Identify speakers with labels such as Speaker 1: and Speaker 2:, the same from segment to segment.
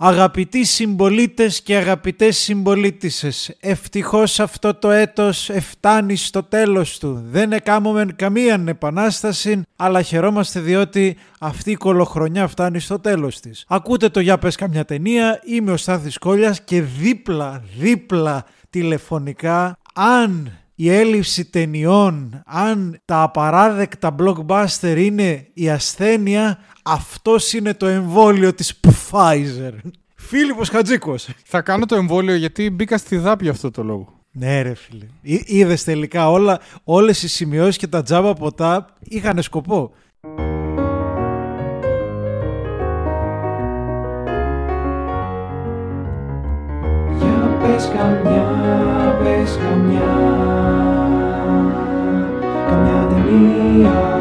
Speaker 1: Αγαπητοί συμπολίτες και αγαπητές συμπολίτησες, ευτυχώς αυτό το έτος εφτάνει στο τέλος του. Δεν εκάμουμε καμία επανάσταση, αλλά χαιρόμαστε διότι αυτή η κολοχρονιά φτάνει στο τέλος της. Ακούτε το «Για πες καμιά ταινία», είμαι ο Στάθης Κόλλιας και δίπλα, δίπλα τηλεφωνικά, αν η έλλειψη ταινιών, αν τα απαράδεκτα blockbuster είναι η ασθένεια, αυτός είναι το εμβόλιο της Pfizer. Φίλιππος Χατζίκος.
Speaker 2: Θα κάνω το εμβόλιο γιατί μπήκα στη δάπη αυτό το λόγο.
Speaker 1: Ναι ρε φίλε. Είδες τελικά όλα, όλες οι σημειώσεις και τα τζάμπα ποτά είχαν σκοπό. Για πες καμιά, πες καμιά, καμιά ταινία.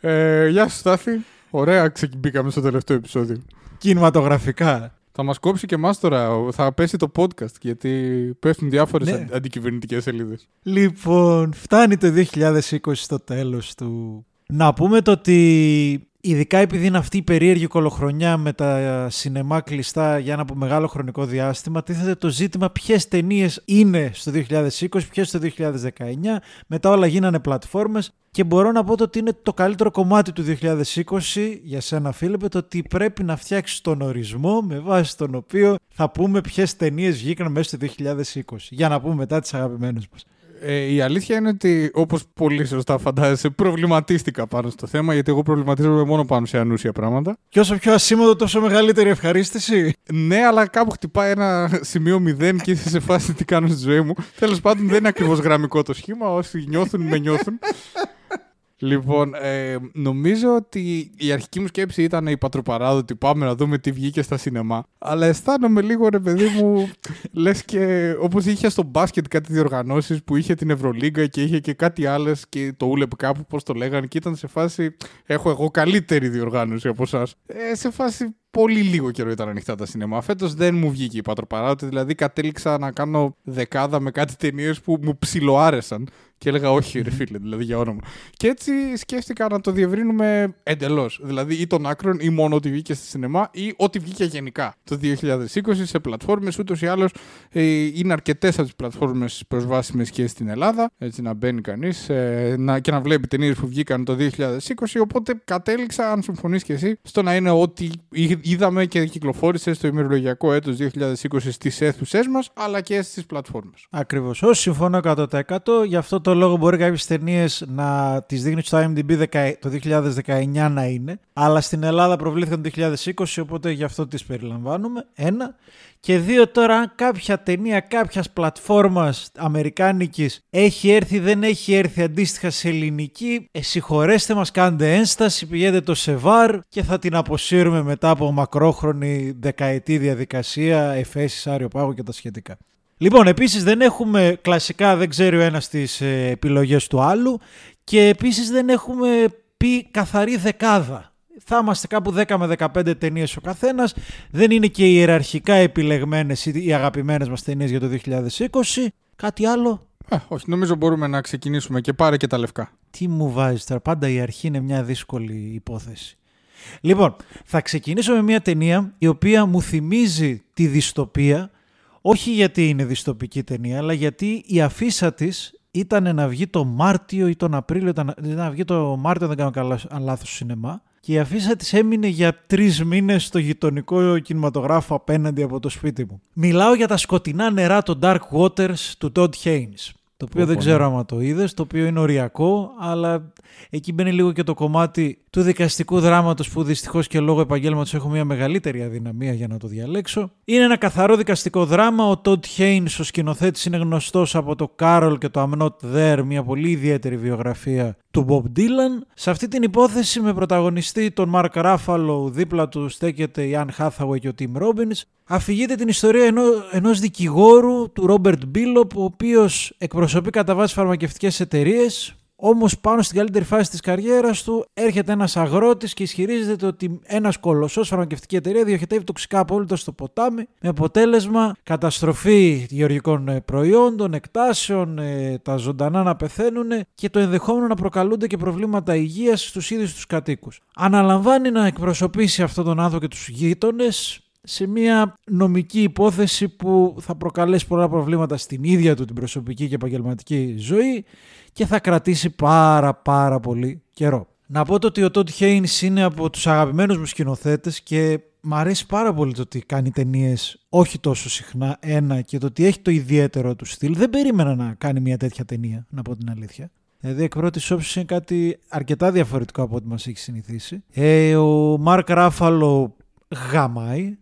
Speaker 2: Ε, γεια σου Στάθη. Ωραία ξεκινήσαμε στο τελευταίο επεισόδιο.
Speaker 1: Κινηματογραφικά.
Speaker 2: Θα μας κόψει και εμάς τώρα. Θα πέσει το podcast γιατί πέφτουν διάφορες ναι. αντικυβερνητικές σελίδες.
Speaker 1: Λοιπόν, φτάνει το 2020 στο τέλος του. Να πούμε το ότι Ειδικά επειδή είναι αυτή η περίεργη κολοχρονιά με τα σινεμά κλειστά για ένα από μεγάλο χρονικό διάστημα, τίθεται το ζήτημα ποιες ταινίες είναι στο 2020, ποιες στο 2019. Μετά όλα γίνανε πλατφόρμες και μπορώ να πω ότι είναι το καλύτερο κομμάτι του 2020 για σένα Φίλιππε το ότι πρέπει να φτιάξεις τον ορισμό με βάση τον οποίο θα πούμε ποιες ταινίες βγήκαν μέσα στο 2020 για να πούμε μετά τις αγαπημένες μας.
Speaker 2: Ε, η αλήθεια είναι ότι, όπως πολύ σωστά φαντάζεσαι, προβληματίστηκα πάνω στο θέμα, γιατί εγώ προβληματίζομαι μόνο πάνω σε ανούσια πράγματα.
Speaker 1: Και όσο πιο ασήμαντο, τόσο μεγαλύτερη ευχαρίστηση.
Speaker 2: Ναι, αλλά κάπου χτυπάει ένα σημείο μηδέν και είσαι σε φάση τι κάνω στη ζωή μου. Τέλος πάντων, δεν είναι ακριβώς γραμμικό το σχήμα. Όσοι νιώθουν, με νιώθουν. Λοιπόν, ε, νομίζω ότι η αρχική μου σκέψη ήταν η πατροπαράδοτη. Πάμε να δούμε τι βγήκε στα σινεμά. Αλλά αισθάνομαι λίγο, ρε παιδί μου, λες και όπως είχε στο μπάσκετ κάτι διοργανώσεις που είχε την Ευρωλίγκα και είχε και κάτι άλλες και το ούλεπ κάπου, πώς το λέγανε, και ήταν σε φάση. Έχω εγώ καλύτερη διοργάνωση από εσάς. Ε, σε φάση πολύ λίγο καιρό ήταν ανοιχτά τα σινεμά. Φέτος δεν μου βγήκε η πατροπαράδοτη, δηλαδή κατέληξα να κάνω δεκάδα με κάτι ταινίες που μου ψιλοάρεσαν. Και έλεγα όχι, ρε φίλε, δηλαδή για όνομα. Και έτσι σκέφτηκα να το διευρύνουμε εντελώς. Δηλαδή ή των άκρων ή μόνο ότι βγήκε στη σινεμά ή ότι βγήκε γενικά το 2020 σε πλατφόρμες. Ούτως ή άλλως ε, είναι αρκετές από τις πλατφόρμες προσβάσιμες και στην Ελλάδα. Έτσι να μπαίνει κανείς ε, και να βλέπει ταινίες που βγήκαν το 2020. Οπότε κατέληξα, αν συμφωνείς και εσύ, στο να είναι ότι είδαμε και κυκλοφόρησε στο ημερολογιακό έτος 2020 στις αίθουσές μας, αλλά και στις πλατφόρμες.
Speaker 1: Ακριβώς. Όσο συμφωνώ 100%. Γι' αυτό το λόγο μπορεί κάποιες ταινίες να τις δείχνει στο IMDb το 2019 να είναι, αλλά στην Ελλάδα προβλήθηκαν το 2020, οπότε γι' αυτό τις περιλαμβάνουμε. Ένα. Και δύο τώρα, κάποια ταινία κάποιας πλατφόρμας αμερικάνικης έχει έρθει, δεν έχει έρθει αντίστοιχα σε ελληνική. Ε, συγχωρέστε μας, κάντε ένσταση, πηγαίνετε το Σεβάρ και θα την αποσύρουμε μετά από μακρόχρονη δεκαετή διαδικασία, εφέσεις, άριο πάγου και τα σχετικά. Λοιπόν, επίσης δεν έχουμε κλασικά, δεν ξέρει ο ένας τις ε, επιλογές του άλλου και επίσης δεν έχουμε πει καθαρή δεκάδα θα είμαστε κάπου 10 με 15 ταινίες ο καθένας. Δεν είναι και ιεραρχικά επιλεγμένες οι αγαπημένες μας ταινίες για το 2020. Κάτι άλλο;
Speaker 2: Ε, όχι, νομίζω μπορούμε να ξεκινήσουμε και πάρε και τα λευκά.
Speaker 1: Τι μου βάζεις τώρα, πάντα η αρχή είναι μια δύσκολη υπόθεση. Λοιπόν, θα ξεκινήσω με μια ταινία η οποία μου θυμίζει τη δυστοπία, όχι γιατί είναι δυστοπική ταινία, αλλά γιατί η αφίσα της ήταν να βγει το Μάρτιο ή τον Απρίλιο, ήταν να βγει το Μάρτιο, δεν κάνω καλά αν λάθος σινεμά, και η αφίσα της έμεινε για τρεις μήνες στο γειτονικό κινηματογράφο απέναντι από το σπίτι μου. Μιλάω για τα σκοτεινά νερά των Dark Waters του Todd Haynes. Το οποίο δεν ξέρω άμα το είδες, το οποίο είναι οριακό, αλλά εκεί μπαίνει λίγο και το κομμάτι του δικαστικού δράματος που δυστυχώς και λόγω επαγγέλματος έχω μια μεγαλύτερη αδυναμία για να το διαλέξω. Είναι ένα καθαρό δικαστικό δράμα. Ο Todd Haynes, ο σκηνοθέτης, είναι γνωστός από το Carol και το I'm Not There, μια πολύ ιδιαίτερη βιογραφία του Bob Dylan. Σε αυτή την υπόθεση με πρωταγωνιστή τον Mark Ruffalo, δίπλα του στέκεται η Anne Hathaway και ο Tim Robbins. Αφηγείται την ιστορία ενό, ενός δικηγόρου του Robert Billop, ο οποίος εκπροσωπεί κατά βάση φαρμακευτικές εταιρείες, Όμως πάνω στην καλύτερη φάση της καριέρας του έρχεται ένας αγρότης και ισχυρίζεται ότι ένας κολοσσός φαρμακευτική εταιρεία διοχετεύει τοξικά απόλυτα στο ποτάμι με αποτέλεσμα καταστροφή γεωργικών ε, προϊόντων, εκτάσεων, ε, τα ζωντανά να πεθαίνουν και το ενδεχόμενο να προκαλούνται και προβλήματα υγείας στους ίδιους τους κατοίκους. Αναλαμβάνει να εκπροσωπήσει αυτόν τον άνθρωπο και τους γείτονες σε μια νομική υπόθεση που θα προκαλέσει πολλά προβλήματα στην ίδια του την προσωπική και επαγγελματική ζωή και θα κρατήσει πάρα πάρα πολύ καιρό. Να πω το ότι ο Τότι Χέινς είναι από τους αγαπημένους μου σκηνοθέτες και μ' αρέσει πάρα πολύ το ότι κάνει ταινίες όχι τόσο συχνά, ένα, και το ότι έχει το ιδιαίτερο του στυλ. Δεν περίμενα να κάνει μια τέτοια ταινία, να πω την αλήθεια. Δηλαδή εκ πρώτης όψης είναι κάτι αρκετά διαφορετικό από ό,τι μας έχει συνηθίσει. Ε, ο Μάρκ Ράφαλο γαμάει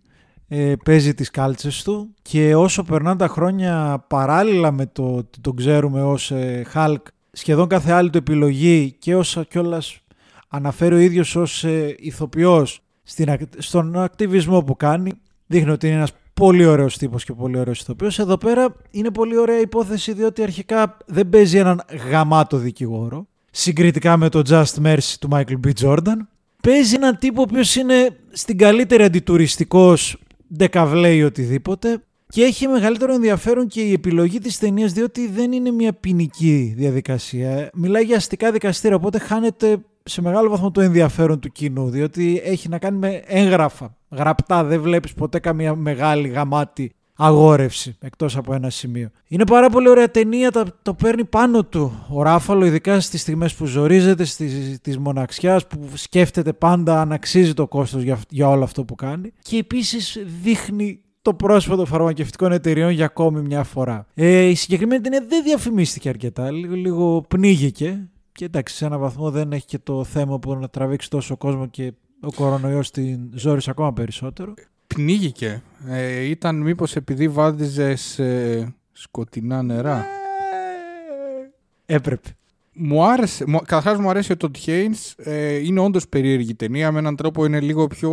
Speaker 1: ε, παίζει τις κάλτσες του και όσο περνάνε τα χρόνια παράλληλα με το ότι τον ξέρουμε ως ε, Hulk σχεδόν κάθε άλλη του επιλογή και όσα κιόλας αναφέρει ο ίδιος ως ε, ηθοποιός στην, στον ακτιβισμό που κάνει δείχνει ότι είναι ένας πολύ ωραίος τύπος και πολύ ωραίος ηθοποιός. Εδώ πέρα είναι πολύ ωραία υπόθεση διότι αρχικά δεν παίζει έναν γαμάτο δικηγόρο συγκριτικά με το Just Mercy του Michael B. Jordan. Παίζει έναν τύπο ο οποίος είναι στην καλύτερη αντιτουριστικός ντεκαβλέει οτιδήποτε. Και έχει μεγαλύτερο ενδιαφέρον και η επιλογή της ταινίας διότι δεν είναι μια ποινική διαδικασία. Μιλάει για αστικά δικαστήρια, οπότε χάνεται σε μεγάλο βαθμό το ενδιαφέρον του κοινού, διότι έχει να κάνει με έγγραφα, γραπτά, δεν βλέπεις ποτέ καμία μεγάλη γαμάτη αγόρευση εκτός από ένα σημείο. Είναι πάρα πολύ ωραία ταινία, το, το παίρνει πάνω του ο Ράφαλο, ειδικά στις στιγμές που ζορίζεται, στις, της μοναξιάς, που σκέφτεται πάντα αν αξίζει το κόστος για, για όλο αυτό που κάνει. Και επίσης δείχνει το πρόσωπο των φαρμακευτικών εταιριών για ακόμη μια φορά. Ε, η συγκεκριμένη ταινία δεν διαφημίστηκε αρκετά, λίγο, λίγο πνίγηκε. Και εντάξει, σε έναν βαθμό δεν έχει και το θέμα που να τραβήξει τόσο κόσμο και ο κορονοϊός την ζόρισε ακόμα περισσότερο
Speaker 2: πνίγηκε. Ε, ήταν μήπως επειδή βάδιζες ε, σκοτεινά νερά;
Speaker 1: Ε, έπρεπε.
Speaker 2: Μου άρεσε, καταρχάς μου αρέσει ο Todd Haynes, ε, είναι όντως περίεργη ταινία, με έναν τρόπο είναι λίγο πιο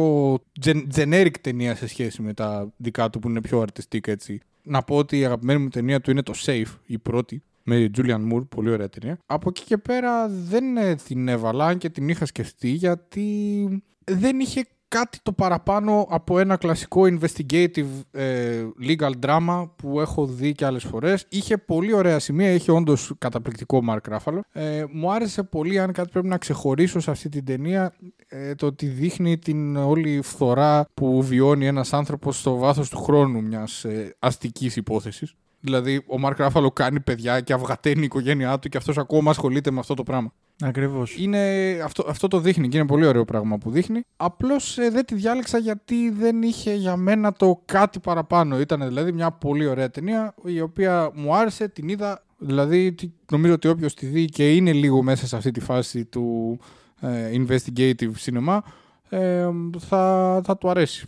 Speaker 2: generic ταινία σε σχέση με τα δικά του που είναι πιο artistic έτσι. Να πω ότι η αγαπημένη μου ταινία του είναι το Safe, η πρώτη, με Julian Moore, πολύ ωραία ταινία. Από εκεί και πέρα δεν την έβαλα και την είχα σκεφτεί γιατί δεν είχε κάτι το παραπάνω από ένα κλασικό investigative ε, legal drama που έχω δει και άλλες φορές. Είχε πολύ ωραία σημεία, είχε όντως καταπληκτικό Mark Ruffalo. Ε, μου άρεσε πολύ, αν κάτι πρέπει να ξεχωρίσω σε αυτή την ταινία, ε, το ότι δείχνει την όλη φθορά που βιώνει ένας άνθρωπος στο βάθος του χρόνου μιας ε, αστικής υπόθεσης. Δηλαδή, ο Μάρκ Ράφαλο κάνει παιδιά και αυγαταίνει η οικογένειά του και αυτός ακόμα ασχολείται με αυτό το πράγμα.
Speaker 1: Ακριβώς.
Speaker 2: Αυτό, αυτό το δείχνει και είναι πολύ ωραίο πράγμα που δείχνει. Απλώς ε, δεν τη διάλεξα γιατί δεν είχε για μένα το κάτι παραπάνω. Ήταν δηλαδή μια πολύ ωραία ταινία η οποία μου άρεσε, την είδα. Δηλαδή, νομίζω ότι όποιος τη δει και είναι λίγο μέσα σε αυτή τη φάση του ε, investigative cinema, ε, θα, θα του αρέσει.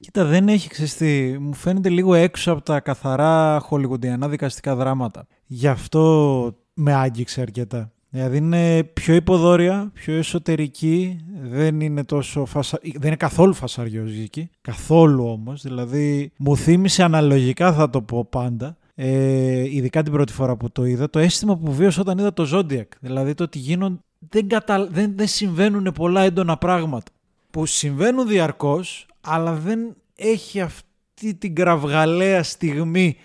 Speaker 1: Κοίτα, δεν έχει ξεστεί. Μου φαίνεται λίγο έξω από τα καθαρά χολιγουντιανά δικαστικά δράματα. Γι' αυτό με άγγιξε αρκετά. Δηλαδή είναι πιο υποδόρια, πιο εσωτερική, δεν είναι, τόσο φασα... δεν είναι καθόλου φασαριόζικη, καθόλου όμως, δηλαδή μου θύμισε αναλογικά θα το πω πάντα, ε, ειδικά την πρώτη φορά που το είδα, το αίσθημα που βίωσα όταν είδα το Zodiac, δηλαδή το ότι γίνονται, δεν, κατα... δεν, δεν συμβαίνουν πολλά έντονα πράγματα, που συμβαίνουν διαρκώς, αλλά δεν έχει αυτή την κραυγαλαία στιγμή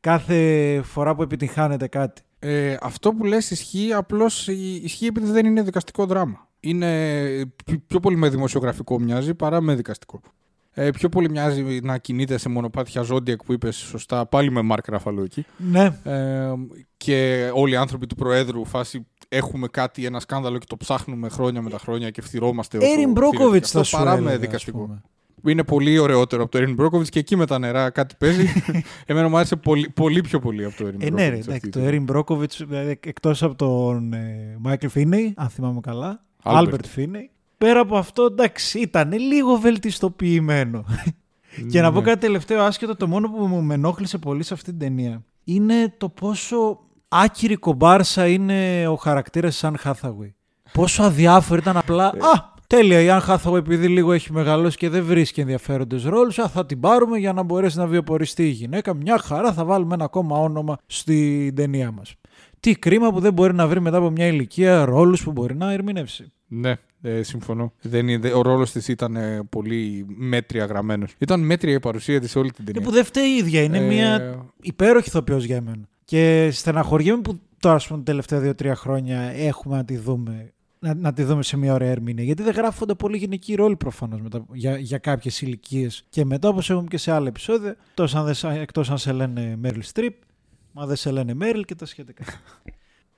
Speaker 1: κάθε φορά που επιτυχάνεται κάτι.
Speaker 2: Ε, αυτό που λες ισχύει, απλώς ισχύει επειδή δεν είναι δικαστικό δράμα. Είναι πιο πολύ με δημοσιογραφικό μοιάζει παρά με δικαστικό. Ε, πιο πολύ μοιάζει να κινείται σε μονοπάτια Zodiac που είπες σωστά, πάλι με Μάρκ Ραφαλού εκεί.
Speaker 1: Ναι.
Speaker 2: Ε, και όλοι οι άνθρωποι του Προέδρου φάση έχουμε κάτι, ένα σκάνδαλο και το ψάχνουμε χρόνια με τα χρόνια και φθυρώμαστε.
Speaker 1: Έριν Μπρόκοβιτ θα σου
Speaker 2: παρά με δικαστικό είναι πολύ ωραιότερο από το Erin Brockovich και εκεί με τα νερά κάτι παίζει. Εμένα μου άρεσε πολύ, πολύ πιο πολύ από το Erin Brockovich. Ε, ναι, ρε,
Speaker 1: το Erin Brockovich δηλαδή, εκτός από τον ε, Michael Finney, αν θυμάμαι καλά, Albert, Finney. Πέρα από αυτό, εντάξει, ήταν λίγο βελτιστοποιημένο. και να πω ναι. κάτι τελευταίο άσχετο, το μόνο που μου ενόχλησε πολύ σε αυτή την ταινία είναι το πόσο άκυρη κομπάρσα είναι ο χαρακτήρας σαν Hathaway. Πόσο αδιάφορο ήταν απλά. Ε. Α, Τέλεια, η Αν Hathaway επειδή λίγο έχει μεγαλώσει και δεν βρίσκει ενδιαφέροντες ρόλους, θα την πάρουμε για να μπορέσει να βιοποριστεί η γυναίκα. Μια χαρά θα βάλουμε ένα ακόμα όνομα στην ταινία μας. Τι κρίμα που δεν μπορεί να βρει μετά από μια ηλικία ρόλους που μπορεί να ερμηνεύσει.
Speaker 2: Ναι, ε, συμφωνώ. Δεν, είναι- ο ρόλος της ήταν ε, πολύ μέτρια γραμμένος. Ήταν μέτρια η παρουσία της όλη την
Speaker 1: Είναι
Speaker 2: ταινία.
Speaker 1: που δεν φταίει η ίδια. Είναι
Speaker 2: Ε,
Speaker 1: μια υπέροχη ηθοποιός για μένα. Και στεναχωριέμαι που τώρα, ας πούμε, τα τελευταία δύο-τρία χρόνια έχουμε να τη δούμε. Να, να τη δούμε σε μια ωραία ερμηνεία. Γιατί δεν γράφονται πολύ γυναικοί ρόλοι προφανώς για, για κάποιες ηλικίες. Και μετά, όπως έχουμε και σε άλλα επεισόδια, εκτός αν σε λένε Μέριλ Στριπ, μα δεν σε λένε Μέριλ και τα σχετικά.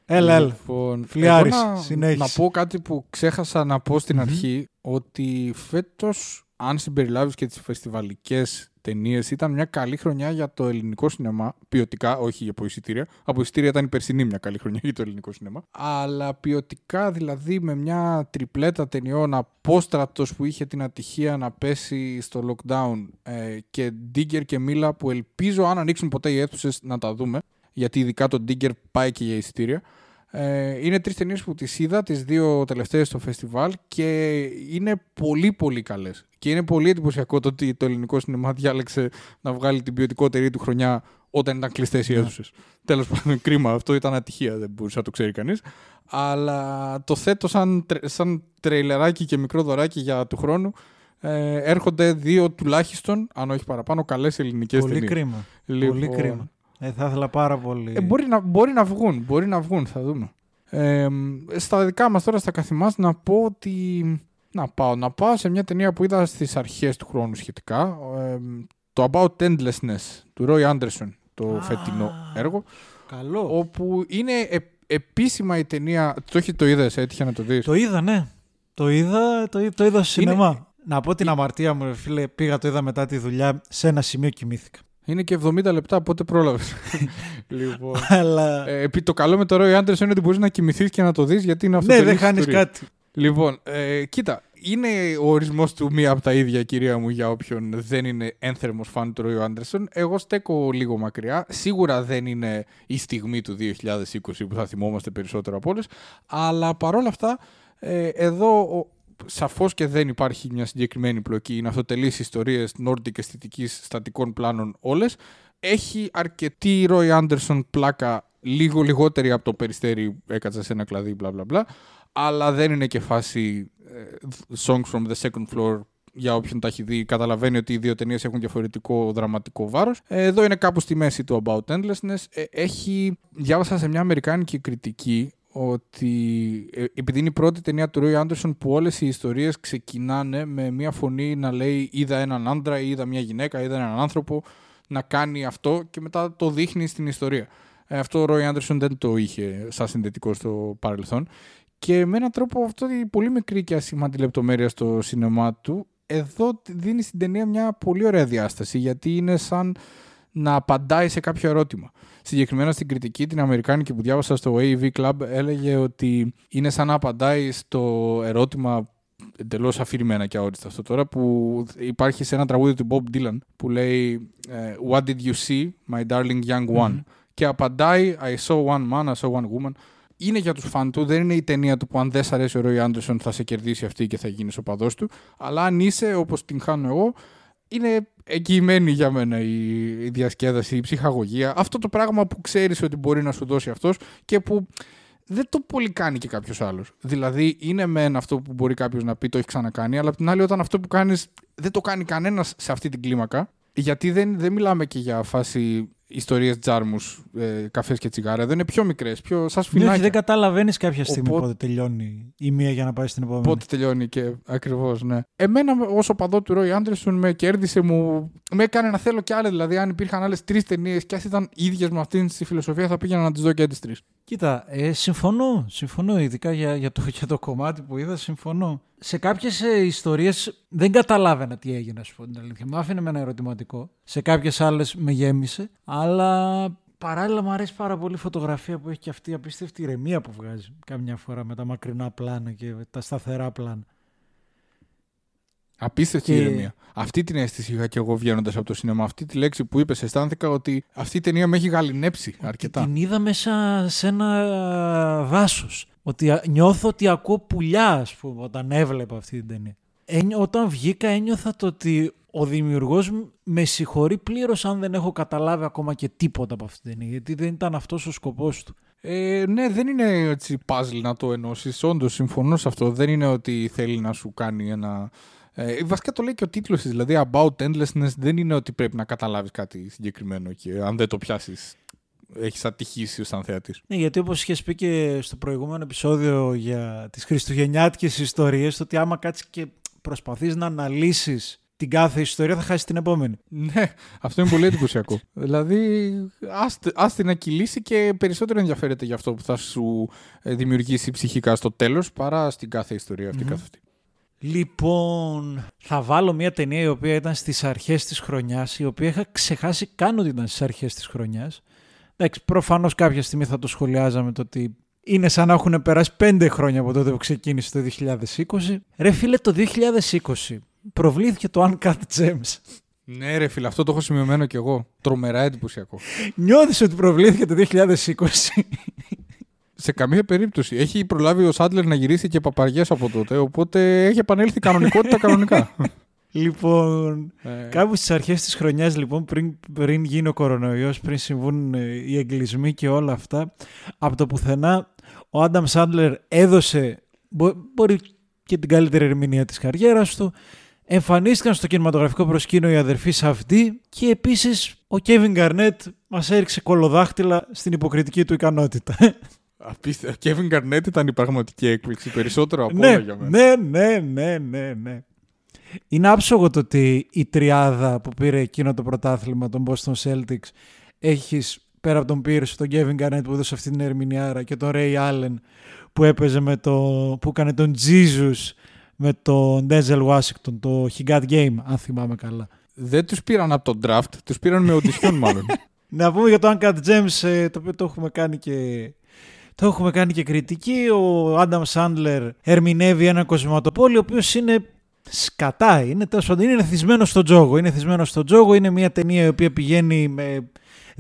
Speaker 1: έλα, έλα.
Speaker 2: Λοιπόν,
Speaker 1: Φλιάρης,
Speaker 2: εγώ να,
Speaker 1: συνέχισε.
Speaker 2: να πω κάτι που ξέχασα να πω στην
Speaker 1: Μμμ.
Speaker 2: αρχή, ότι φέτος, αν συμπεριλάβεις και τις φεστιβαλικές ταινίες, ήταν μια καλή χρονιά για το ελληνικό σινεμά. Ποιοτικά, όχι από εισιτήρια. Από εισιτήρια ήταν η περσινή μια καλή χρονιά για το ελληνικό σινεμά. Αλλά ποιοτικά, δηλαδή με μια τριπλέτα ταινιών απόστρατος που είχε την ατυχία να πέσει στο lockdown ε, και Digger και Μίλα που ελπίζω αν ανοίξουν ποτέ οι αίθουσες να τα δούμε γιατί ειδικά το Digger πάει και για εισιτήρια. Ε, είναι τρεις ταινίες που τις είδα, τις δύο τελευταίες στο φεστιβάλ και είναι πολύ πολύ καλές. Και είναι πολύ εντυπωσιακό το ότι το ελληνικό σινεμά διάλεξε να βγάλει την ποιοτικότερη του χρονιά όταν ήταν κλειστές οι
Speaker 1: Ναι.
Speaker 2: αίθουσες. Τέλος πάντων, κρίμα. Αυτό ήταν ατυχία, δεν μπορούσε να το ξέρει κανείς. Αλλά το θέτω σαν, τρε- σαν τρέιλεράκι και μικρό δωράκι για του χρόνου. Ε, έρχονται δύο τουλάχιστον, αν όχι παραπάνω, καλές ελληνικές
Speaker 1: Πολύ
Speaker 2: ταινίες.
Speaker 1: κρίμα. Πολύ κρίμα. Ε, θα ήθελα πάρα πολύ.
Speaker 2: Ε, μπορεί, να, μπορεί να βγουν, μπορεί να βγουν, θα δούμε. Ε, στα δικά μας τώρα, στα καθημάς, να πω ότι... Να πάω, να πάω σε μια ταινία που είδα στις αρχές του χρόνου σχετικά. Ε, το About Endlessness του Roy Anderson, το
Speaker 1: Α.
Speaker 2: φετινό έργο.
Speaker 1: Καλό.
Speaker 2: Όπου είναι ε, επίσημα η ταινία... Το έχει το είδες, έτυχε να το δεις.
Speaker 1: Το είδα, ναι. Το είδα, το, είδα- το είδα στο σινεμά. Να πω την αμαρτία μου, ρε φίλε, πήγα το είδα μετά τη δουλειά, σε ένα σημείο κοιμήθηκα.
Speaker 2: Είναι και 70 λεπτά, πότε πρόλαβες; λοιπόν,
Speaker 1: Αλλά.
Speaker 2: ε, επί- το καλό με το Roy Anderson είναι ότι μπορείς να κοιμηθείς και να το δεις γιατί είναι αυτό
Speaker 1: ναι, δεν χάνεις κάτι.
Speaker 2: Λοιπόν, ε, κοίτα, είναι ο ορισμός του μία από τα ίδια, κυρία μου, για όποιον δεν είναι ένθερμος φαν του Ρόιου Άντερσον. Εγώ στέκω λίγο μακριά. Σίγουρα δεν είναι η στιγμή του 2020 που θα θυμόμαστε περισσότερο από όλε. Αλλά παρόλα αυτά, ε, εδώ ο, σαφώς και δεν υπάρχει μια συγκεκριμένη πλοκή. Είναι αυτοτελείς ιστορίες Nordic αισθητικής στατικών πλάνων όλες. Έχει αρκετή Ρόι Άντερσον πλάκα λίγο λιγότερη από το περιστέρι έκατσα σε ένα κλαδί μπλα μπλα μπλα αλλά δεν είναι και φάση ε, songs from the second floor για όποιον τα έχει δει, καταλαβαίνει ότι οι δύο ταινίες έχουν διαφορετικό δραματικό βάρος. εδώ είναι κάπου στη μέση του About Endlessness. Ε, έχει, διάβασα σε μια αμερικάνικη κριτική ότι ε, επειδή είναι η πρώτη ταινία του Roy Anderson που όλες οι ιστορίες ξεκινάνε με μια φωνή να λέει είδα έναν άντρα, είδα μια γυναίκα, είδα έναν άνθρωπο να κάνει αυτό και μετά το δείχνει στην ιστορία. Ε, αυτό ο Roy Anderson δεν το είχε σαν συνδετικό στο παρελθόν. Και με έναν τρόπο αυτό η πολύ μικρή και ασήμαντη λεπτομέρεια στο σινεμά του, εδώ δίνει στην ταινία μια πολύ ωραία διάσταση, γιατί είναι σαν να απαντάει σε κάποιο ερώτημα. Συγκεκριμένα στην κριτική την Αμερικάνικη που διάβασα στο AV Club έλεγε ότι είναι σαν να απαντάει στο ερώτημα εντελώς αφηρημένα και αόριστα αυτό τώρα που υπάρχει σε ένα τραγούδι του Bob Dylan που λέει ε, What did you see, my darling young one;
Speaker 1: Μμμ.
Speaker 2: και απαντάει I saw one man, I saw one woman είναι για τους φαν του, δεν είναι η ταινία του που αν δεν σ' αρέσει ο Ρόι Άντερσον θα σε κερδίσει αυτή και θα γίνεις ο παδός του αλλά αν είσαι όπως την χάνω εγώ είναι εγγυημένη για μένα η, η διασκέδαση, η ψυχαγωγία αυτό το πράγμα που ξέρεις ότι μπορεί να σου δώσει αυτός και που δεν το πολύ κάνει και κάποιος άλλος. Δηλαδή, είναι μεν αυτό που μπορεί κάποιος να πει το έχεις ξανακάνει, αλλά απ' την άλλη, όταν αυτό που κάνεις δεν το κάνει κανένας σε αυτή την κλίμακα, γιατί δεν, δεν μιλάμε και για φάση ιστορίες τζάρμους, ε, καφές και τσιγάρα. Δεν είναι πιο μικρές, πιο σαν
Speaker 1: Ναι,
Speaker 2: σφινάκια.
Speaker 1: όχι, δεν καταλαβαίνεις κάποια στιγμή
Speaker 2: Οπότε-
Speaker 1: πότε τελειώνει η μία για να πάει στην επόμενη.
Speaker 2: Πότε τελειώνει και ακριβώς, ναι. Εμένα, ω παδό του Ρόι Άντερσον, με κέρδισε, μου. με έκανε να θέλω κι άλλες. Δηλαδή, αν υπήρχαν άλλες τρεις ταινίες και ας ήταν ίδιες με αυτήν τη φιλοσοφία, θα πήγαινα να τις δω και τις τρεις.
Speaker 1: Κοίτα, ε, συμφωνώ. Συμφωνώ, ειδικά για, για, το, για το κομμάτι που είδα, συμφωνώ. Σε κάποιες ε, ιστορίες δεν καταλάβαινα τι έγινε, ας πούμε την αλήθεια. Μου άφηνε με ένα ερωτηματικό. Σε κάποιες άλλες με γέμισε. Αλλά παράλληλα μου αρέσει πάρα πολύ η φωτογραφία που έχει και αυτή η απίστευτη ηρεμία που βγάζει καμιά φορά με τα μακρινά πλάνα και τα σταθερά πλάνα.
Speaker 2: Απίστευτη
Speaker 1: Και-
Speaker 2: ηρεμία. Αυτή την αίσθηση είχα και εγώ βγαίνοντας από το σινεμά. Αυτή τη λέξη που είπες, αισθάνθηκα ότι αυτή η ταινία με έχει γαλινέψει αρκετά.
Speaker 1: Την είδα μέσα σε ένα δάσος. Ότι α- νιώθω ότι ακούω πουλιά, ας πούμε, όταν έβλεπα αυτή την ταινία. Ένιω- όταν βγήκα ένιωθα το ότι ο δημιουργός μ- με συγχωρεί πλήρως αν δεν έχω καταλάβει ακόμα και τίποτα από αυτή την ταινία. Γιατί δεν ήταν αυτός ο σκοπός του.
Speaker 2: Ε, ναι, δεν είναι έτσι puzzle να το ενώσεις. Όντως, συμφωνώ σε αυτό. Δεν είναι ότι θέλει να σου κάνει ένα. Ε, βασικά το λέει και ο τίτλος της. Δηλαδή, About Endlessness δεν είναι ότι πρέπει να καταλάβεις κάτι συγκεκριμένο και αν δεν το πιάσεις, έχεις ατυχήσει σαν θεατή.
Speaker 1: Ναι, γιατί όπως είχες πει και στο προηγούμενο επεισόδιο για τις χριστουγεννιάτικες ιστορίες, ότι άμα κάτσεις και προσπαθείς να αναλύσεις την κάθε ιστορία θα χάσεις την επόμενη.
Speaker 2: Ναι, αυτό είναι πολύ εντυπωσιακό. δηλαδή, άστη να κυλήσει και περισσότερο ενδιαφέρεται για αυτό που θα σου ε, δημιουργήσει ψυχικά στο τέλος παρά στην κάθε ιστορία αυτή καθ' αυτή.
Speaker 1: Λοιπόν, θα βάλω μια ταινία η οποία ήταν στις αρχές της χρονιάς, η οποία είχα ξεχάσει καν ότι ήταν στις αρχές της χρονιάς. Εντάξει, προφανώς κάποια στιγμή θα το σχολιάζαμε το ότι είναι σαν να έχουν περάσει πέντε χρόνια από τότε που ξεκίνησε το 2020. Ρε φίλε, το 2020 προβλήθηκε το Uncut Gems.
Speaker 2: Ναι, ρε φίλε, αυτό το έχω σημειωμένο κι εγώ. Τρομερά εντυπωσιακό.
Speaker 1: Νιώθεις ότι προβλήθηκε το 2020.
Speaker 2: Σε καμία περίπτωση. Έχει προλάβει ο Σάντλερ να γυρίσει και παπαριές από τότε, οπότε έχει επανέλθει κανονικότητα κανονικά.
Speaker 1: Λοιπόν, ε. κάπου στις αρχές της χρονιάς, λοιπόν, πριν, πριν γίνει ο κορονοϊός, πριν συμβούν ε, οι εγκλισμοί και όλα αυτά, από το πουθενά ο Άνταμ Σάντλερ έδωσε, μπορεί και την καλύτερη ερμηνεία της καριέρας του, Εμφανίστηκαν στο κινηματογραφικό προσκήνιο οι αδερφοί Σαφντή και επίσης ο Κέβιν Γκαρνέτ μας έριξε κολοδάχτυλα στην υποκριτική του ικανότητα.
Speaker 2: Απίστευτο. Ο Κέβιν Γκαρνέτ ήταν η πραγματική έκπληξη περισσότερο από
Speaker 1: ναι,
Speaker 2: όλα για
Speaker 1: μένα. Ναι, ναι, ναι, ναι, ναι. Είναι άψογο το ότι η τριάδα που πήρε εκείνο το πρωτάθλημα των Boston Celtics έχεις πέρα από τον Pierce, τον Kevin Garnett που έδωσε αυτή την ερμηνεία και τον Ray Allen που έπαιζε με το, που έκανε τον Jesus με τον Denzel Washington, το He Got Game, αν θυμάμαι καλά.
Speaker 2: Δεν τους πήραν από τον draft, τους πήραν με audition μάλλον.
Speaker 1: Να πούμε για το Uncut Gems, ε, το οποίο το έχουμε κάνει και το έχουμε κάνει και κριτική. Ο Άνταμ Σάντλερ ερμηνεύει ένα κοσμηματοπόλη, ο οποίος είναι σκατά. Είναι, τέλος είναι θυσμένο στον τζόγο. Είναι θυσμένο στον τζόγο. Είναι μια ταινία η οποία πηγαίνει με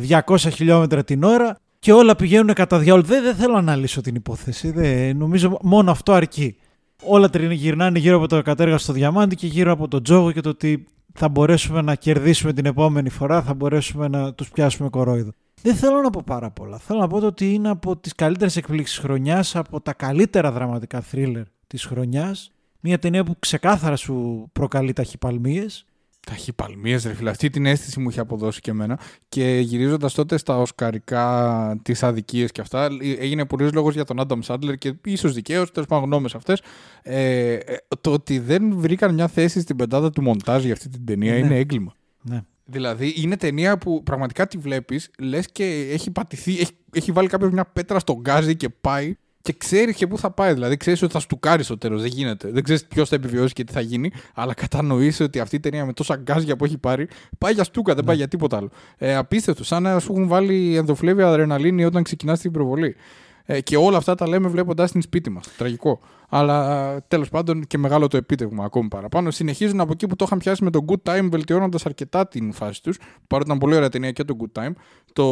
Speaker 1: 200 χιλιόμετρα την ώρα και όλα πηγαίνουν κατά διάολο. Δεν, δεν θέλω να αναλύσω την υπόθεση. Δεν, νομίζω μόνο αυτό αρκεί. Όλα γυρνάνε γύρω από το κατέργαστο διαμάντι και γύρω από τον τζόγο και το ότι θα μπορέσουμε να κερδίσουμε την επόμενη φορά, θα μπορέσουμε να τους πιάσουμε κορόιδο. Δεν θέλω να πω πάρα πολλά. Θέλω να πω ότι είναι από τις καλύτερες εκπλήξεις χρονιάς, από τα καλύτερα δραματικά θρίλερ της χρονιάς. Μια ταινία που ξεκάθαρα σου προκαλεί ταχυπαλμίες
Speaker 2: Ταχυπαλμίες, ρε φίλε. Αυτή την αίσθηση μου είχε αποδώσει και εμένα. Και γυρίζοντας τότε στα οσκαρικά τις αδικίες και αυτά, ε, έγινε πολλή λόγος για τον Άνταμ Σάντλερ και ίσως δικαίως, τέλος πάντων γνώμες αυτές. Ε, ε, το ότι δεν βρήκαν μια θέση στην πεντάδα του μοντάζ για αυτή την ταινία ναι. είναι έγκλημα.
Speaker 1: Ναι.
Speaker 2: Δηλαδή είναι ταινία που πραγματικά τη βλέπεις, λες και έχει πατηθεί, έχει, έχει βάλει κάποιος μια πέτρα στον γκάζι και πάει και ξέρεις και πού θα πάει. Δηλαδή, ξέρεις ότι θα στουκάρεις στο τέλος. Δεν γίνεται. Δεν ξέρεις ποιος θα επιβιώσει και τι θα γίνει. Αλλά κατανοείς ότι αυτή η ταινία με τόσα γκάζια που έχει πάρει πάει για στούκα, δεν πάει ναι. για τίποτα άλλο. Ε, απίστευτο. Σαν να σου έχουν βάλει ενδοφλέβια αδρεναλίνη όταν ξεκινάς την προβολή. Ε, και όλα αυτά τα λέμε βλέποντας την σπίτι μας. Τραγικό. Αλλά τέλος πάντων και μεγάλο το επίτευγμα ακόμη παραπάνω. Συνεχίζουν από εκεί που το είχαν πιάσει με το Good Time, βελτιώνοντας αρκετά την φάση τους. Παρότι ήταν πολύ ωραία ταινία και το Good Time. Το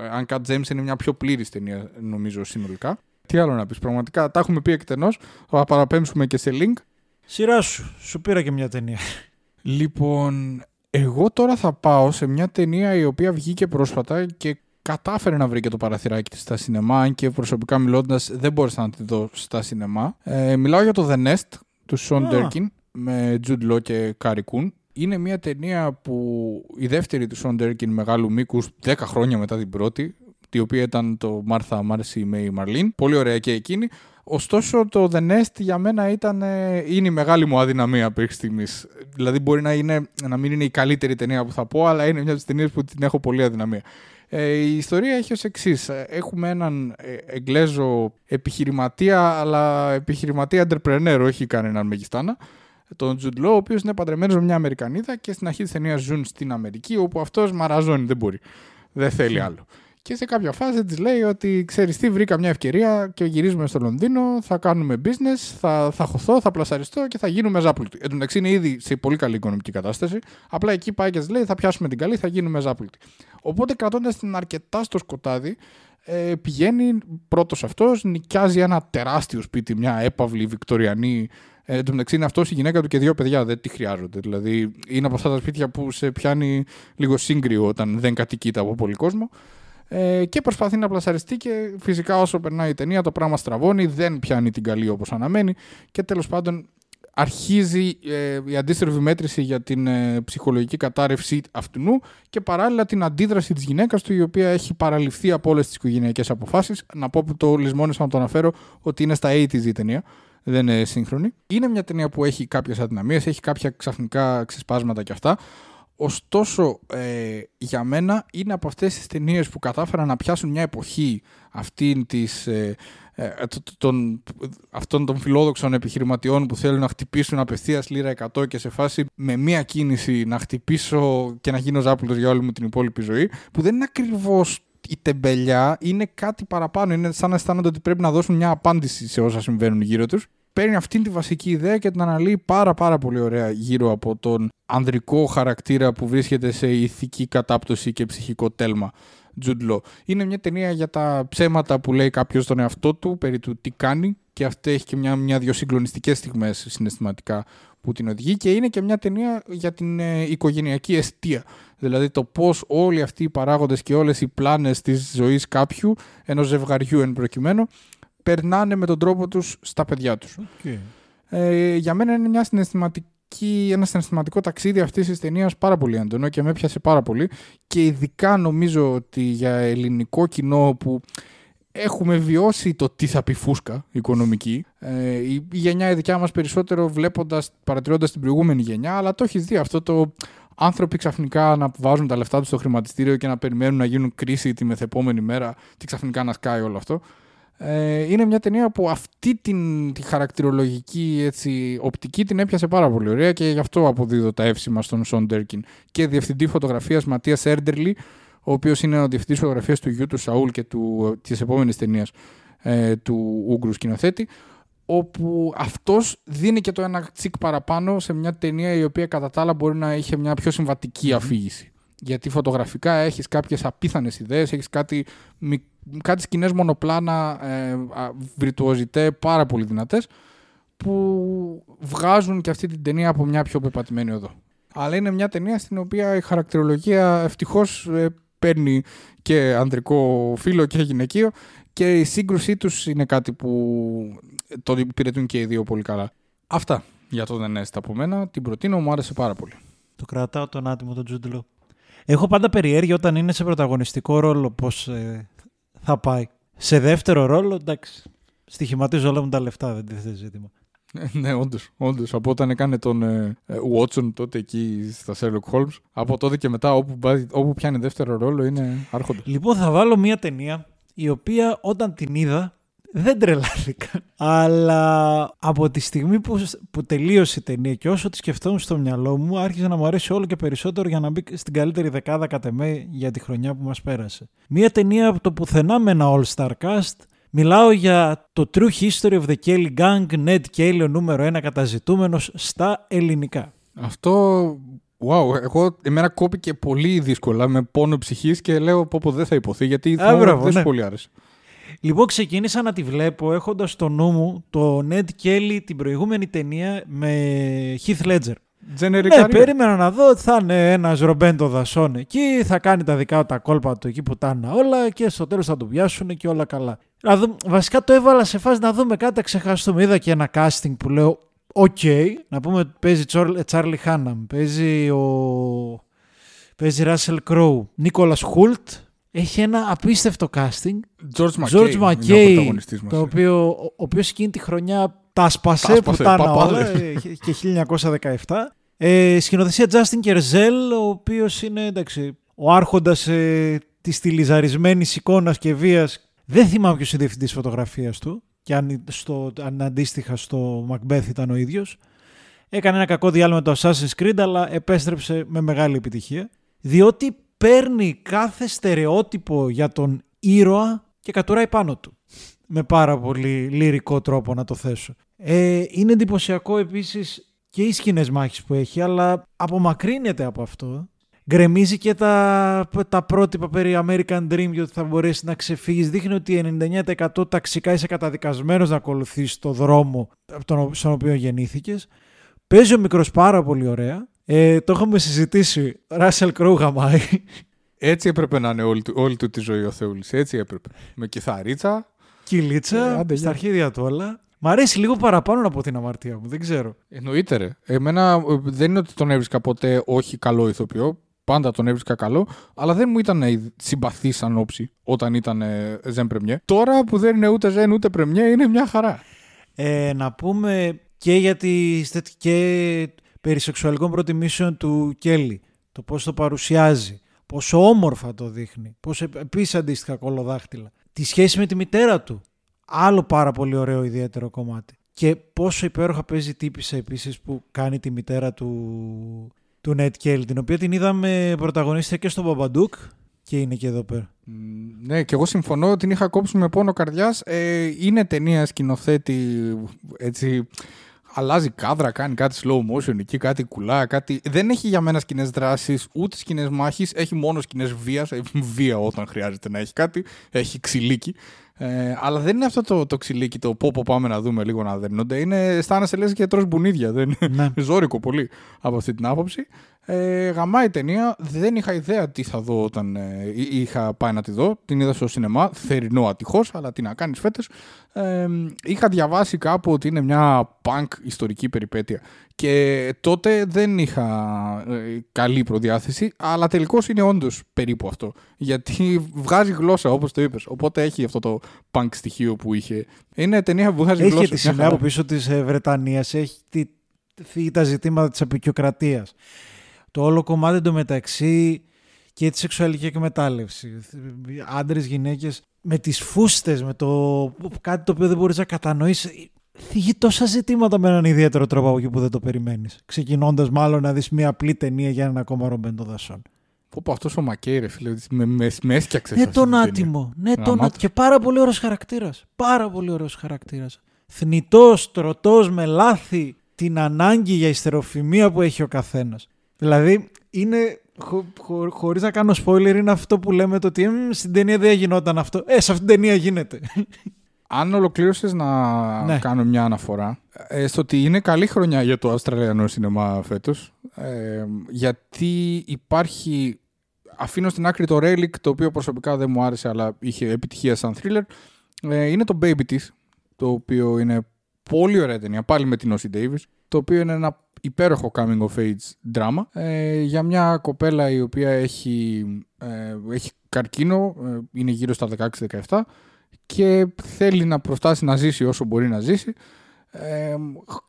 Speaker 2: ε, Uncut James είναι μια πιο πλήρης ταινία, νομίζω, συνολικά. Τι άλλο να πεις, πραγματικά τα έχουμε πει εκτενώς. Θα παραπέμψουμε και σε link.
Speaker 1: Σειρά σου, σου πήρα και μια ταινία.
Speaker 2: Λοιπόν, εγώ τώρα θα πάω σε μια ταινία η οποία βγήκε πρόσφατα και κατάφερε να βρει και το παραθυράκι της στα σινεμά, αν και προσωπικά μιλώντας δεν μπόρεσα να τη δω στα σινεμά. Ε, μιλάω για το The Nest του Σον Ντέρκιν με Jude Law και Carrie Coon. Είναι μια ταινία που η δεύτερη του Σον Ντέρκιν μεγάλου μήκου 10 χρόνια μετά την πρώτη η οποία ήταν το Μάρθα Μάρσι Μέι Μαρλίν. Πολύ ωραία και εκείνη. Ωστόσο, το The Nest για μένα ήταν, είναι η μεγάλη μου αδυναμία μέχρι στιγμής. Δηλαδή, μπορεί να, είναι, να μην είναι η καλύτερη ταινία που θα πω, αλλά είναι μια από τις ταινίες που την έχω πολύ αδυναμία. Ε, η ιστορία έχει ως εξής. Έχουμε έναν ε, Εγγλέζο επιχειρηματία, αλλά επιχειρηματία entrepreneur, όχι κανέναν μεγιστάνα, τον Τζουντ Λό, ο οποίος είναι παντρεμένος με μια Αμερικανίδα και στην αρχή της ταινίας ζουν στην Αμερική, όπου αυτός μαραζώνει, δεν μπορεί. Δεν θέλει άλλο. Και σε κάποια φάση της λέει ότι ξέρεις τι, βρήκα μια ευκαιρία και γυρίζουμε στο Λονδίνο, θα κάνουμε business, θα, θα χωθώ, θα πλασαριστώ και θα γίνουμε ζάπλουτοι. Εν τω μεταξύ είναι ήδη σε πολύ καλή οικονομική κατάσταση. Απλά εκεί πάει και της λέει: Θα πιάσουμε την καλή, θα γίνουμε ζάπλουτοι. Οπότε κρατώντας την αρκετά στο σκοτάδι, ε, πηγαίνει πρώτος αυτός, νοικιάζει ένα τεράστιο σπίτι, μια έπαυλη βικτοριανή. Ε, εν τω μεταξύ είναι αυτός η γυναίκα του και δύο παιδιά, δεν τη χρειάζονται. Δηλαδή είναι από αυτά τα σπίτια που σε πιάνει λίγο σύγκριο όταν δεν κατοικείται από πολύ κόσμο. Ε, και προσπαθεί να πλασαριστεί και φυσικά όσο περνάει η ταινία το πράγμα στραβώνει, δεν πιάνει την καλή όπως αναμένει και τέλος πάντων αρχίζει ε, η αντίστροφη μέτρηση για την ε, ψυχολογική κατάρρευση αυτού και παράλληλα την αντίδραση της γυναίκας του η οποία έχει παραλυφθεί από όλες τις οικογενειακές αποφάσεις. Να πω που το λησμόνισα να το αναφέρω ότι είναι στα 80's η ταινία, δεν είναι σύγχρονη. Είναι μια ταινία που έχει κάποιες αδυναμίες, έχει κάποια ξαφνικά ξεσπάσματα και αυτά. Ωστόσο, ε, για μένα είναι από αυτές τις ταινίες που κατάφεραν να πιάσουν μια εποχή αυτήν της, ε, ε, των, αυτών των φιλόδοξων επιχειρηματιών που θέλουν να χτυπήσουν απευθείας λίρα 100 και σε φάση με μία κίνηση να χτυπήσω και να γίνω ζάπλωτος για όλη μου την υπόλοιπη ζωή, που δεν είναι ακριβώς η τεμπελιά, είναι κάτι παραπάνω. Είναι σαν να αισθάνονται ότι πρέπει να δώσουν μια απάντηση σε όσα συμβαίνουν γύρω τους παίρνει αυτήν τη βασική ιδέα και την αναλύει πάρα πάρα πολύ ωραία γύρω από τον ανδρικό χαρακτήρα που βρίσκεται σε ηθική κατάπτωση και ψυχικό τέλμα. Jude Είναι μια ταινία για τα ψέματα που λέει κάποιος στον εαυτό του περί του τι κάνει και αυτή έχει και μια, μια δυο συγκλονιστικές στιγμές συναισθηματικά που την οδηγεί και είναι και μια ταινία για την ε, οικογενειακή αιστεία. Δηλαδή το πώς όλοι αυτοί οι παράγοντες και όλες οι πλάνες της ζωής κάποιου, ενός ζευγαριού εν προκειμένου, περνάνε με τον τρόπο τους στα παιδιά τους. Okay. Ε, για μένα είναι μια συναισθηματική, ένα συναισθηματικό ταξίδι αυτής της ταινίας πάρα πολύ έντονο και με έπιασε πάρα πολύ και ειδικά νομίζω ότι για ελληνικό κοινό που έχουμε βιώσει το τι θα πει φούσκα οικονομική. Ε, η γενιά η δικιά μας περισσότερο βλέποντας, παρατηρώντας την προηγούμενη γενιά, αλλά το έχεις δει αυτό το άνθρωποι ξαφνικά να βάζουν τα λεφτά τους στο χρηματιστήριο και να περιμένουν να γίνουν κρίση τη μεθεπόμενη μέρα και ξαφνικά να σκάει όλο αυτό. Ε, είναι μια ταινία που αυτή την τη χαρακτηρολογική έτσι, οπτική την έπιασε πάρα πολύ ωραία και γι' αυτό αποδίδω τα εύσημα στον Σον Ντέρκιν. Και διευθυντή φωτογραφίας Ματίας Έρντερλι, ο οποίος είναι ο διευθυντής φωτογραφίας του γιού του Σαούλ και της επόμενης ταινίας ε, του Ούγκρου σκηνοθέτη. Όπου αυτός δίνει και το ένα τσικ παραπάνω σε μια ταινία η οποία κατά τα άλλα μπορεί να είχε μια πιο συμβατική αφήγηση. Γιατί φωτογραφικά έχεις κάποιες απίθανες ιδέες, έχεις κάτι κάτι σκηνές μονοπλάνα, ε, βυρτουοζητέ, πάρα πολύ δυνατές, που βγάζουν και αυτή την ταινία από μια πιο πεπατημένη οδό. Αλλά είναι μια ταινία στην οποία η χαρακτηρολογία ευτυχώς ε, παίρνει και ανδρικό φίλο και γυναικείο και η σύγκρουσή τους είναι κάτι που το υπηρετούν και οι δύο πολύ καλά. Αυτά για το δεν έστω από μένα. Την προτείνω, μου άρεσε πάρα πολύ.
Speaker 1: Το κρατάω τον άτιμο τον Τζούντλο. Έχω πάντα περιέργεια όταν είναι σε πρωταγωνιστικό ρόλο πώς ε, θα πάει. Σε δεύτερο ρόλο, εντάξει, στοιχηματίζω όλα μου τα λεφτά, δεν τίθεται ζήτημα.
Speaker 2: ναι, όντως. Όντως. Από όταν έκανε τον ε, ε, Watson τότε εκεί στα Sherlock Holmes, από τότε και μετά όπου, όπου πιάνει δεύτερο ρόλο είναι άρχοντας.
Speaker 1: Λοιπόν, θα βάλω μια ταινία η οποία όταν την είδα δεν τρελάθηκα. Αλλά από τη στιγμή που, που τελείωσε η ταινία και όσο τη σκεφτόμουν στο μυαλό μου, άρχισε να μου αρέσει όλο και περισσότερο για να μπει στην καλύτερη δεκάδα κατ' εμέ για τη χρονιά που μας πέρασε. Μία ταινία από το πουθενά με ένα all-star cast. Μιλάω για το True History of the Kelly Gang, Ned Kelly, ο νούμερο ένα καταζητούμενος στα ελληνικά.
Speaker 2: Αυτό Wow, εγώ εμένα κόπηκε πολύ δύσκολα με πόνο ψυχής και λέω πω, πω δεν θα υποθεί γιατί θα δεν ναι. πολύ άρεσε.
Speaker 1: Λοιπόν, ξεκίνησα να τη βλέπω έχοντας στο νου μου το Ned Kelly την προηγούμενη ταινία με Heath Ledger.
Speaker 2: Ναι,
Speaker 1: περίμενα να δω ότι θα είναι ένας ρομπέντο δασόν εκεί, θα κάνει τα δικά του τα κόλπα του εκεί που τα όλα και στο τέλος θα του πιάσουν και όλα καλά. Δηλαδή, βασικά το έβαλα σε φάση να δούμε κάτι, να ξεχάσουμε. Είδα και ένα casting που λέω, OK, okay, να πούμε ότι παίζει Τσάρλι Χάναμ, παίζει ο. Παίζει Ράσελ Κρόου, Νίκολας Χούλτ, έχει ένα απίστευτο casting.
Speaker 2: George McKay, George McKay
Speaker 1: το οποίο, ο οποίος εκείνη τη χρονιά τα 'σπασε που τα όλα ε, και 1917. Ε, σκηνοθεσία Justin Kurzel, ο οποίος είναι εντάξει, ο άρχοντας ε, της στυλιζαρισμένης εικόνας και βίας. Δεν θυμάμαι ποιος είναι διευθυντής φωτογραφίας του και αν, στο, αν αντίστοιχα στο Macbeth ήταν ο ίδιος. Έκανε ένα κακό διάλειμμα το Assassin's Creed αλλά επέστρεψε με μεγάλη επιτυχία. Διότι παίρνει κάθε στερεότυπο για τον ήρωα και κατουράει πάνω του. Με πάρα πολύ λυρικό τρόπο να το θέσω. Ε, είναι εντυπωσιακό επίσης και οι σκηνές μάχης που έχει, αλλά απομακρύνεται από αυτό. Γκρεμίζει και τα, τα πρότυπα περί American Dream για ότι θα μπορέσει να ξεφύγεις. Δείχνει ότι 99% ταξικά είσαι καταδικασμένος να ακολουθείς το δρόμο στον οποίο γεννήθηκες. Παίζει ο μικρός πάρα πολύ ωραία. Ε, το έχουμε συζητήσει. Ράσελ Κρού γαμάει.
Speaker 2: Έτσι έπρεπε να είναι όλη, του- όλη του τη ζωή ο Θεούλης. Έτσι έπρεπε. Με κιθαρίτσα.
Speaker 1: Κυλίτσα,
Speaker 2: Ε, άντε,
Speaker 1: στα
Speaker 2: γεια.
Speaker 1: αρχίδια του όλα. Μ' αρέσει λίγο παραπάνω από την αμαρτία μου, δεν ξέρω.
Speaker 2: Εννοείται ρε. Εμένα ε, δεν είναι ότι τον έβρισκα ποτέ όχι καλό ηθοποιό. Πάντα τον έβρισκα καλό. Αλλά δεν μου ήταν ε, συμπαθή σαν όψη όταν ήταν ε, Ζεν Πρεμιέ. Τώρα που δεν είναι ούτε Ζεν ούτε Πρεμιέ είναι μια χαρά.
Speaker 1: Ε, να πούμε και για τις τέτοι- και περί σεξουαλικών προτιμήσεων του Κέλλη. Το πώς το παρουσιάζει, πόσο όμορφα το δείχνει, πόσο επίσης αντίστοιχα κολοδάχτυλα. Τη σχέση με τη μητέρα του. Άλλο πάρα πολύ ωραίο ιδιαίτερο κομμάτι. Και πόσο υπέροχα παίζει η τύπησα επίσης που κάνει τη μητέρα του, του Νέτ Κέλλη, την οποία την είδαμε πρωταγωνίστρια και στο Μπαμπαντούκ και είναι και εδώ πέρα.
Speaker 2: Μ, Ναι, και εγώ συμφωνώ. Την είχα κόψει με πόνο καρδιάς. Ε, είναι ταινία σκηνοθέτη. Έτσι. Αλλάζει κάδρα, κάνει κάτι slow motion εκεί, κάτι κουλά, κάτι. Δεν έχει για μένα σκηνές δράσης, ούτε σκηνές μάχης. Έχει μόνο σκηνές βίας. Βία όταν χρειάζεται να έχει κάτι. Έχει ξυλίκι. Ε, αλλά δεν είναι αυτό το, το ξυλίκι, το πω, πω πάμε να δούμε λίγο να δέρνονται. Είναι, αισθάνεσαι λες και τρως μπουνίδια. Δεν,
Speaker 1: Ναι.
Speaker 2: ζώρικο πολύ από αυτή την άποψη. Ε, γαμάει η ταινία. Δεν είχα ιδέα τι θα δω όταν ε, εί- είχα πάει να τη δω. Την είδα στο σινεμά. Θερινό ατυχώς, αλλά τι να κάνεις φέτος. Ε, είχα διαβάσει κάπου ότι είναι μια punk ιστορική περιπέτεια. Και τότε δεν είχα ε, καλή προδιάθεση, αλλά τελικώς είναι όντως περίπου αυτό. Γιατί βγάζει γλώσσα, όπως το είπες. Οπότε έχει αυτό το punk στοιχείο που είχε. Είναι ταινία που βγάζει
Speaker 1: Έχει
Speaker 2: γλώσσα.
Speaker 1: και τη
Speaker 2: μια
Speaker 1: σημαία
Speaker 2: χαρά.
Speaker 1: από πίσω της ε, Βρετανίας, έχει τη, φύγει τα ζητήματα της απεικιοκρατίας. Το όλο κομμάτι εντωμεταξύ και τη σεξουαλική εκμετάλλευση. Άντρες, γυναίκες, με τις φούστες, με το κάτι το οποίο δεν μπορείς να κατανοήσεις. Θίγει τόσα ζητήματα με έναν ιδιαίτερο τρόπο από εκεί που δεν το περιμένεις. Ξεκινώντας μάλλον να δεις μια απλή ταινία για έναν ακόμα ρομπέν των δασών.
Speaker 2: Πω πω αυτός ο Μακέι ρε φίλε, με, με, με έσκιαξε.
Speaker 1: Ναι, τον άτιμο. Ναι, τον
Speaker 2: Γαμάτο.
Speaker 1: άτιμο. Και πάρα πολύ ωραίος χαρακτήρας. Πάρα πολύ ωραίος χαρακτήρας. Θνητός, τρωτός, με λάθη, την ανάγκη για ιστεροφημία που έχει ο καθένας. Δηλαδή, είναι, χω, χω, χωρίς να κάνω spoiler, είναι αυτό που λέμε το ότι «Μμ, στην ταινία δεν γινόταν αυτό. Ε, σε αυτήν την ταινία γίνεται.
Speaker 2: Αν ολοκλήρωσες να
Speaker 1: Ναι.
Speaker 2: κάνω μια αναφορά ε, στο ότι είναι καλή χρονιά για το Αυστραλιανό σινεμά φέτος ε, γιατί υπάρχει αφήνω στην άκρη το Relic το οποίο προσωπικά δεν μου άρεσε αλλά είχε επιτυχία σαν thriller ε, είναι το Baby Teeth το οποίο είναι πολύ ωραία ταινία πάλι με την Ossie Davis το οποίο είναι ένα υπέροχο coming of age drama ε, για μια κοπέλα η οποία έχει, ε, έχει καρκίνο ε, είναι γύρω στα 16-17 και θέλει να προφτάσει να ζήσει όσο μπορεί να ζήσει. Ε,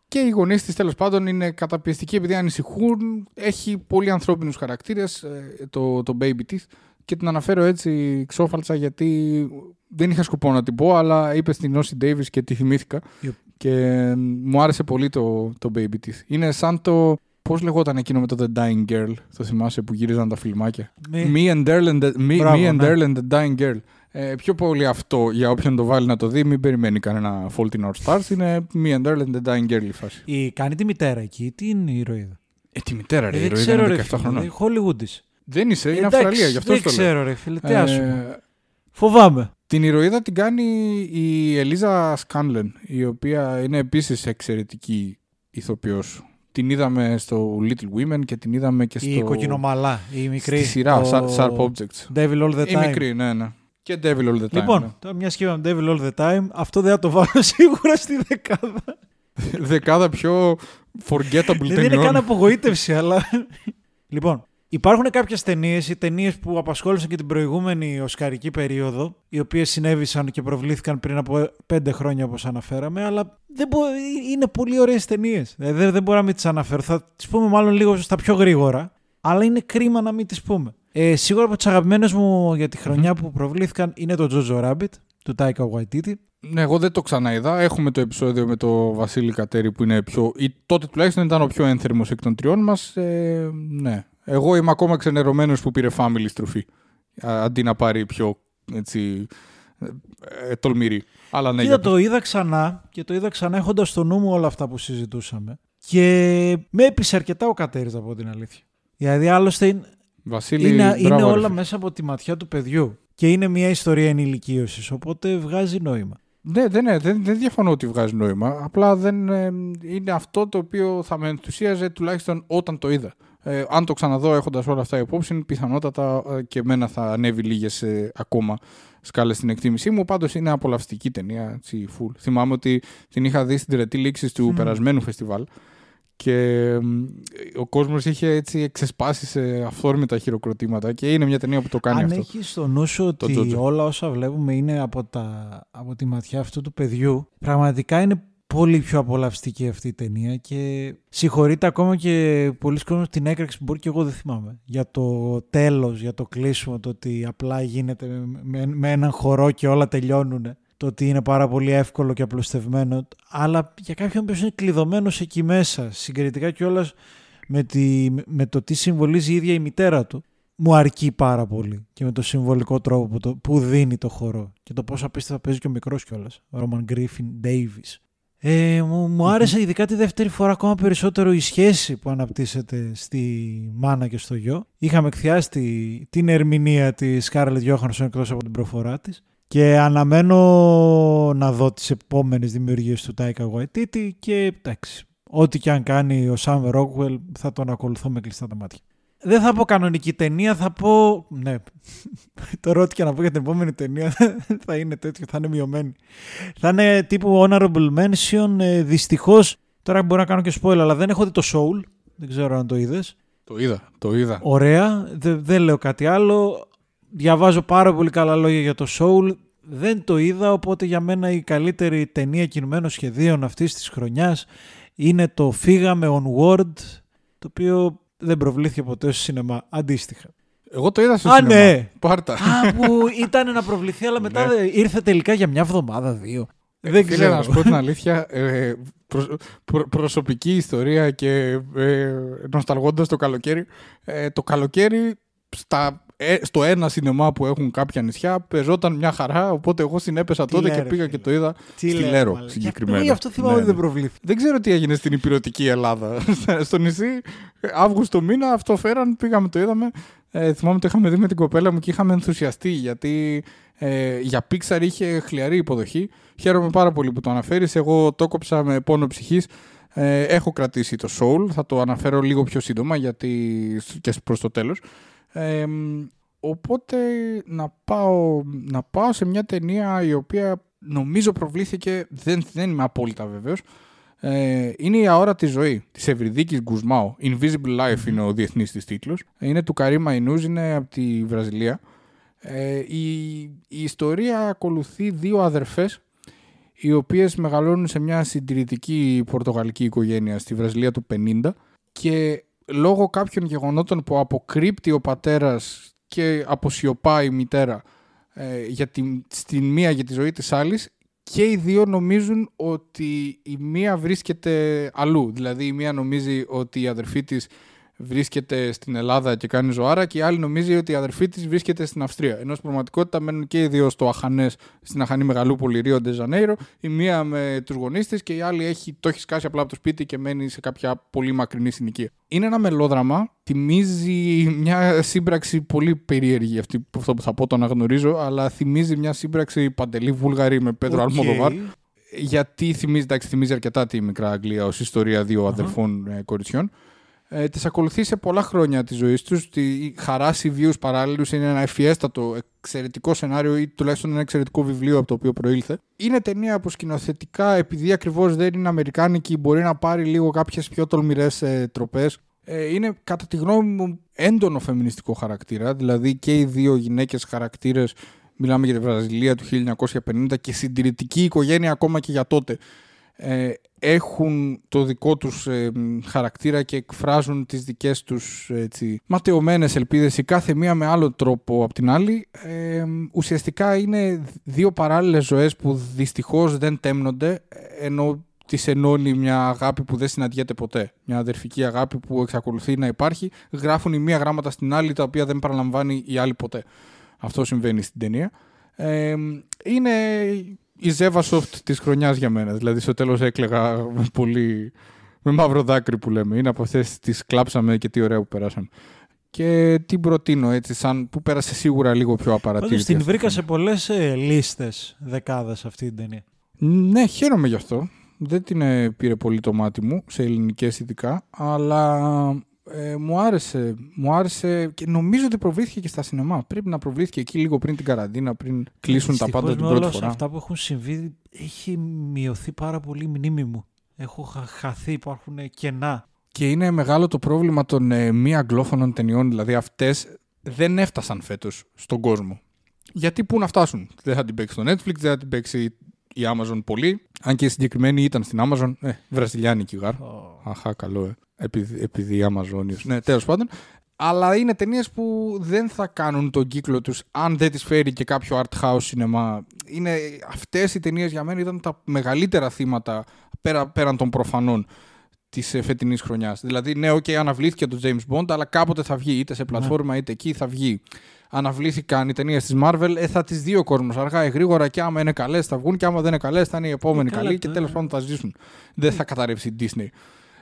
Speaker 2: και οι γονείς της τέλος πάντων είναι καταπιεστικοί επειδή ανησυχούν. Έχει πολύ ανθρώπινους χαρακτήρες το, το Baby Teeth και την αναφέρω έτσι ξόφαλτσα γιατί δεν είχα σκοπό να την πω, αλλά είπες στην Όση Davis και τη θυμήθηκα.
Speaker 1: Yep.
Speaker 2: Και μου άρεσε πολύ το, το Baby Teeth. Είναι σαν το. Πώς λεγόταν εκείνο με το The Dying Girl, το θυμάσαι που γύριζαν τα φιλμάκια;
Speaker 1: Με-
Speaker 2: Me and Earl and the, me,
Speaker 1: Μπράβο,
Speaker 2: me and
Speaker 1: ναι.
Speaker 2: Earl and the Dying Girl. Ε, πιο πολύ αυτό για όποιον το βάλει να το δει, μην περιμένει κανένα Fault in Our Stars. Είναι Me and Earl and the Dying Girl η φάση.
Speaker 1: Η, κάνει τη μητέρα εκεί. Τι είναι η ηρωίδα;
Speaker 2: Ε, τη μητέρα ρε,
Speaker 1: Ε,
Speaker 2: η
Speaker 1: δεν
Speaker 2: ροή
Speaker 1: ξέρω
Speaker 2: είναι
Speaker 1: ρε
Speaker 2: 17
Speaker 1: φίλε.
Speaker 2: χρονών.
Speaker 1: Hollywood
Speaker 2: Δεν είσαι, είναι
Speaker 1: Εντάξει,
Speaker 2: Αυστραλία, γι' αυτό
Speaker 1: δεν
Speaker 2: το λέω.
Speaker 1: ξέρω ρε φίλε. Τι άσχημα.
Speaker 2: Ε,
Speaker 1: Φοβάμαι.
Speaker 2: Την ηρωίδα την κάνει η Ελίζα Σκάνλεν, η οποία είναι επίσης εξαιρετική ηθοποιός. Την είδαμε στο Little Women και την είδαμε και στο...
Speaker 1: Η κοκκινομαλά, η μικρή.
Speaker 2: Στη σειρά,
Speaker 1: το
Speaker 2: Sharp- Sharp Objects.
Speaker 1: Devil All the
Speaker 2: Η
Speaker 1: Time.
Speaker 2: μικρή, ναι, ναι. Και Devil All the Time.
Speaker 1: Λοιπόν,
Speaker 2: ναι.
Speaker 1: τώρα μια και είπαμε Devil All the Time, αυτό δεν θα το βάλω σίγουρα στη δεκάδα.
Speaker 2: Δεκάδα πιο forgettable
Speaker 1: δεν είναι
Speaker 2: ταινιών.
Speaker 1: καν απογοήτευση, αλλά. λοιπόν, υπάρχουν κάποιες ταινίες ή ταινίες που απασχόλησαν και την προηγούμενη οσκαρική περίοδο, οι οποίες συνέβησαν και προβλήθηκαν πριν από πέντε χρόνια όπως αναφέραμε, αλλά δεν μπο... είναι πολύ ωραίες ταινίες. Δεν, δεν μπορώ να μην τις αναφέρω. Θα τις πούμε μάλλον λίγο στα πιο γρήγορα, αλλά είναι κρίμα να μην τις πούμε. Ε, σίγουρα από τις αγαπημένες μου για τη χρονιά που προβλήθηκαν είναι το Jojo Rabbit του Taika Waititi.
Speaker 2: Ναι, εγώ δεν το ξαναείδα. Έχουμε το επεισόδιο με το Βασίλη Κατέρη που είναι πιο. ή τότε τουλάχιστον ήταν ο πιο ένθερμος εκ των τριών μας. Ε, ναι. Εγώ είμαι ακόμα ξενερωμένος που πήρε family στροφή. Α, Αντί να πάρει πιο έτσι. ε, ε, τολμηρή. Αλλά ναι,
Speaker 1: Κοίτα,
Speaker 2: για πες.
Speaker 1: το είδα ξανά και το είδα ξανά έχοντας στο νου μου όλα αυτά που συζητούσαμε. Και με έπεισε αρκετά ο Κατέρης, από την αλήθεια. Δηλαδή, άλλωστε είναι,
Speaker 2: Βασίλη,
Speaker 1: είναι,
Speaker 2: μπράβο,
Speaker 1: είναι
Speaker 2: ρε
Speaker 1: όλα
Speaker 2: φίλε.
Speaker 1: μέσα από τη ματιά του παιδιού. Και είναι μια ιστορία ενηλικίωσης, οπότε βγάζει νόημα.
Speaker 2: Ναι, δεν, ναι, δεν, δεν διαφωνώ ότι βγάζει νόημα. Απλά δεν ε, είναι αυτό το οποίο θα με ενθουσίαζε τουλάχιστον όταν το είδα. Ε, αν το ξαναδώ έχοντας όλα αυτά υπόψη, πιθανότατα ε, και εμένα θα ανέβει λίγες ε, ακόμα σκάλες στην εκτίμησή μου. Πάντως είναι απολαυστική ταινία, έτσι, full. Θυμάμαι ότι την είχα δει στην τελετή λήξης του περασμένου φεστιβάλ και ο κόσμος είχε έτσι εξεσπάσει σε αυθόρμητα χειροκροτήματα και είναι μια ταινία που το κάνει
Speaker 1: Αν
Speaker 2: αυτό.
Speaker 1: Αν έχεις στο νου σου ότι όλα όσα βλέπουμε είναι από, τα, από τη ματιά αυτού του παιδιού, πραγματικά είναι πολύ πιο απολαυστική αυτή η ταινία και συγχωρείται ακόμα και πολλοί κόσμοι την έκρηξη που μπορεί και εγώ δεν θυμάμαι. Για το τέλος, για το κλείσιμο, το ότι απλά γίνεται με, με έναν χορό και όλα τελειώνουν. Το ότι είναι πάρα πολύ εύκολο και απλουστευμένο. Αλλά για κάποιον που είναι κλειδωμένος εκεί μέσα, συγκριτικά κιόλας με, με το τι συμβολίζει η ίδια η μητέρα του μου αρκεί πάρα πολύ και με το συμβολικό τρόπο που, το, που δίνει το χορό και το πόσο απίστευτα παίζει και ο μικρός κιόλας. Ο Ρόμαν Γκρίφιν Ντέιβι. Ε, μου, μου άρεσε ειδικά τη δεύτερη φορά ακόμα περισσότερο η σχέση που αναπτύσσεται στη μάνα και στο γιο. Είχαμε εκθιάσει την ερμηνεία της Σκάρλετ Γιώχανσον εκτός από την προφορά της. Και αναμένω να δω τις επόμενες δημιουργίες του Τάικα Waititi και εντάξει, ό,τι και αν κάνει ο Σάμ Ρόκουελ θα τον ακολουθώ με κλειστά τα μάτια. Δεν θα πω κανονική ταινία, θα πω. Ναι. Τώρα ό,τι και να πω για την επόμενη ταινία θα είναι τέτοιο, θα είναι μειωμένη. Θα είναι τύπου honorable mention. Ε, Δυστυχώς, τώρα μπορώ να κάνω και spoiler, αλλά δεν έχω δει το Soul. Δεν ξέρω αν το είδες.
Speaker 2: Το είδα, το είδα.
Speaker 1: Ωραία, δεν λέω κάτι άλλο. Διαβάζω πάρα πολύ καλά λόγια για το Soul. Δεν το είδα, οπότε για μένα η καλύτερη ταινία κινουμένων σχεδίων αυτής της χρονιάς είναι το Φύγαμε Onward, το οποίο δεν προβλήθηκε ποτέ στο σινεμά. Αντίστοιχα.
Speaker 2: Εγώ το είδα στο
Speaker 1: Α,
Speaker 2: σινεμά.
Speaker 1: Ναι.
Speaker 2: Πάρτα.
Speaker 1: Α, που ήταν να προβληθεί, αλλά μετά ναι. ήρθε τελικά για μια εβδομάδα, δύο. Ε, δεν
Speaker 2: ξέρω. να σου πω την αλήθεια, ε, προ, προ, προσωπική ιστορία και ε, νοσταλγώντας το καλοκαίρι. Ε, το καλοκαίρι στα ε, στο ένα σινεμά που έχουν κάποια νησιά παίζονταν μια χαρά. Οπότε εγώ συνέπεσα τότε και πήγα και το είδα τι στη Λέρο συγκεκριμένα.
Speaker 1: Εγώ γι' αυτό θυμάμαι ότι δεν ναι. προβλήθηκε.
Speaker 2: Δεν ξέρω τι έγινε στην υπηρετική Ελλάδα. στο νησί, Αύγουστο μήνα, αυτό φέραν, πήγαμε, το είδαμε. Ε, θυμάμαι ότι είχαμε δει με την κοπέλα μου και είχαμε ενθουσιαστεί γιατί ε, για Pixar είχε χλιαρή υποδοχή. Χαίρομαι πάρα πολύ που το αναφέρεις. Εγώ το κόψα με πόνο ψυχής. Ε, έχω κρατήσει το Soul, θα το αναφέρω λίγο πιο σύντομα γιατί και προς το τέλος οπότε να πάω, να πάω σε μια ταινία η οποία νομίζω προβλήθηκε, δεν, δεν είμαι απόλυτα βέβαιος, ε, είναι η αόρατη ζωής της Ευρυδίκης Γκουσμάου. Invisible Life είναι ο διεθνής της τίτλος. Είναι του Καρίμα Ινούζ, είναι από τη Βραζιλία. Ε, η, η ιστορία ακολουθεί δύο αδερφές οι οποίες μεγαλώνουν σε μια συντηρητική πορτογαλική οικογένεια στη Βραζιλία του 50 και λόγω κάποιων γεγονότων που αποκρύπτει ο πατέρας και αποσιωπάει η μητέρα ε, για τη, στην μία για τη ζωή της άλλης και οι δύο νομίζουν ότι η μία βρίσκεται αλλού. Δηλαδή η μία νομίζει ότι η αδερφή της βρίσκεται στην Ελλάδα και κάνει ζωάρα και η άλλη νομίζει ότι η αδερφή της βρίσκεται στην Αυστρία. Ενώ στην πραγματικότητα μένουν και οι δύο στο Αχανές, στην Αχανή Μεγαλούπολη Ρίο Ντεζανέιρο. Η μία με τους γονείς της και η άλλη έχει, το έχει σκάσει απλά από το σπίτι και μένει σε κάποια πολύ μακρινή συνοικία. Είναι ένα μελόδραμα. Θυμίζει μια σύμπραξη πολύ περίεργη αυτή, αυτό που θα πω το αναγνωρίζω, αλλά θυμίζει μια σύμπραξη παντελή βούλγαρη με Πέτρο okay. Αλμοδοβάρ. Γιατί θυμίζει, εντάξει, θυμίζει αρκετά τη μικρά Αγγλία ως ιστορία δύο αδερφών uh-huh. κοριτσιών ε, τις ακολουθεί σε πολλά χρόνια της ζωής τους. Τη χαράσει βίου παράλληλους είναι ένα ευφιέστατο, εξαιρετικό σενάριο ή τουλάχιστον ένα εξαιρετικό βιβλίο από το οποίο προήλθε. Είναι ταινία που σκηνοθετικά, επειδή ακριβώς δεν είναι αμερικάνικη, μπορεί να πάρει λίγο κάποιες πιο τολμηρές ε, τροπές. Ε, είναι κατά τη γνώμη μου έντονο φεμινιστικό χαρακτήρα, δηλαδή και οι δύο γυναίκες χαρακτήρες. Μιλάμε για τη Βραζιλία του 1950 και συντηρητική οικογένεια ακόμα και για τότε ε, έχουν το δικό τους ε, χαρακτήρα και εκφράζουν τις δικές τους έτσι, ματαιωμένες ελπίδες η κάθε μία με άλλο τρόπο από την άλλη ε, ουσιαστικά είναι δύο παράλληλες ζωές που δυστυχώς δεν τέμνονται ενώ τις ενώνει μια αγάπη που δεν συναντιέται ποτέ. Μια αδερφική αγάπη που εξακολουθεί να υπάρχει. Γράφουν η μία γράμματα στην άλλη τα οποία δεν παραλαμβάνει η άλλη ποτέ. Αυτό συμβαίνει στην ταινία. Ε, είναι η Ζέβασοφτ της χρονιάς για μένα. Δηλαδή στο τέλος έκλεγα με πολύ... με μαύρο δάκρυ που λέμε. Είναι από αυτές τις κλάψαμε και τι ωραία που περάσαμε. Και την προτείνω έτσι, σαν που πέρασε σίγουρα λίγο πιο απαρατήρητη.
Speaker 1: Πάντως την βρήκα σε πολλές ε, λίστες δεκάδες αυτή την ταινία.
Speaker 2: Ναι, χαίρομαι γι' αυτό. Δεν την ε, πήρε πολύ το μάτι μου, σε ελληνικές ειδικά, αλλά Ε, μου άρεσε. Μου άρεσε και νομίζω ότι προβλήθηκε και στα σινεμά. Πρέπει να προβλήθηκε εκεί λίγο πριν την καραντίνα, πριν κλείσουν τα πάντα την πρώτη φορά.
Speaker 1: Αυτά που έχουν συμβεί έχει μειωθεί πάρα πολύ η μνήμη μου. Έχω χαθεί, υπάρχουν κενά.
Speaker 2: Και είναι μεγάλο το πρόβλημα των ε, μη αγγλόφωνων ταινιών. Δηλαδή αυτές δεν έφτασαν φέτος στον κόσμο. Γιατί πού να φτάσουν; Δεν θα την παίξει στο Netflix, δεν θα την παίξει η Amazon πολύ. Αν και η συγκεκριμένη ήταν στην Amazon. Ε, βραζιλιάνικη γάρ. Oh. Αχά, καλό, ε. Επειδή, επειδή Amazon. Ναι, τέλος πάντων. Αλλά είναι ταινίες που δεν θα κάνουν τον κύκλο τους αν δεν τις φέρει και κάποιο art house σινεμά. Είναι, αυτές οι ταινίες για μένα ήταν τα μεγαλύτερα θύματα πέρα, πέραν των προφανών της ε, φετινής χρονιάς. Δηλαδή, ναι, OK, αναβλήθηκε το James Bond, αλλά κάποτε θα βγει, είτε σε ναι. πλατφόρμα είτε εκεί θα βγει. Αναβλήθηκαν οι ταινίες της Marvel, ε, θα τις δει ο κόσμος αργά ή γρήγορα και άμα είναι καλές θα βγουν και άμα δεν είναι καλές θα είναι οι επόμενοι ε, καλοί και τέλος πάντων θα ζήσουν. Δεν θα καταρρεύσει η Disney.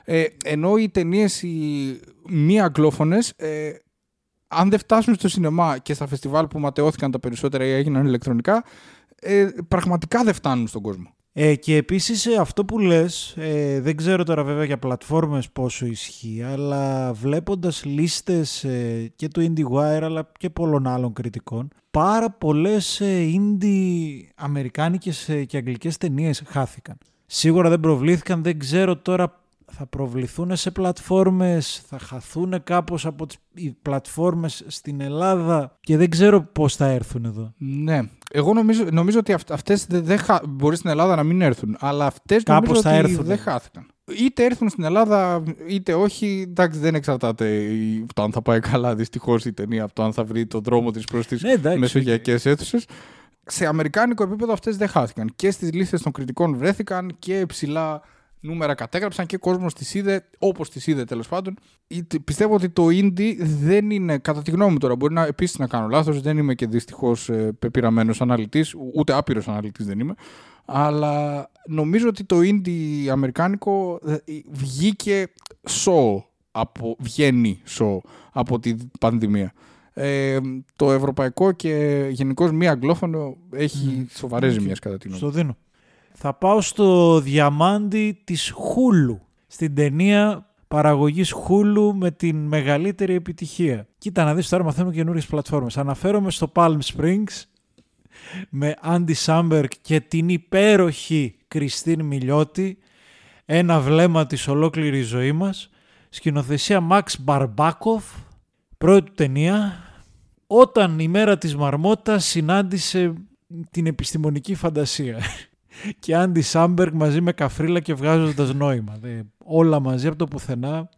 Speaker 2: Ε, ενώ οι ταινίες οι μη αγγλόφωνες, ε, αν δεν φτάσουν στο σινεμά και στα φεστιβάλ που ματαιώθηκαν τα περισσότερα ή έγιναν ηλεκτρονικά, ε, πραγματικά δεν φτάνουν στον κόσμο.
Speaker 1: Ε, και επίσης ε, αυτό που λες, ε, δεν ξέρω τώρα βέβαια για πλατφόρμες πόσο ισχύει, αλλά βλέποντας λίστες ε, και του IndieWire αλλά και πολλών άλλων κριτικών, πάρα πολλές ε, indie αμερικάνικες και αγγλικές ταινίες χάθηκαν. Σίγουρα δεν προβλήθηκαν, δεν ξέρω τώρα θα προβληθούν σε πλατφόρμες, θα χαθούν κάπως από τις οι πλατφόρμες στην Ελλάδα και δεν ξέρω πώς θα έρθουν εδώ.
Speaker 2: Ναι. Εγώ νομίζω, νομίζω ότι αυτές δεν χα... μπορεί στην Ελλάδα να μην έρθουν, αλλά αυτές κάπως νομίζω θα ότι έρθουν. δεν χάθηκαν. Είτε έρθουν στην Ελλάδα είτε όχι, εντάξει δεν εξαρτάται το αν θα πάει καλά δυστυχώς η ταινία από το αν θα βρει τον δρόμο της προς τις ναι, μεσογειακές αίθουσες. Σε αμερικάνικο επίπεδο αυτές δεν χάθηκαν. Και στις λίστες των κριτικών βρέθηκαν και ψηλά νούμερα κατέγραψαν και ο κόσμος τις είδε όπως τις είδε τέλος πάντων. Πιστεύω ότι το indie δεν είναι, κατά τη γνώμη μου τώρα, μπορεί να επίσης να κάνω λάθος, δεν είμαι και δυστυχώς ε, πεπειραμένο αναλυτής, ούτε άπειρος αναλυτής δεν είμαι. Αλλά νομίζω ότι το indie αμερικάνικο ε, βγήκε σο από, βγαίνει σο από την πανδημία. Ε, το ευρωπαϊκό και γενικώς μη αγγλόφωνο έχει mm. σοβαρές ζημιές κατά τη γνώμη
Speaker 1: μου. Στο δίνω. Θα πάω στο διαμάντι της Χούλου, στην ταινία παραγωγής Χούλου με την μεγαλύτερη επιτυχία. Κοίτα να δεις τώρα μαθαίνουμε καινούριες πλατφόρμες. Αναφέρομαι στο Palm Springs με Andy Samberg και την υπέροχη Κριστίν Μιλιώτη ένα βλέμμα της ολόκληρης ζωής μας σκηνοθεσία Max Μπαρμπάκοφ πρώτη του ταινία όταν η μέρα της Μαρμότας συνάντησε την επιστημονική φαντασία και Άντι Σάμπεργκ μαζί με Καφρίλα και βγάζοντας νόημα. όλα μαζί από το πουθενά.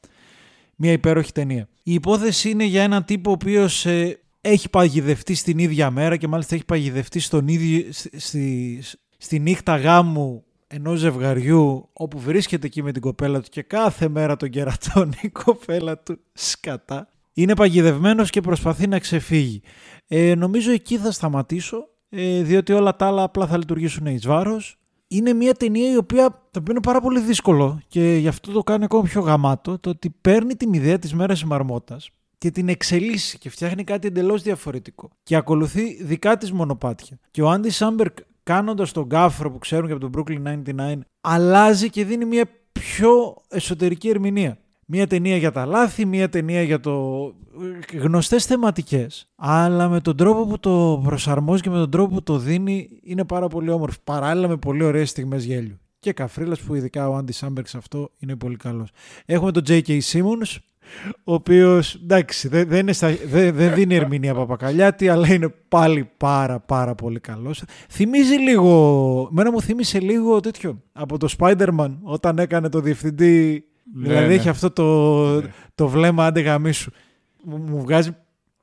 Speaker 1: Μια υπέροχη ταινία. Η υπόθεση είναι για έναν τύπο ο οποίος ε, έχει παγιδευτεί στην ίδια μέρα και μάλιστα έχει παγιδευτεί στον ίδιο, στη, στη νύχτα γάμου ενός ζευγαριού όπου βρίσκεται εκεί με την κοπέλα του και κάθε μέρα τον κερατώνει η κοπέλα του σκατά. Είναι παγιδευμένος και προσπαθεί να ξεφύγει. Ε, νομίζω εκεί θα σταματήσω ε, διότι όλα τα άλλα απλά θα λειτουργήσουν εις βάρος. Είναι μια ταινία η οποία το οποίο είναι πάρα πολύ δύσκολο και γι' αυτό το κάνει ακόμα πιο γαμάτο, το ότι παίρνει την ιδέα της μέρας της μαρμότας και την εξελίσσει και φτιάχνει κάτι εντελώς διαφορετικό και ακολουθεί δικά της μονοπάτια. Και ο Άντι Σάμπεργκ κάνοντας τον γκάφλο που ξέρουμε και από τον Brooklyn 99 αλλάζει και δίνει μια πιο εσωτερική ερμηνεία. Μία ταινία για τα λάθη, μία ταινία για το... γνωστές θεματικές. Αλλά με τον τρόπο που το προσαρμόζει και με τον τρόπο που το δίνει είναι πάρα πολύ όμορφη. Παράλληλα με πολύ ωραίες στιγμές γέλιου. Και καφρίλας που ειδικά ο Άντι Σάμπερ σε αυτό είναι πολύ καλός. Έχουμε τον J.K. Simmons, ο οποίος εντάξει δεν, δεν, δεν, δεν δίνει ερμηνεία παπακαλιάτη, αλλά είναι πάλι πάρα πάρα πολύ καλός. Θυμίζει λίγο, μένα μου θύμισε λίγο τέτοιο από το Spider-Man όταν έκανε το διευθυντή ναι, δηλαδή ναι. έχει αυτό το, ναι. το βλέμμα άντε γαμίσου. Μου, μου βγάζει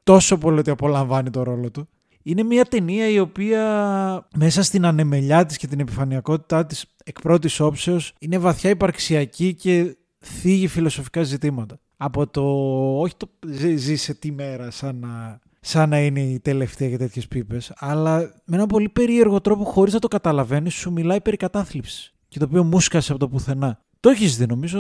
Speaker 1: τόσο πολύ ότι απολαμβάνει το ρόλο του. Είναι μια ταινία η οποία μέσα στην ανεμελιά της και την επιφανειακότητά της εκ πρώτης όψεως είναι βαθιά υπαρξιακή και θίγει φιλοσοφικά ζητήματα. Από το όχι το ζει σε τι μέρα σαν να, σαν να είναι η τελευταία για τέτοιες πίπες, αλλά με ένα πολύ περίεργο τρόπο χωρίς να το καταλαβαίνεις σου μιλάει περί κατάθλιψης και το οποίο μουσκασε από το πουθενά. Το έχεις δει, νομίζω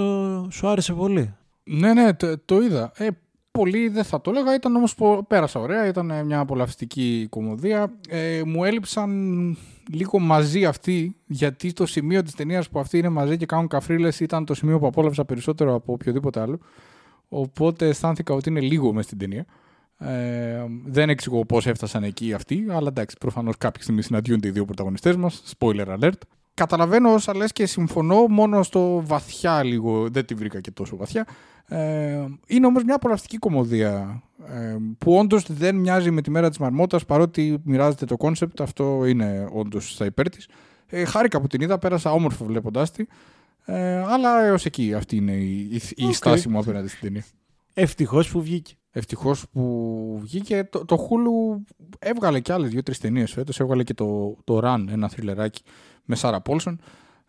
Speaker 1: σου άρεσε πολύ.
Speaker 2: Ναι, ναι, το, είδα. Ε, πολύ δεν θα το έλεγα, ήταν όμως πέρασα ωραία, ήταν μια απολαυστική κομμωδία. Ε, μου έλειψαν λίγο μαζί αυτοί, γιατί το σημείο της ταινίας που αυτοί είναι μαζί και κάνουν καφρίλες ήταν το σημείο που απόλαυσα περισσότερο από οποιοδήποτε άλλο. Οπότε αισθάνθηκα ότι είναι λίγο μες στην ταινία. Ε, δεν εξηγώ πώς έφτασαν εκεί αυτοί, αλλά εντάξει, προφανώς κάποια στιγμή συναντιούνται οι δύο πρωταγωνιστές μας. Spoiler alert. Καταλαβαίνω όσα λες και συμφωνώ μόνο στο βαθιά λίγο, δεν τη βρήκα και τόσο βαθιά. Ε, είναι όμως μια απολαυστική κωμωδία ε, που όντως δεν μοιάζει με τη μέρα της μαρμότας παρότι μοιράζεται το κόνσεπτ, αυτό είναι όντως στα υπέρ της. Ε, χάρηκα που την είδα, πέρασα όμορφα βλέποντάς τη, ε, αλλά έως εκεί αυτή είναι η, η, στάση μου απέναντι στην ταινία.
Speaker 1: Ευτυχώς που βγήκε.
Speaker 2: Ευτυχώς που βγήκε. Το, το Hulu έβγαλε και άλλες δύο-τρεις ταινίες φέτος. Έβγαλε και το, το Run, ένα θρυλεράκι με Σάρα Πόλσον.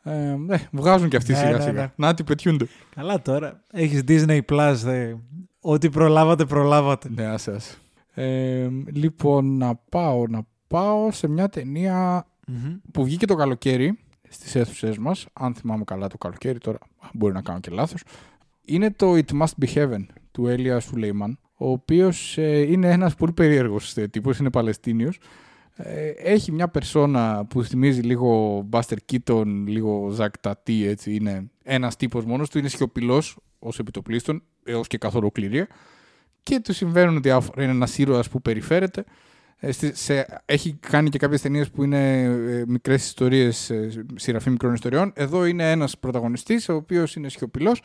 Speaker 2: Ε, ε, βγάζουν και αυτοί ναι, σιγά ναι, σιγά. Ναι. Να τι πετιούνται.
Speaker 1: Καλά τώρα. Έχεις Disney Plus. Δε. Ό,τι προλάβατε, προλάβατε.
Speaker 2: Ναι, άσε, άσε. Ε, λοιπόν, να πάω, να πάω σε μια ταινια που βγήκε το καλοκαίρι στις αίθουσε μας. Αν θυμάμαι καλά το καλοκαίρι, τώρα μπορεί να κάνω και λάθος. Είναι το It Must Be Heaven του Έλια Σουλέιμαν, ο οποίος ε, είναι ένας πολύ περίεργος ε, τύπος, είναι Παλαιστίνιος. Ε, έχει μια περσόνα που θυμίζει λίγο Buster Keaton, λίγο Ζακ Τατί, έτσι. Είναι ένας τύπος μόνος του, είναι σιωπηλός ως επιτοπλίστων, έως και καθ' ολοκληρία. Και του συμβαίνουν διάφορα. Είναι ένας ήρωας που περιφέρεται. Ε, σε, έχει κάνει και κάποιες ταινίες που είναι ε, μικρές ιστορίες, ε, σειραφή μικρών ιστοριών. Εδώ είναι ένας πρωταγωνιστής, ο οποίος είναι σιωπηλός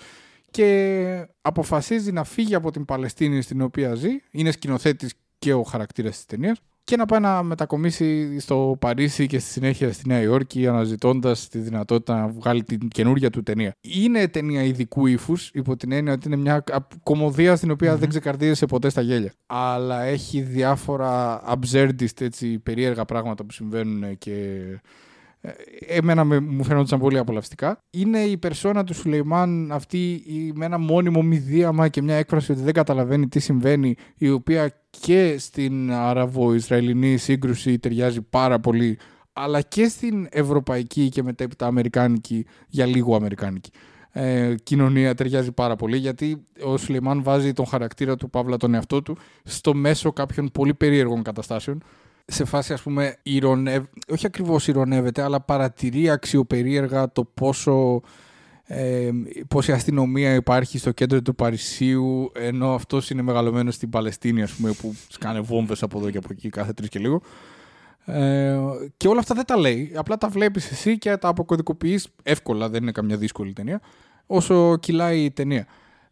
Speaker 2: και αποφασίζει να φύγει από την Παλαιστίνη στην οποία ζει. Είναι σκηνοθέτης και ο χαρακτήρας της ταινίας και να πάει να μετακομίσει στο Παρίσι και στη συνέχεια στη Νέα Υόρκη αναζητώντας τη δυνατότητα να βγάλει την καινούργια του ταινία. Είναι ταινία ειδικού ύφους, υπό την έννοια ότι είναι μια κομμωδία στην οποια δεν ξεκαρδίζεσαι ποτέ στα γέλια. Αλλά έχει διάφορα absurdist, έτσι, περίεργα πράγματα που συμβαίνουν και ε, εμένα μου φαίνονταν πολύ απολαυστικά. Είναι η περσόνα του Σουλεϊμάν αυτή με ένα μόνιμο μηδίαμα και μια έκφραση ότι δεν καταλαβαίνει τι συμβαίνει, η οποία και στην Αραβο-Ισραηλινή σύγκρουση ταιριάζει πάρα πολύ, αλλά και στην ευρωπαϊκή και μετέπειτα αμερικάνικη, για λίγο αμερικάνικη. Ε, κοινωνία ταιριάζει πάρα πολύ γιατί ο Σουλεϊμάν βάζει τον χαρακτήρα του Παύλα τον εαυτό του στο μέσο κάποιων πολύ περίεργων καταστάσεων σε φάση ας πούμε ηρωνευ... όχι ακριβώς ηρωνεύεται αλλά παρατηρεί αξιοπερίεργα το πόσο ε, πόση αστυνομία υπάρχει στο κέντρο του Παρισίου ενώ αυτός είναι μεγαλωμένος στην Παλαιστίνη ας πούμε που σκάνε βόμβες από εδώ και από εκεί κάθε τρεις και λίγο. Ε, και όλα αυτά δεν τα λέει. Απλά τα βλέπεις εσύ και τα αποκωδικοποιείς εύκολα. Δεν είναι καμιά δύσκολη ταινία όσο κυλάει η ταινία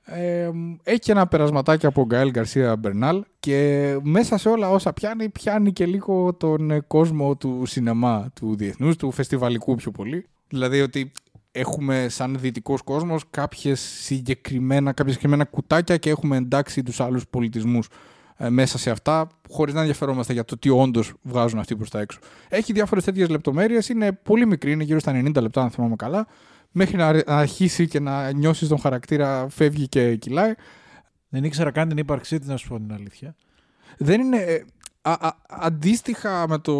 Speaker 2: ε, έχει ένα περασματάκι από Γκάιλ Γκαρσία Μπερνάλ και μέσα σε όλα όσα πιάνει, πιάνει και λίγο τον κόσμο του σινεμά του διεθνούς, του φεστιβαλικού πιο πολύ. Δηλαδή ότι έχουμε σαν δυτικός κόσμος κάποιες συγκεκριμένα, κάποια συγκεκριμένα κουτάκια και έχουμε εντάξει τους άλλους πολιτισμούς ε, μέσα σε αυτά, χωρίς να ενδιαφερόμαστε για το τι όντως βγάζουν αυτοί προς τα έξω. Έχει διάφορες τέτοιες λεπτομέρειες, είναι πολύ μικρή, είναι γύρω στα 90 λεπτά, αν θυμάμαι καλά μέχρι να αρχίσει και να νιώσεις τον χαρακτήρα, φεύγει και κυλάει.
Speaker 1: Δεν ήξερα καν την ύπαρξή της, να σου πω την αλήθεια.
Speaker 2: Δεν είναι. Ε, α, α, αντίστοιχα με το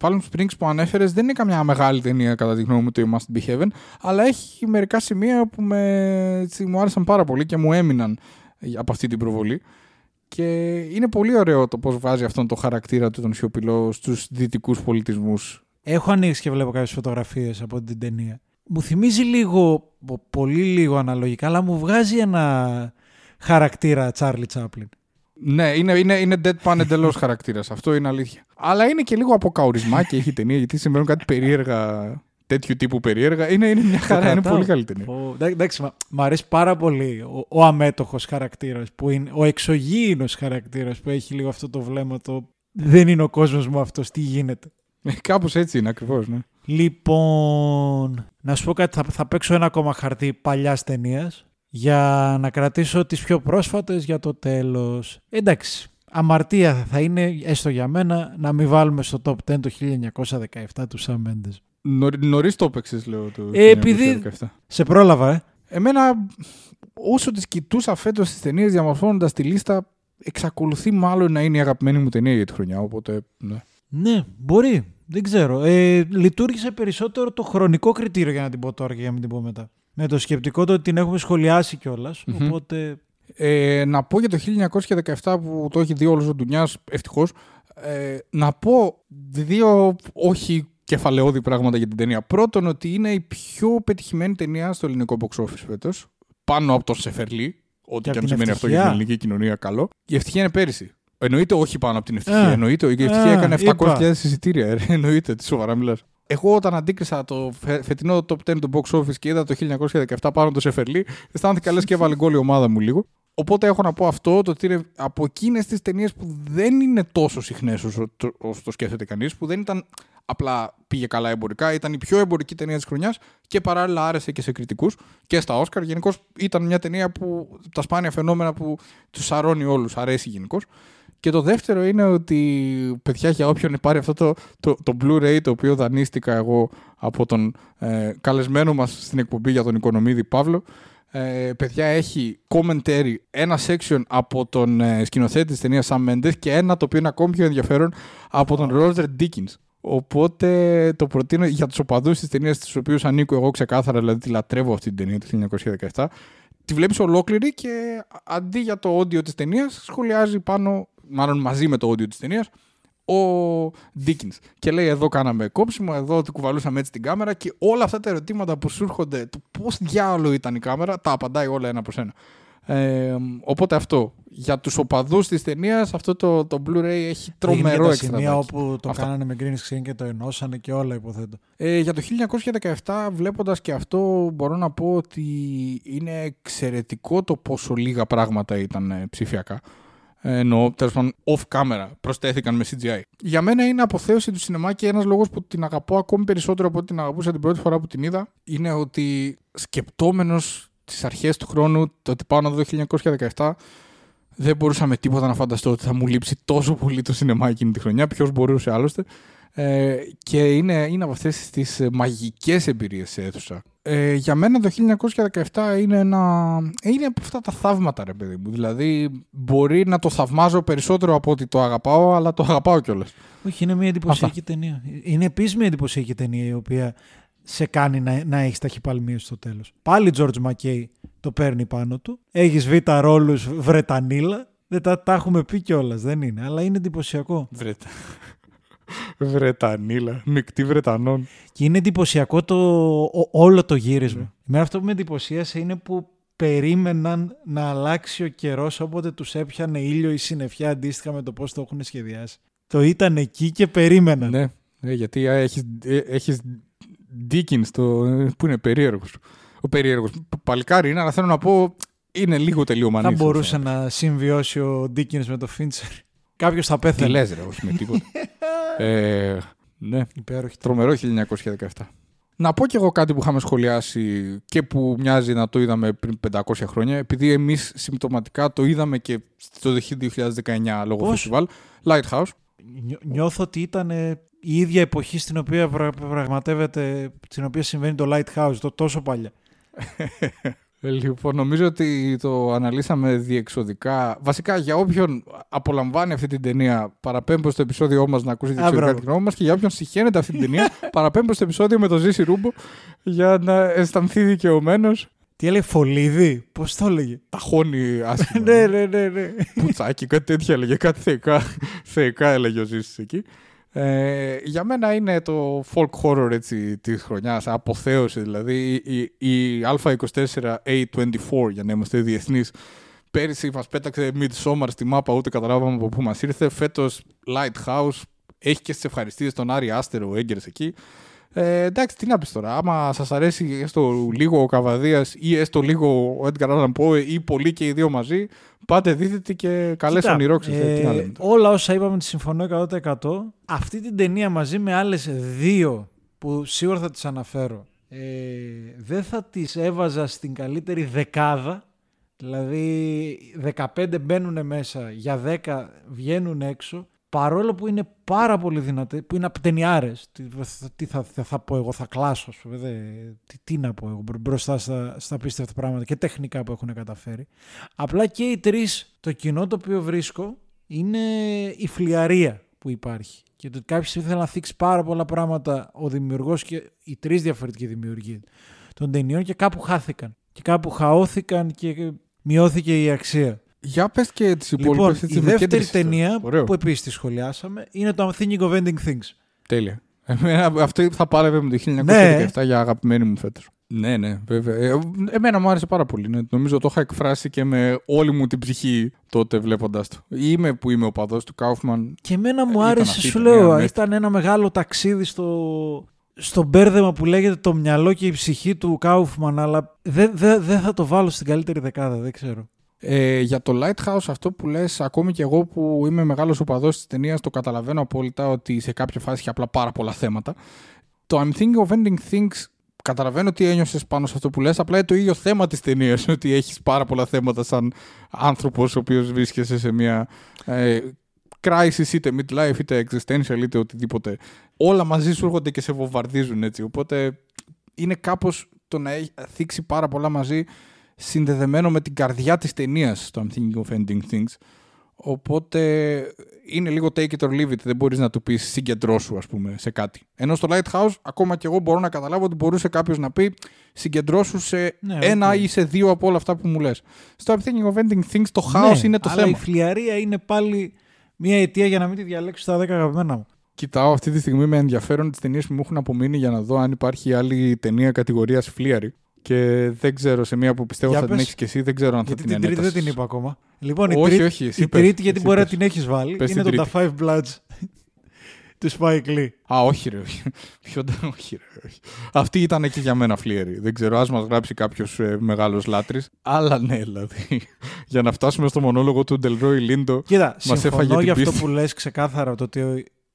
Speaker 2: Palm Springs που ανέφερες, δεν είναι καμιά μεγάλη ταινία κατά τη γνώμη μου το Must Be Heaven, αλλά έχει μερικά σημεία που με, έτσι, μου άρεσαν πάρα πολύ και μου έμειναν από αυτή την προβολή. Και είναι πολύ ωραίο το πώς βάζει αυτόν τον χαρακτήρα του τον σιωπηλό στους δυτικούς πολιτισμούς.
Speaker 1: Έχω ανοίξει και βλέπω κάποιες φωτογραφίες από την ταινία μου θυμίζει λίγο, πολύ λίγο αναλογικά, αλλά μου βγάζει ένα χαρακτήρα Charlie Chaplin.
Speaker 2: Ναι, είναι, είναι, είναι deadpan εντελώς χαρακτήρας. Αυτό είναι αλήθεια. Αλλά είναι και λίγο αποκαουρισμα και έχει ταινία γιατί συμβαίνουν κάτι περίεργα. Τέτοιου τύπου περίεργα. Είναι, είναι μια χαρά. είναι πολύ καλή ταινία.
Speaker 1: Ο, εντάξει, μου αρέσει πάρα πολύ ο, ο αμέτωχος χαρακτήρας. Ο εξωγήινος χαρακτήρας που έχει λίγο αυτό το βλέμμα. Το δεν είναι ο κόσμος μου αυτός. Τι γίνεται.
Speaker 2: Ε, Κάπως έτσι είναι ακριβώς. Ναι.
Speaker 1: Λοιπόν, να σου πω κάτι, θα, θα παίξω ένα ακόμα χαρτί παλιάς ταινίας για να κρατήσω τις πιο πρόσφατες για το τέλος. Εντάξει, αμαρτία θα είναι, έστω για μένα, να μην βάλουμε στο top 10 το 1917 του Sam Mendes.
Speaker 2: Νωρί το έπαιξες, λέω, το
Speaker 1: ε, Επειδή σε πρόλαβα, ε.
Speaker 2: Εμένα, όσο τις κοιτούσα φέτος στις ταινίες διαμορφώνοντας τη λίστα, εξακολουθεί μάλλον να είναι η αγαπημένη μου ταινία για τη χρονιά, οπότε ναι.
Speaker 1: Ναι, μπορεί. Δεν ξέρω. Ε, λειτουργήσε περισσότερο το χρονικό κριτήριο για να την πω τώρα και για να μην την πω μετά. Με το σκεπτικό το ότι την έχουμε σχολιάσει κιόλας. Οπότε.
Speaker 2: Ε, να πω για το 1917 που το έχει δει όλος ο Ντουνιάς, ευτυχώς. Ε, να πω δύο όχι κεφαλαιόδη πράγματα για την ταινία. Πρώτον, ότι είναι η πιο πετυχημένη ταινία στο ελληνικό box office φέτος. Πάνω από το Σεφερλί. Ό,τι
Speaker 1: Και
Speaker 2: και
Speaker 1: από
Speaker 2: αν
Speaker 1: την
Speaker 2: σημαίνει αυτό για την
Speaker 1: ευτυχία.
Speaker 2: ελληνική κοινωνία, καλό. Η ευτυχία είναι πέρυσι. Εννοείται όχι πάνω από την ευτυχία.
Speaker 1: Α.
Speaker 2: Εννοείται. Η ευτυχία
Speaker 1: Α,
Speaker 2: έκανε 700.000
Speaker 1: είπα.
Speaker 2: εισιτήρια. ε, Εννοείται. Τι σοβαρά μιλάς. Εγώ όταν αντίκρισα το φε- φετινό top 10 του box office και είδα το 1917 πάνω το Σεφερλί, αισθάνθηκα λες και έβαλε γκολ η ομάδα μου λίγο. Οπότε έχω να πω αυτό, το ότι είναι από εκείνες τις ταινίες που δεν είναι τόσο συχνές όσο, το- όσο το σκέφτεται κανείς, που δεν ήταν απλά πήγε καλά εμπορικά, ήταν η πιο εμπορική ταινία της χρονιάς και παράλληλα άρεσε και σε κριτικούς και στα Όσκαρ. Γενικώς ήταν μια ταινία που τα σπάνια φαινόμενα που τους σαρώνει όλους, αρέσει γενικώς. Και το δεύτερο είναι ότι, παιδιά, για όποιον πάρει αυτό το, το, το Blu-ray το οποίο δανείστηκα εγώ από τον ε, καλεσμένο μας στην εκπομπή για τον Οικονομίδη Παύλο, ε, παιδιά, έχει commentary, ένα section από τον ε, σκηνοθέτη της ταινίας Sam Mendes και ένα το οποίο είναι ακόμη πιο ενδιαφέρον από τον Roger Dickens. Οπότε το προτείνω για τους οπαδούς της ταινίας στους οποίους ανήκω εγώ ξεκάθαρα, δηλαδή τη λατρεύω αυτή την ταινία του 1917. Τη βλέπεις ολόκληρη και αντί για το audio της ταινίας σχολιάζει πάνω, μάλλον μαζί με το audio της ταινίας, ο Dickens. Και λέει εδώ κάναμε κόψιμο, εδώ την κουβαλούσαμε έτσι την κάμερα και όλα αυτά τα ερωτήματα που σου έρχονται, το πώς διάολο ήταν η κάμερα, τα απαντάει όλα ένα προς ένα. Ε, οπότε αυτό. Για τους οπαδούς της ταινίας, αυτό το, το Blu-ray έχει τρομερό
Speaker 1: τα
Speaker 2: έξτρα.
Speaker 1: σημεία όπου το
Speaker 2: Αυτά.
Speaker 1: κάνανε με green screen και το ενώσανε και όλα υποθέτω.
Speaker 2: Ε, για το 1917 βλέποντας και αυτό μπορώ να πω ότι είναι εξαιρετικό το πόσο λίγα πράγματα ήταν ε, ψηφιακά. Ε, εννοώ τέλος πάντων off camera προσθέθηκαν με CGI. Για μένα είναι αποθέωση του σινεμά και ένας λόγος που την αγαπώ ακόμη περισσότερο από ό,τι την αγαπούσα την πρώτη φορά που την είδα είναι ότι σκεπτόμενος τις αρχές του χρόνου το ότι πάω να δω το 1917 δεν μπορούσα με τίποτα να φανταστώ ότι θα μου λείψει τόσο πολύ το σινεμά εκείνη τη χρονιά. Ποιος μπορούσε άλλωστε. Ε, και είναι, είναι από αυτές τις ε, μαγικές εμπειρίες σε αίθουσα. Ε, για μένα το 1917 είναι ένα... Είναι από αυτά τα θαύματα ρε παιδί μου. Δηλαδή μπορεί να το θαυμάζω περισσότερο από ότι το αγαπάω, αλλά το αγαπάω κιόλας.
Speaker 1: Όχι, είναι μια εντυπωσιακή ταινία. Είναι επίσης μια εντυπωσιακή ταινία η οποία σε κάνει να, να έχεις ταχυπαλμίες στο τέλος. Πάλι George McKay το παίρνει πάνω του. Έχεις β' ρόλους Βρετανίλα. Δεν τα, τα έχουμε πει κιόλας, δεν είναι. Αλλά είναι εντυπωσιακό.
Speaker 2: Βρετα... Βρετανίλα. Μεικτή Βρετανών.
Speaker 1: Και είναι εντυπωσιακό το, ο- όλο το γύρισμα. Εμένα αυτό που με εντυπωσίασε είναι που περίμεναν να αλλάξει ο καιρός όποτε τους έπιανε ήλιο ή συννεφιά αντίστοιχα με το πώς το έχουν σχεδιάσει. Το ήταν εκεί και περίμεναν.
Speaker 2: Ναι, ε, γιατί ε, έχεις, ε, έχεις Dickens, το, ε, που είναι περίεργος. Ο περίεργος. Παλικάρι είναι, αλλά θέλω να πω, είναι λίγο τελειομανής.
Speaker 1: Θα μπορούσε να συμβιώσει ο Ντίκινς με το Φίντσερ. Κάποιος θα
Speaker 2: Τι
Speaker 1: πέθανε.
Speaker 2: λες ρε, όχι με τίποτα. ε, ναι,
Speaker 1: Υπέροχη.
Speaker 2: τρομερό 1917. Να πω κι εγώ κάτι που είχαμε σχολιάσει και που μοιάζει να το είδαμε πριν 500 χρόνια, επειδή εμείς συμπτωματικά το είδαμε και στο 2019 λόγω
Speaker 1: Πώς;
Speaker 2: φεστιβάλ, Lighthouse.
Speaker 1: Νιώ- Νιώθω ότι ήταν ε, η ίδια εποχή στην οποία πρα- πραγματεύεται, στην οποία συμβαίνει το Lighthouse, το τόσο παλιά.
Speaker 2: Ε, Λοιπόν, νομίζω ότι το αναλύσαμε διεξοδικά. Βασικά, για όποιον απολαμβάνει αυτή την ταινία, παραπέμπω στο επεισόδιό μας να ακούσει διεξοδικά
Speaker 1: μπράβο.
Speaker 2: την γνώμη μας. Και για όποιον συχαίνεται αυτή την ταινία, παραπέμπω στο επεισόδιο με τον Ζήση Ρούμπο για να αισθανθεί δικαιωμένος.
Speaker 1: Τι έλεγε, Φολίδη, πώς το έλεγε;
Speaker 2: Ταχώνει άσχημα.
Speaker 1: ναι, ναι, ναι, ναι.
Speaker 2: Πουτσάκι, κάτι τέτοια έλεγε. Κάτι θεϊκά, θεϊκά έλεγε ο Ζήσης εκεί. Ε, για μένα είναι το folk horror έτσι, της χρονιάς, αποθέωση δηλαδή. Η, η Α24A24, για να είμαστε διεθνείς, πέρυσι μας πέταξε Midsommar στη μάπα, ούτε καταλάβαμε από πού μας ήρθε. Φέτος Lighthouse, έχει και στις ευχαριστίες τον Άρη Άστερο, ο Έγκαιρες εκεί. Ε, εντάξει, τι να πεις τώρα. Άμα σας αρέσει έστω λίγο ο Καβαδίας ή έστω λίγο ο Edgar Allan Poe ή πολύ και οι δύο μαζί, πάτε δίθετε και καλές
Speaker 1: Κοίτα,
Speaker 2: ονειρόξεις. ε, τι να
Speaker 1: ε,
Speaker 2: λέμε τώρα.
Speaker 1: όλα όσα είπαμε τη συμφωνώ 100%. Αυτή την ταινία μαζί με άλλες δύο που σίγουρα θα τις αναφέρω ε, δεν θα τις έβαζα στην καλύτερη δεκάδα δηλαδή 15 μπαίνουν μέσα για 10 βγαίνουν έξω παρόλο που είναι πάρα πολύ δυνατέ, που είναι απτενιάρες. Τι, τι θα, θα, θα πω εγώ, θα κλάσω, ας πούμε, δε, τι, τι να πω εγώ μπρο- μπροστά στα, στα απίστευτα πράγματα και τεχνικά που έχουν καταφέρει. Απλά και οι τρεις, το κοινό το οποίο βρίσκω είναι η φλιαρία που υπάρχει. Και το ότι κάποιος ήθελε να θίξει πάρα πολλά πράγματα ο δημιουργός και οι τρεις διαφορετικοί δημιουργοί των ταινιών και κάπου χάθηκαν. Και κάπου χαώθηκαν και μειώθηκε η αξία.
Speaker 2: Για πες και τις υπόλοιπες.
Speaker 1: Λοιπόν,
Speaker 2: έτσι,
Speaker 1: η
Speaker 2: με
Speaker 1: δεύτερη
Speaker 2: κέντρησες τώρα.
Speaker 1: ταινία
Speaker 2: Ωραίο.
Speaker 1: που επίσης τη σχολιάσαμε είναι το I'm Thinking of Ending Things.
Speaker 2: Τέλεια. Εμένα αυτό θα πάρευε με το 1917
Speaker 1: Ναι.
Speaker 2: για αγαπημένη μου φέτος. Ναι, ναι, βέβαια. Ε, εμένα μου άρεσε πάρα πολύ. Ναι. Νομίζω το είχα εκφράσει και με όλη μου την ψυχή τότε βλέποντα το. Είμαι που είμαι ο παδός του Κάουφμαν.
Speaker 1: Και εμένα μου άρεσε, σου λέω. Ήταν ένα μεγάλο ταξίδι στο, στο μπέρδεμα που λέγεται το μυαλό και η ψυχή του Κάουφμαν, αλλά δεν δε, δε θα το βάλω στην καλύτερη δεκάδα, δεν ξέρω.
Speaker 2: Ε, για το Lighthouse αυτό που λες, ακόμη και εγώ που είμαι μεγάλος οπαδός της ταινίας, το καταλαβαίνω απόλυτα ότι σε κάποια φάση έχει απλά πάρα πολλά θέματα. Το I'm thinking of ending things καταλαβαίνω τι ένιωσες πάνω σε αυτό που λες, απλά είναι το ίδιο θέμα της ταινίας ότι έχεις πάρα πολλά θέματα σαν άνθρωπος ο οποίος βρίσκεσαι σε μια ε, crisis είτε midlife είτε existential είτε οτιδήποτε. Όλα μαζί σου έρχονται και σε βομβαρδίζουν έτσι, οπότε είναι κάπως το να έχει θίξει πάρα πολλά μαζί συνδεδεμένο με την καρδιά της ταινίας στο I'm thinking of ending things. Οπότε είναι λίγο take it or leave it. Δεν μπορείς να του πεις συγκεντρώσου, ας πούμε, σε κάτι. Ενώ στο Lighthouse, ακόμα και εγώ μπορώ να καταλάβω ότι μπορούσε κάποιος να πει συγκεντρώσου σε ναι, ένα ή σε δύο από όλα αυτά που μου λες. Στο I'm thinking of ending things, το χάος ναι, είναι το
Speaker 1: αλλά
Speaker 2: θέμα.
Speaker 1: η φλιαρία είναι πάλι μια αιτία για να μην τη διαλέξω στα 10 αγαπημένα μου.
Speaker 2: Κοιτάω αυτή τη στιγμή με ενδιαφέρον τις ταινίες που μου έχουν απομείνει για να δω αν υπάρχει άλλη ταινία κατηγορίας φλίαρη. Και δεν ξέρω σε μία που πιστεύω θα την έχεις και εσύ, δεν ξέρω αν θα την
Speaker 1: την τρίτη δεν την είπα ακόμα. Λοιπόν, η
Speaker 2: όχι,
Speaker 1: τρίτη,
Speaker 2: όχι, εσύ
Speaker 1: η τρίτη γιατί μπορεί να την έχεις βάλει, είναι το The Five Bloods του Spike Lee.
Speaker 2: Α, όχι ρε, όχι. όχι, ρε, όχι. Αυτή ήταν και για μένα φλίερη. Δεν ξέρω, ας μας γράψει κάποιος ε, μεγάλος λάτρης. Αλλά ναι, δηλαδή. για να φτάσουμε στο μονόλογο του Ντελρόι Λίντο.
Speaker 1: Κοίτα, μας συμφωνώ για αυτό που λες ξεκάθαρα, το ότι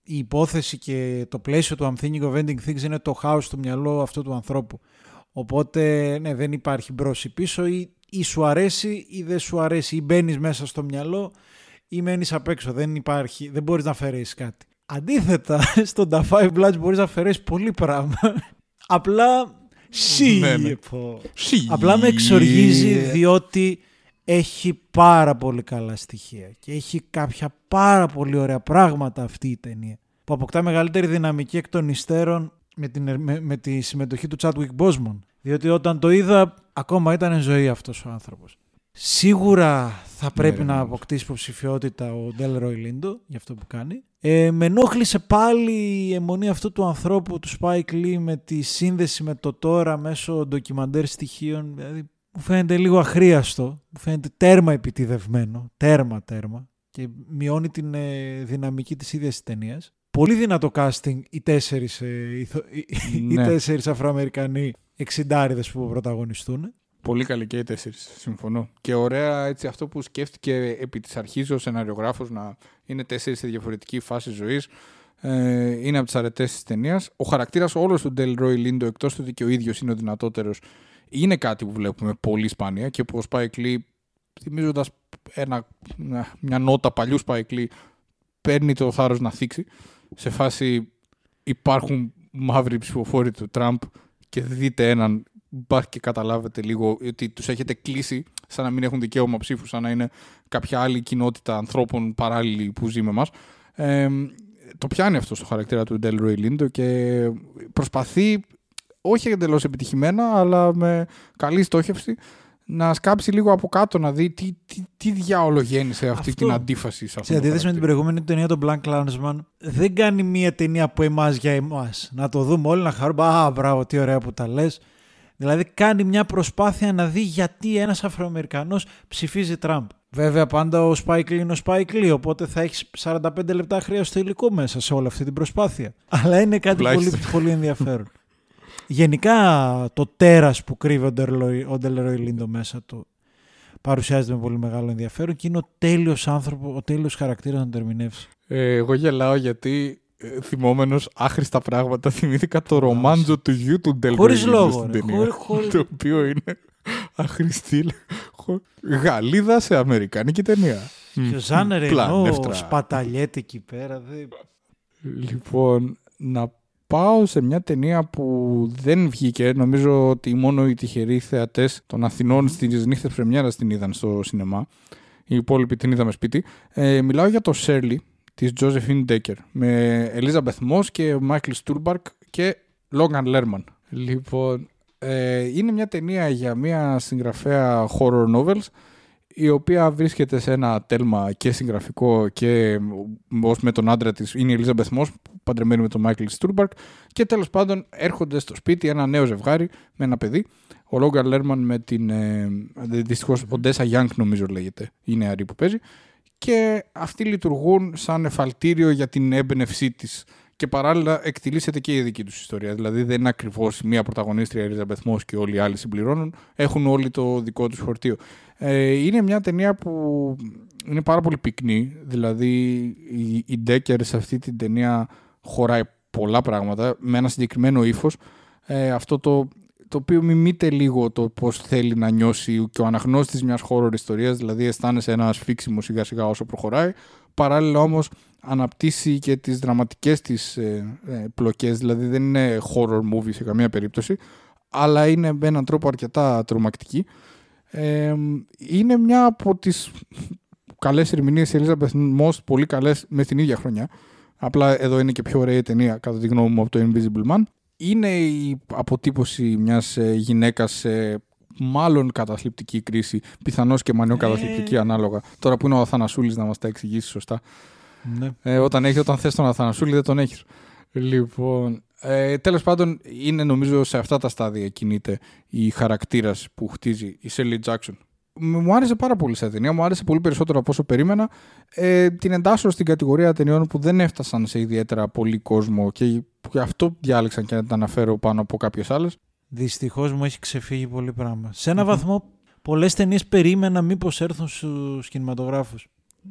Speaker 1: η υπόθεση και το πλαίσιο του I'm thinking of ending things είναι το χάος στο μυαλό αυτού του ανθρώπου. Οπότε ναι, δεν υπάρχει μπρος ή πίσω ή, ή σου αρέσει ή δεν σου αρέσει ή μπαίνεις μέσα στο μυαλό ή μένεις απ' έξω. Δεν, υπάρχει, δεν μπορείς να αφαιρέσεις κάτι. Αντίθετα, στον The Five Bloods μπορείς να αφαιρέσεις πολύ πράγμα. Απλά
Speaker 2: ναι, ναι.
Speaker 1: Απλά με εξοργίζει διότι έχει πάρα πολύ καλά στοιχεία και έχει κάποια πάρα πολύ ωραία πράγματα αυτή η ταινία που αποκτά μεγαλύτερη δυναμική εκ των υστέρων με, την, με, με τη συμμετοχή του Chadwick Boseman. Διότι όταν το είδα, ακόμα ήταν ζωή αυτός ο άνθρωπος. Σίγουρα θα πρέπει ναι, να αποκτήσει υποψηφιότητα ο Ντέλ Λίντο για αυτό που κάνει. Ε, με ενόχλησε πάλι η αιμονή αυτού του ανθρώπου, του Spike Lee, με τη σύνδεση με το τώρα μέσω ντοκιμαντέρ στοιχείων. Δηλαδή, μου φαίνεται λίγο αχρίαστο, μου φαίνεται τέρμα επιτιδευμένο, τέρμα τέρμα και μειώνει την ε, δυναμική της ίδιας της ταινίας πολύ δυνατό casting οι τέσσερις, ε, οι, ναι. τέσσερις Αφροαμερικανοί εξιντάριδες που πρωταγωνιστούν.
Speaker 2: Πολύ καλή και οι τέσσερις, συμφωνώ. Και ωραία έτσι αυτό που σκέφτηκε επί της αρχής ο σεναριογράφος να είναι τέσσερις σε διαφορετική φάση ζωής. Ε, είναι από τις αρετές της ταινίας. Ο χαρακτήρας όλος του Ντέλ Ρόι Λίντο, εκτός του ότι και ο ίδιος είναι ο δυνατότερος, είναι κάτι που βλέπουμε πολύ σπάνια και που ο Spike Lee, θυμίζοντας μια νότα παλιού Spike Lee, παίρνει το θάρρος να θίξει σε φάση υπάρχουν μαύροι ψηφοφόροι του Τραμπ και δείτε έναν μπα και καταλάβετε λίγο ότι τους έχετε κλείσει σαν να μην έχουν δικαίωμα ψήφου, σαν να είναι κάποια άλλη κοινότητα ανθρώπων παράλληλη που ζει με μας. Ε, το πιάνει αυτό στο χαρακτήρα του Ντέλ Ροϊλίντο και προσπαθεί όχι εντελώς επιτυχημένα αλλά με καλή στόχευση να σκάψει λίγο από κάτω να δει τι, τι, τι διάολο γέννησε αυτή την αντίφαση. Σε,
Speaker 1: σε αντίθεση με την προηγούμενη ταινία, τον Blank Klansman, δεν κάνει μία ταινία από εμάς για εμάς. Να το δούμε όλοι να χαρούμε. Α, μπράβο, τι ωραία που τα λες. Δηλαδή κάνει μια προσπάθεια να δει γιατί ένας Αφροαμερικανός ψηφίζει Τραμπ. Βέβαια πάντα ο Spike Lee είναι ο Spike Lee, οπότε θα έχεις 45 λεπτά χρειαστό υλικό μέσα σε όλη αυτή την προσπάθεια. Αλλά είναι κάτι πολύ, πολύ ενδιαφέρον. Γενικά το τέρας που κρύβει ο Ντελρόι Λίντο μέσα του παρουσιάζεται με πολύ μεγάλο ενδιαφέρον και είναι ο τέλειος άνθρωπο, ο τέλειος χαρακτήρας να το ερμηνεύσει.
Speaker 2: Ε, εγώ γελάω γιατί ε, θυμόμενος άχρηστα πράγματα θυμήθηκα το ρομάντζο του γιου του Ντελρόι Λίντο στην ταινία. Το οποίο είναι αχρηστή. Γαλλίδα σε αμερικάνικη ταινία.
Speaker 1: Και ο Ζάνερ ενώ σπαταλιέται εκεί πέρα.
Speaker 2: Λοιπόν, να πάω σε μια ταινία που δεν βγήκε. Νομίζω ότι μόνο οι τυχεροί θεατές των Αθηνών στι νύχτε Πρεμιέρα την είδαν στο σινεμά. Οι υπόλοιποι την είδαμε σπίτι. Ε, μιλάω για το Shirley της Josephine Decker με Elizabeth Moss και Michael Stuhlbarg και Logan Lerman. Λοιπόν, ε, είναι μια ταινία για μια συγγραφέα horror novels η οποία βρίσκεται σε ένα τέλμα και συγγραφικό και ως με τον άντρα της είναι η Ελίζαμπεθ Μος παντρεμένη με τον Μάικλ Στούλμπαργκ και τέλος πάντων έρχονται στο σπίτι ένα νέο ζευγάρι με ένα παιδί ο Λόγκαν Λέρμαν με την ε, δυστυχώς Οντέσα Γιανγκ νομίζω λέγεται η νεαρή που παίζει και αυτοί λειτουργούν σαν εφαλτήριο για την έμπνευσή της και παράλληλα εκτιλήσεται και η δική τους ιστορία. Δηλαδή δεν είναι ακριβώς μία πρωταγωνίστρια η Ελίζαμπεθ και όλοι οι άλλοι συμπληρώνουν. Έχουν όλοι το δικό τους φορτίο. Ε, είναι μια ταινία που είναι πάρα πολύ πυκνή. Δηλαδή η Ντέκερ σε αυτή την ταινία χωράει πολλά πράγματα με ένα συγκεκριμένο ύφος. Ε, αυτό το, το οποίο μιμείται λίγο το πώς θέλει να νιώσει και ο αναγνώστης μιας horror ιστορίας. Δηλαδή αισθάνεσαι ένας ασφίξιμο σιγά σιγά όσο προχωράει. Παράλληλα όμως αναπτύσσει και τις δραματικές της ε, ε, πλοκές, δηλαδή δεν είναι horror movie σε καμία περίπτωση, αλλά είναι με έναν τρόπο αρκετά τρομακτική. Ε, είναι μια από τις καλές ερμηνείες της Elizabeth Moss, πολύ καλές με την ίδια χρονιά. Απλά εδώ είναι και πιο ωραία η ταινία, κατά τη γνώμη μου, από το Invisible Man. Είναι η αποτύπωση μιας ε, γυναίκας σε μάλλον καταθλιπτική κρίση, πιθανώς και μανιοκαταθλιπτική ε... ανάλογα. Τώρα που είναι ο Αθανασούλης να μας τα εξηγήσει σωστά. Ναι. Ε, όταν έχει, όταν θες τον Αθανασούλη δεν τον έχεις. Λοιπόν, ε, τέλος πάντων είναι νομίζω σε αυτά τα στάδια κινείται η χαρακτήρας που χτίζει η Σέλι Τζάξον. Μου άρεσε πάρα πολύ σε ταινία, μου άρεσε πολύ περισσότερο από όσο περίμενα. Ε, την εντάσσω στην κατηγορία ταινιών που δεν έφτασαν σε ιδιαίτερα πολύ κόσμο και γι' αυτό διάλεξαν και να τα αναφέρω πάνω από κάποιες άλλες.
Speaker 1: Δυστυχώς μου έχει ξεφύγει πολύ πράγμα. Σε ενα βαθμό, πολλές ταινίες περίμενα μήπως έρθουν στους κινηματογράφους.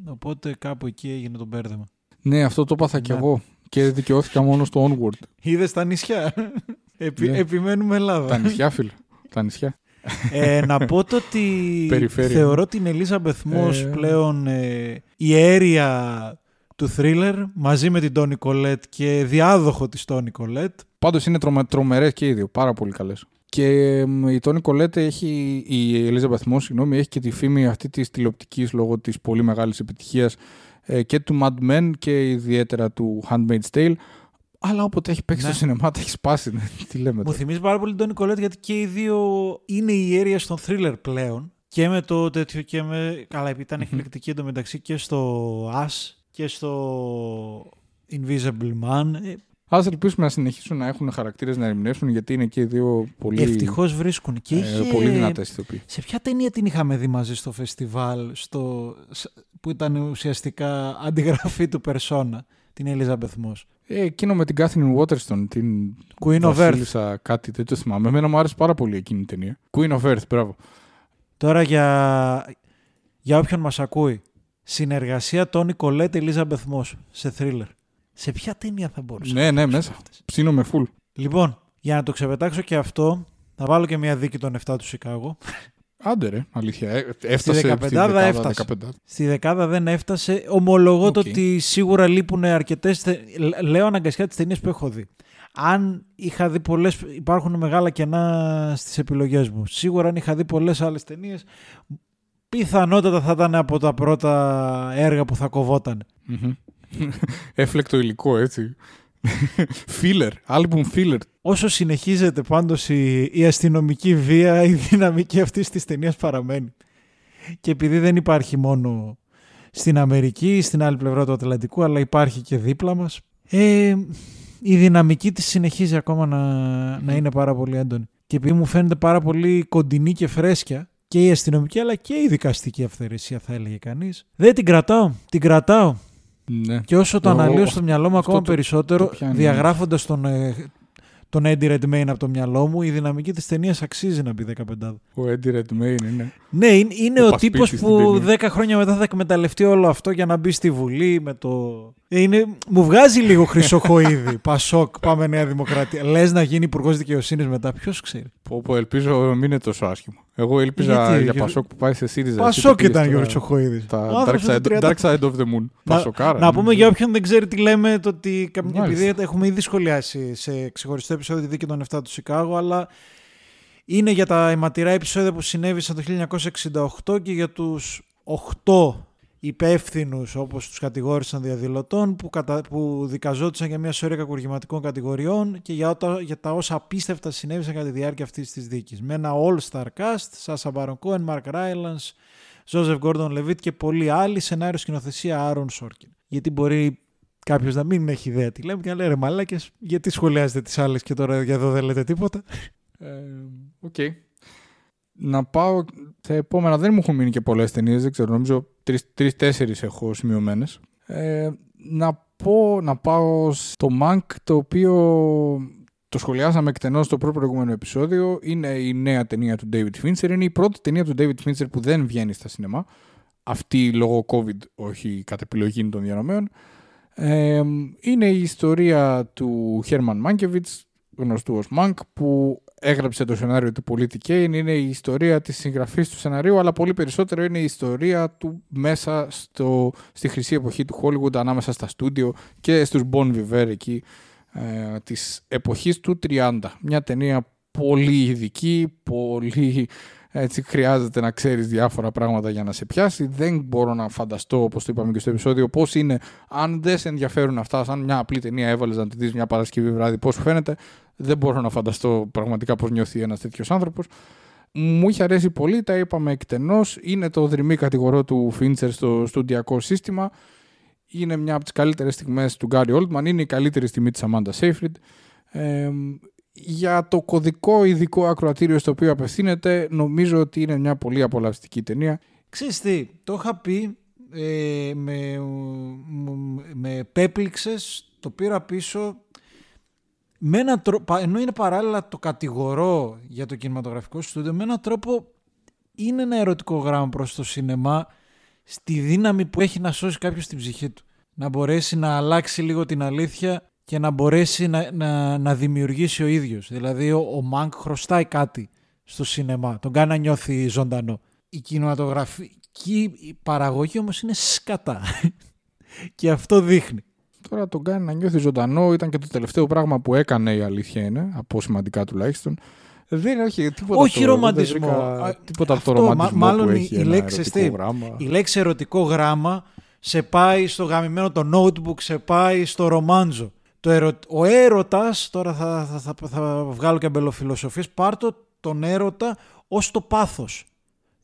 Speaker 1: Οπότε κάπου εκεί έγινε το μπέρδεμα.
Speaker 2: Ναι, αυτό το έπαθα κι ναι. εγώ. Και δικαιώθηκα μόνο στο Onward.
Speaker 1: Είδες τα νησιά. Επι, ναι. Επιμένουμε Ελλάδα.
Speaker 2: Τα νησιά, φίλε. Τα νησιά.
Speaker 1: Ε, να πω το ότι θεωρώ την Ελίζα Μπεθμός ε... πλέον ε, η αίρια του θρίλερ μαζί με την Τόνι Κολέτ και διάδοχο της Τόνι Κολέτ.
Speaker 2: Πάντως είναι τρομε, τρομερές και οι δύο, πάρα πολύ καλές. Και η Τόνι Κολέτ έχει, η Ελίζα Μπαθμό, συγγνώμη, έχει και τη φήμη αυτή της τηλεοπτικής λόγω της πολύ μεγάλης επιτυχίας ε, και του Mad Men και ιδιαίτερα του Handmaid's Tale. Αλλά όποτε έχει παίξει ναι. στο σινεμά, τα έχει σπάσει. Ναι. Τι λέμε
Speaker 1: Μου θυμίζει πάρα πολύ τον Νικολέτ γιατί και οι δύο είναι η αίρια στον thriller πλέον. Και με το τέτοιο και με. Καλά, επειδή ήταν εκπληκτική εντωμεταξύ και στο As και στο Invisible Man. Ε,
Speaker 2: Α ελπίσουμε να συνεχίσουν να έχουν χαρακτήρες να ερμηνεύσουν γιατί είναι και οι δύο πολύ.
Speaker 1: Ευτυχώς βρίσκουν. Και
Speaker 2: ε,
Speaker 1: είχε...
Speaker 2: Πολύ δυνατές
Speaker 1: Σε ποια ταινία την είχαμε δει μαζί στο φεστιβάλ, στο... που ήταν ουσιαστικά αντιγραφή του Περσόνα, την Ελίζα Μπεθμό.
Speaker 2: Ε, εκείνο με την Κάθριν Waterston, την
Speaker 1: Queen of Earth.
Speaker 2: κάτι τέτοιο θυμάμαι. Εμένα μου άρεσε πάρα πολύ εκείνη η ταινία. Queen of Earth, μπράβο.
Speaker 1: Τώρα για, για όποιον μας ακούει. Συνεργασία Τόνι Κολέτ Ελίζα Μπεθμό σε θρίλερ. Σε ποια ταινία θα μπορούσα
Speaker 2: Ναι, ναι, μέσα. Ψήνω με full.
Speaker 1: Λοιπόν, για να το ξεπετάξω και αυτό, θα βάλω και μια δίκη των 7 του Σικάγο.
Speaker 2: Άντε ρε, αλήθεια. Ε, έφτασε
Speaker 1: στη δεκάδα, έφτασε. Στη δεκάδα δεν έφτασε. Ομολογώ το ότι σίγουρα λείπουν αρκετές. Λέω αναγκαστικά τις ταινίες που έχω δει. Αν είχα δει πολλές. Υπάρχουν μεγάλα κενά στις επιλογές μου. Σίγουρα αν είχα δει πολλές άλλες ταινίες, πιθανότατα θα ήταν από τα πρώτα έργα που θα κοβόταν.
Speaker 2: Έφλεκτο υλικό, έτσι. Φίλερ, άλμπουμ φίλερ.
Speaker 1: Όσο συνεχίζεται πάντως η, η αστυνομική βία, η δυναμική αυτή τη ταινία παραμένει. Και επειδή δεν υπάρχει μόνο στην Αμερική, στην άλλη πλευρά του Ατλαντικού, αλλά υπάρχει και δίπλα μας, ε, η δυναμική της συνεχίζει ακόμα να, να είναι πάρα πολύ έντονη. Και επειδή μου φαίνεται πάρα πολύ κοντινή και φρέσκια, και η αστυνομική αλλά και η δικαστική αυθαιρεσία θα έλεγε κανείς, δεν την κρατάω, την κρατάω.
Speaker 2: Ναι.
Speaker 1: Και όσο το αναλύω στο μυαλό μου ακόμα περισσότερο, διαγράφοντας τον, ε, τον Eddie Redmayne από το μυαλό μου, η δυναμική της ταινίας αξίζει να μπει 15.
Speaker 2: Ο Eddie Redmayne είναι.
Speaker 1: Ναι, είναι, είναι ο, ο τύπος που 10 χρόνια μετά θα εκμεταλλευτεί όλο αυτό για να μπει στη Βουλή με το. Ε, είναι, μου βγάζει λίγο χρυσοχοίδη. Πασόκ, πάμε Νέα Δημοκρατία. Λες να γίνει υπουργός δικαιοσύνης μετά, ποιος ξέρει.
Speaker 2: Πω, πω, ελπίζω να μην είναι τόσο άσχημο. Εγώ ήλπιζα Γιατί, για Πασόκ που πάει σε ΣΥΡΙΖΑ.
Speaker 1: Πασόκ ήταν ο Χρυσοχοίδη.
Speaker 2: Τα Dark Side of the Moon. Πασοκάρα.
Speaker 1: Να, πούμε για όποιον δεν ξέρει τι λέμε, το ότι επειδή έχουμε ήδη σχολιάσει σε ξεχωριστό επεισόδιο τη δίκη των 7 του Σικάγο, αλλά είναι για τα αιματηρά επεισόδια που συνέβησαν το 1968 και για τους 8 υπεύθυνους όπως τους κατηγόρησαν διαδηλωτών που, κατα... που δικαζόντουσαν για μια σωρία κακουργηματικών κατηγοριών και για, τα... για τα όσα απίστευτα συνέβησαν κατά τη διάρκεια αυτής της δίκης. Με ένα all-star cast, Sasha Baron Cohen, Mark Rylance, Ζόζεφ Γκόρντον Λεβίτ και πολλοί άλλοι. Σενάριο σκηνοθεσία Άρον Σόρκιν. Γιατί μπορεί κάποιος να μην έχει ιδέα τι λέμε και να λέει ρε μαλάκες, γιατί σχολιάζετε τις άλλες και τώρα για εδώ δεν λέτε τίποτα;
Speaker 2: Ε, οκ. Okay. Να πάω σε επόμενα. Δεν μου έχουν μείνει και πολλές ταινίες. Δεν ξέρω. Νομίζω τρεις-τέσσερις έχω σημειωμένες. Ε, να πω να πάω στο Mank το οποίο το σχολιάσαμε εκτενώς στο πρώτο προηγούμενο επεισόδιο. Είναι η νέα ταινία του David Fincher. Είναι η πρώτη ταινία του David Fincher που δεν βγαίνει στα σινεμά. Αυτή λόγω COVID, όχι κατ' επιλογή των διανομέων. Ε, είναι η ιστορία του Herman Mankiewicz, γνωστού ως Mank, που έγραψε το σενάριο του Πολίτη Kane. Είναι η ιστορία της συγγραφής του σενάριου, αλλά πολύ περισσότερο είναι η ιστορία του μέσα στο, στη χρυσή εποχή του Hollywood, ανάμεσα στα στούντιο και στους Bon Viver εκεί ε, της εποχής του 30. Μια ταινία πολύ ειδική, πολύ έτσι χρειάζεται να ξέρεις διάφορα πράγματα για να σε πιάσει. Δεν μπορώ να φανταστώ, όπως το είπαμε και στο επεισόδιο, πώς είναι, αν δεν σε ενδιαφέρουν αυτά, σαν μια απλή ταινία έβαλες να τη δεις μια Παρασκευή βράδυ, πώς φαίνεται, δεν μπορώ να φανταστώ πραγματικά πώς νιώθει ένας τέτοιος άνθρωπος. Μου είχε αρέσει πολύ, τα είπαμε εκτενώς, είναι το δρυμή κατηγορό του Fincher στο στούντιακό σύστημα είναι μια από τις καλύτερες στιγμές του Γκάρι Oldman, είναι η καλύτερη στιγμή της Amanda Seyfried. Ε, για το κωδικό ειδικό ακροατήριο στο οποίο απευθύνεται, νομίζω ότι είναι μια πολύ απολαυστική ταινία.
Speaker 1: Ξέρεις τι, το είχα πει, ε, με, με πέπληξες, το πήρα πίσω, με ένα τρόπο, ενώ είναι παράλληλα το κατηγορώ για το κινηματογραφικό στούντιο, με έναν τρόπο είναι ένα ερωτικό γράμμα προς το σινεμά, στη δύναμη που έχει να σώσει κάποιος την ψυχή του. Να μπορέσει να αλλάξει λίγο την αλήθεια και να μπορέσει να, να, να δημιουργήσει ο ίδιος. Δηλαδή ο, ο Μάνκ χρωστάει κάτι στο σινεμά. Τον κάνει να νιώθει ζωντανό. Η κινηματογραφική παραγωγή όμως είναι σκατά. και αυτό δείχνει.
Speaker 2: Τώρα τον κάνει να νιώθει ζωντανό. Ήταν και το τελευταίο πράγμα που έκανε η αλήθεια είναι, από σημαντικά τουλάχιστον. Δεν έχει τίποτα
Speaker 1: Όχι
Speaker 2: το,
Speaker 1: ρομαντισμό.
Speaker 2: Βρήκα, τίποτα από το ρομαντισμό
Speaker 1: μάλλον
Speaker 2: που έχει
Speaker 1: η, λέξη,
Speaker 2: ερωτικό γράμμα.
Speaker 1: η λέξη ερωτικό γράμμα σε πάει στο γαμημένο το notebook, σε πάει στο ρομάντζο. Το ερω... Ο έρωτας, τώρα θα, θα, θα, θα βγάλω και αμπελοφιλοσοφίες, πάρτο τον έρωτα ως το πάθος.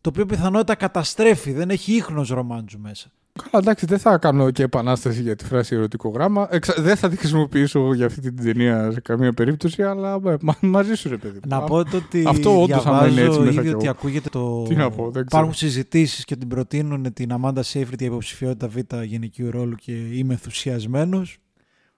Speaker 1: Το οποίο πιθανότητα καταστρέφει, δεν έχει ίχνος ρομάντζου μέσα.
Speaker 2: Καλά, εντάξει, δεν θα κάνω και επανάσταση για τη φράση ερωτικό γράμμα. Εξα... Δεν θα τη χρησιμοποιήσω για αυτή την ταινία σε καμία περίπτωση, αλλά μα... μαζί σου, ρε παιδί.
Speaker 1: Να πω ότι
Speaker 2: Αυτό όντως άμα είναι έτσι μέσα
Speaker 1: ήδη
Speaker 2: κι
Speaker 1: ότι
Speaker 2: εγώ.
Speaker 1: ακούγεται το...
Speaker 2: Τι να πω, δεν ξέρω.
Speaker 1: Υπάρχουν συζητήσεις και την προτείνουν την Αμάντα Σέιφριτ για υποψηφιότητα Β γυναικείου ρόλου και είμαι ενθουσιασμένος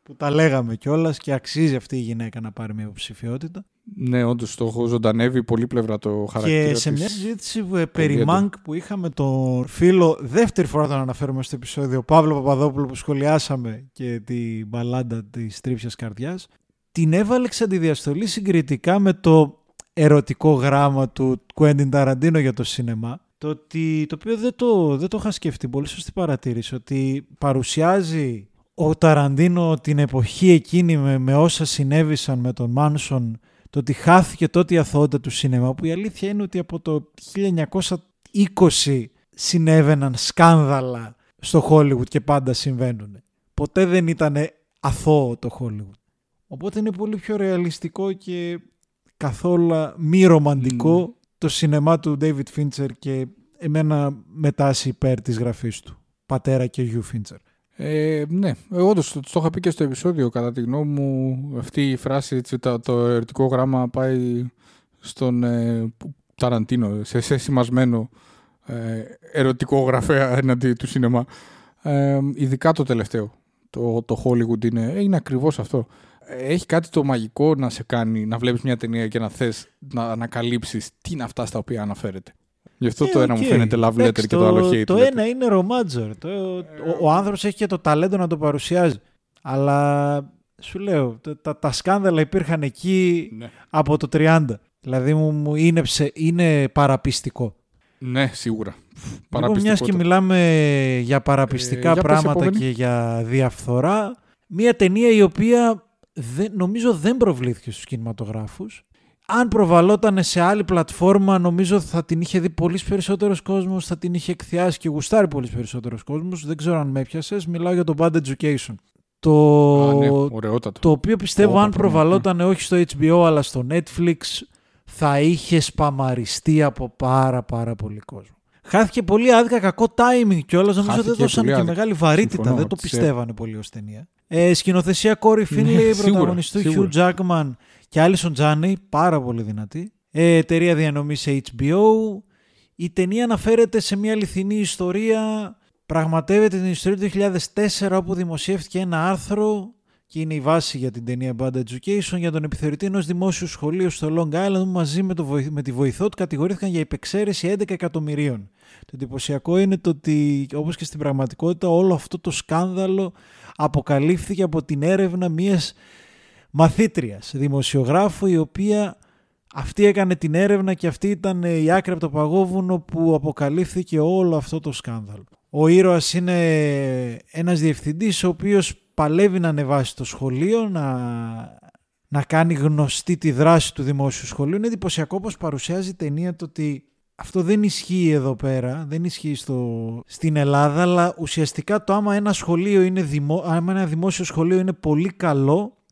Speaker 1: που τα λέγαμε κιόλας και αξίζει αυτή η γυναίκα να πάρει μια υποψηφιότητα.
Speaker 2: Ναι, όντως το έχει ζωντανέψει πολύπλευρα το χαρακτήρα
Speaker 1: Και σε
Speaker 2: της.
Speaker 1: μια συζήτηση ε, περί
Speaker 2: έντονη.
Speaker 1: Μάνκ που είχαμε τον φίλο, δεύτερη φορά τον αναφέρουμε στο επεισόδιο, Παύλο Παπαδόπουλο που σχολιάσαμε και την μπαλάντα της τρύπιας καρδιάς, την έβαλε εξ αντιδιαστολής συγκριτικά με το ερωτικό γράμμα του Κουέντιν Ταραντίνο για το σινεμά, το, ότι, το οποίο δεν το, δεν το είχα σκεφτεί, πολύ σωστή παρατήρηση, ότι παρουσιάζει ο Ταραντίνο την εποχή εκείνη με, με όσα συνέβησαν με τον Μάνσον, το ότι χάθηκε τότε η αθωότητα του σινεμά, που η αλήθεια είναι ότι από το 1920 συνέβαιναν σκάνδαλα στο Hollywood και πάντα συμβαίνουν. Ποτέ δεν ήταν αθώο το Hollywood. Οπότε είναι πολύ πιο ρεαλιστικό και καθόλου μη ρομαντικό
Speaker 2: Μμμ.
Speaker 1: το σινεμά του David Fincher και εμένα μετάσσει υπέρ της γραφής του. Πατέρα και γιου Fincher.
Speaker 2: Ε, ναι, όντως το, το είχα πει και στο επεισόδιο. Κατά τη γνώμη μου, αυτή η φράση, έτσι, το, το ερωτικό γράμμα πάει στον ε, Ταραντίνο, σε, σε σημασμένο ε, ερωτικό γραφέα εναντί του σινεμά. Ε, ειδικά το τελευταίο. Το, το Hollywood είναι, ε, είναι ακριβώς αυτό. Έχει κάτι το μαγικό να σε κάνει να βλέπεις μια ταινία και να θες να ανακαλύψεις τι είναι αυτά στα οποία αναφέρεται. Γι' αυτό το
Speaker 1: Ε,
Speaker 2: ένα
Speaker 1: οκ.
Speaker 2: μου φαίνεται love letter
Speaker 1: Εντάξει,
Speaker 2: και το άλλο hate
Speaker 1: Το
Speaker 2: letter.
Speaker 1: ένα είναι ρομάντζο ρε. Το, ο, ο άνθρωπος έχει και το ταλέντο να το παρουσιάζει. Αλλά σου λέω, τα, τα, τα σκάνδαλα υπήρχαν εκεί
Speaker 2: Ναι.
Speaker 1: από το 30. Δηλαδή μου, μου είναι, ψε- είναι παραπειστικό.
Speaker 2: ναι, σίγουρα.
Speaker 1: Λοιπόν, μιας και μιλάμε για παραπιστικά
Speaker 2: Ε, για πες
Speaker 1: πράγματα
Speaker 2: επόμενη.
Speaker 1: και για διαφθορά, μια ταινία η οποία δεν, νομίζω δεν προβλήθηκε στους κινηματογράφους. Αν προβαλόταν σε άλλη πλατφόρμα, νομίζω θα την είχε δει πολύ περισσότερος κόσμος, θα την είχε εκθιάσει και γουστάρει πολύ περισσότερος κόσμος. Δεν ξέρω αν με έπιασες. Μιλάω για το Bad Education. Το,
Speaker 2: Α, ναι, ωραιότατο.
Speaker 1: το οποίο πιστεύω
Speaker 2: Ω,
Speaker 1: αν
Speaker 2: το πράγμα,
Speaker 1: προβαλόταν όχι στο HBO αλλά στο Netflix θα είχε σπαμαριστεί από πάρα πάρα πολύ κόσμο. Χάθηκε πολύ άδικα, κακό timing κιόλας. Νομίζω
Speaker 2: Χάθηκε
Speaker 1: δεν δώσαν
Speaker 2: πολύ
Speaker 1: και
Speaker 2: άδικα.
Speaker 1: μεγάλη βαρύτητα.
Speaker 2: Συμφωνώ,
Speaker 1: δεν το
Speaker 2: της
Speaker 1: πιστεύανε πολύ ως ταινία. Ε, σκηνοθεσία Κόρη Φίνλεϊ,
Speaker 2: Ναι, σίγουρα,
Speaker 1: πρωταγωνιστού
Speaker 2: σίγουρα.
Speaker 1: Hugh Jackman και Alison Janney, πάρα πολύ δυνατή. Ε, εταιρεία διανομής σε HBO. Η ταινία αναφέρεται σε μια αληθινή ιστορία. Πραγματεύεται την ιστορία του 2004 όπου δημοσιεύτηκε ένα άρθρο και είναι η βάση για την ταινία Bad Education για τον επιθεωρητή ενός δημόσιου σχολείου στο Long Island που μαζί με, το, βοηθ- με τη βοηθό του κατηγορήθηκαν για υπεξαίρεση 11 εκατομμυρίων. Το εντυπωσιακό είναι το ότι όπως και στην πραγματικότητα όλο αυτό το σκάνδαλο αποκαλύφθηκε από την έρευνα μιας μαθήτριας, δημοσιογράφου η οποία αυτή έκανε την έρευνα και αυτή ήταν η άκρη από το παγόβουνο που αποκαλύφθηκε όλο αυτό το σκάνδαλο. Ο ήρωας είναι ένας διευθυντής ο οποίος παλεύει να ανεβάσει το σχολείο, να, να κάνει γνωστή τη δράση του δημόσιου σχολείου. Είναι εντυπωσιακό πως παρουσιάζει η ταινία το ότι αυτό δεν ισχύει εδώ πέρα, δεν ισχύει στο, στην Ελλάδα, αλλά ουσιαστικά το άμα ένα, σχολείο είναι δημο, άμα ένα δημόσιο σχολείο είναι πολύ καλό,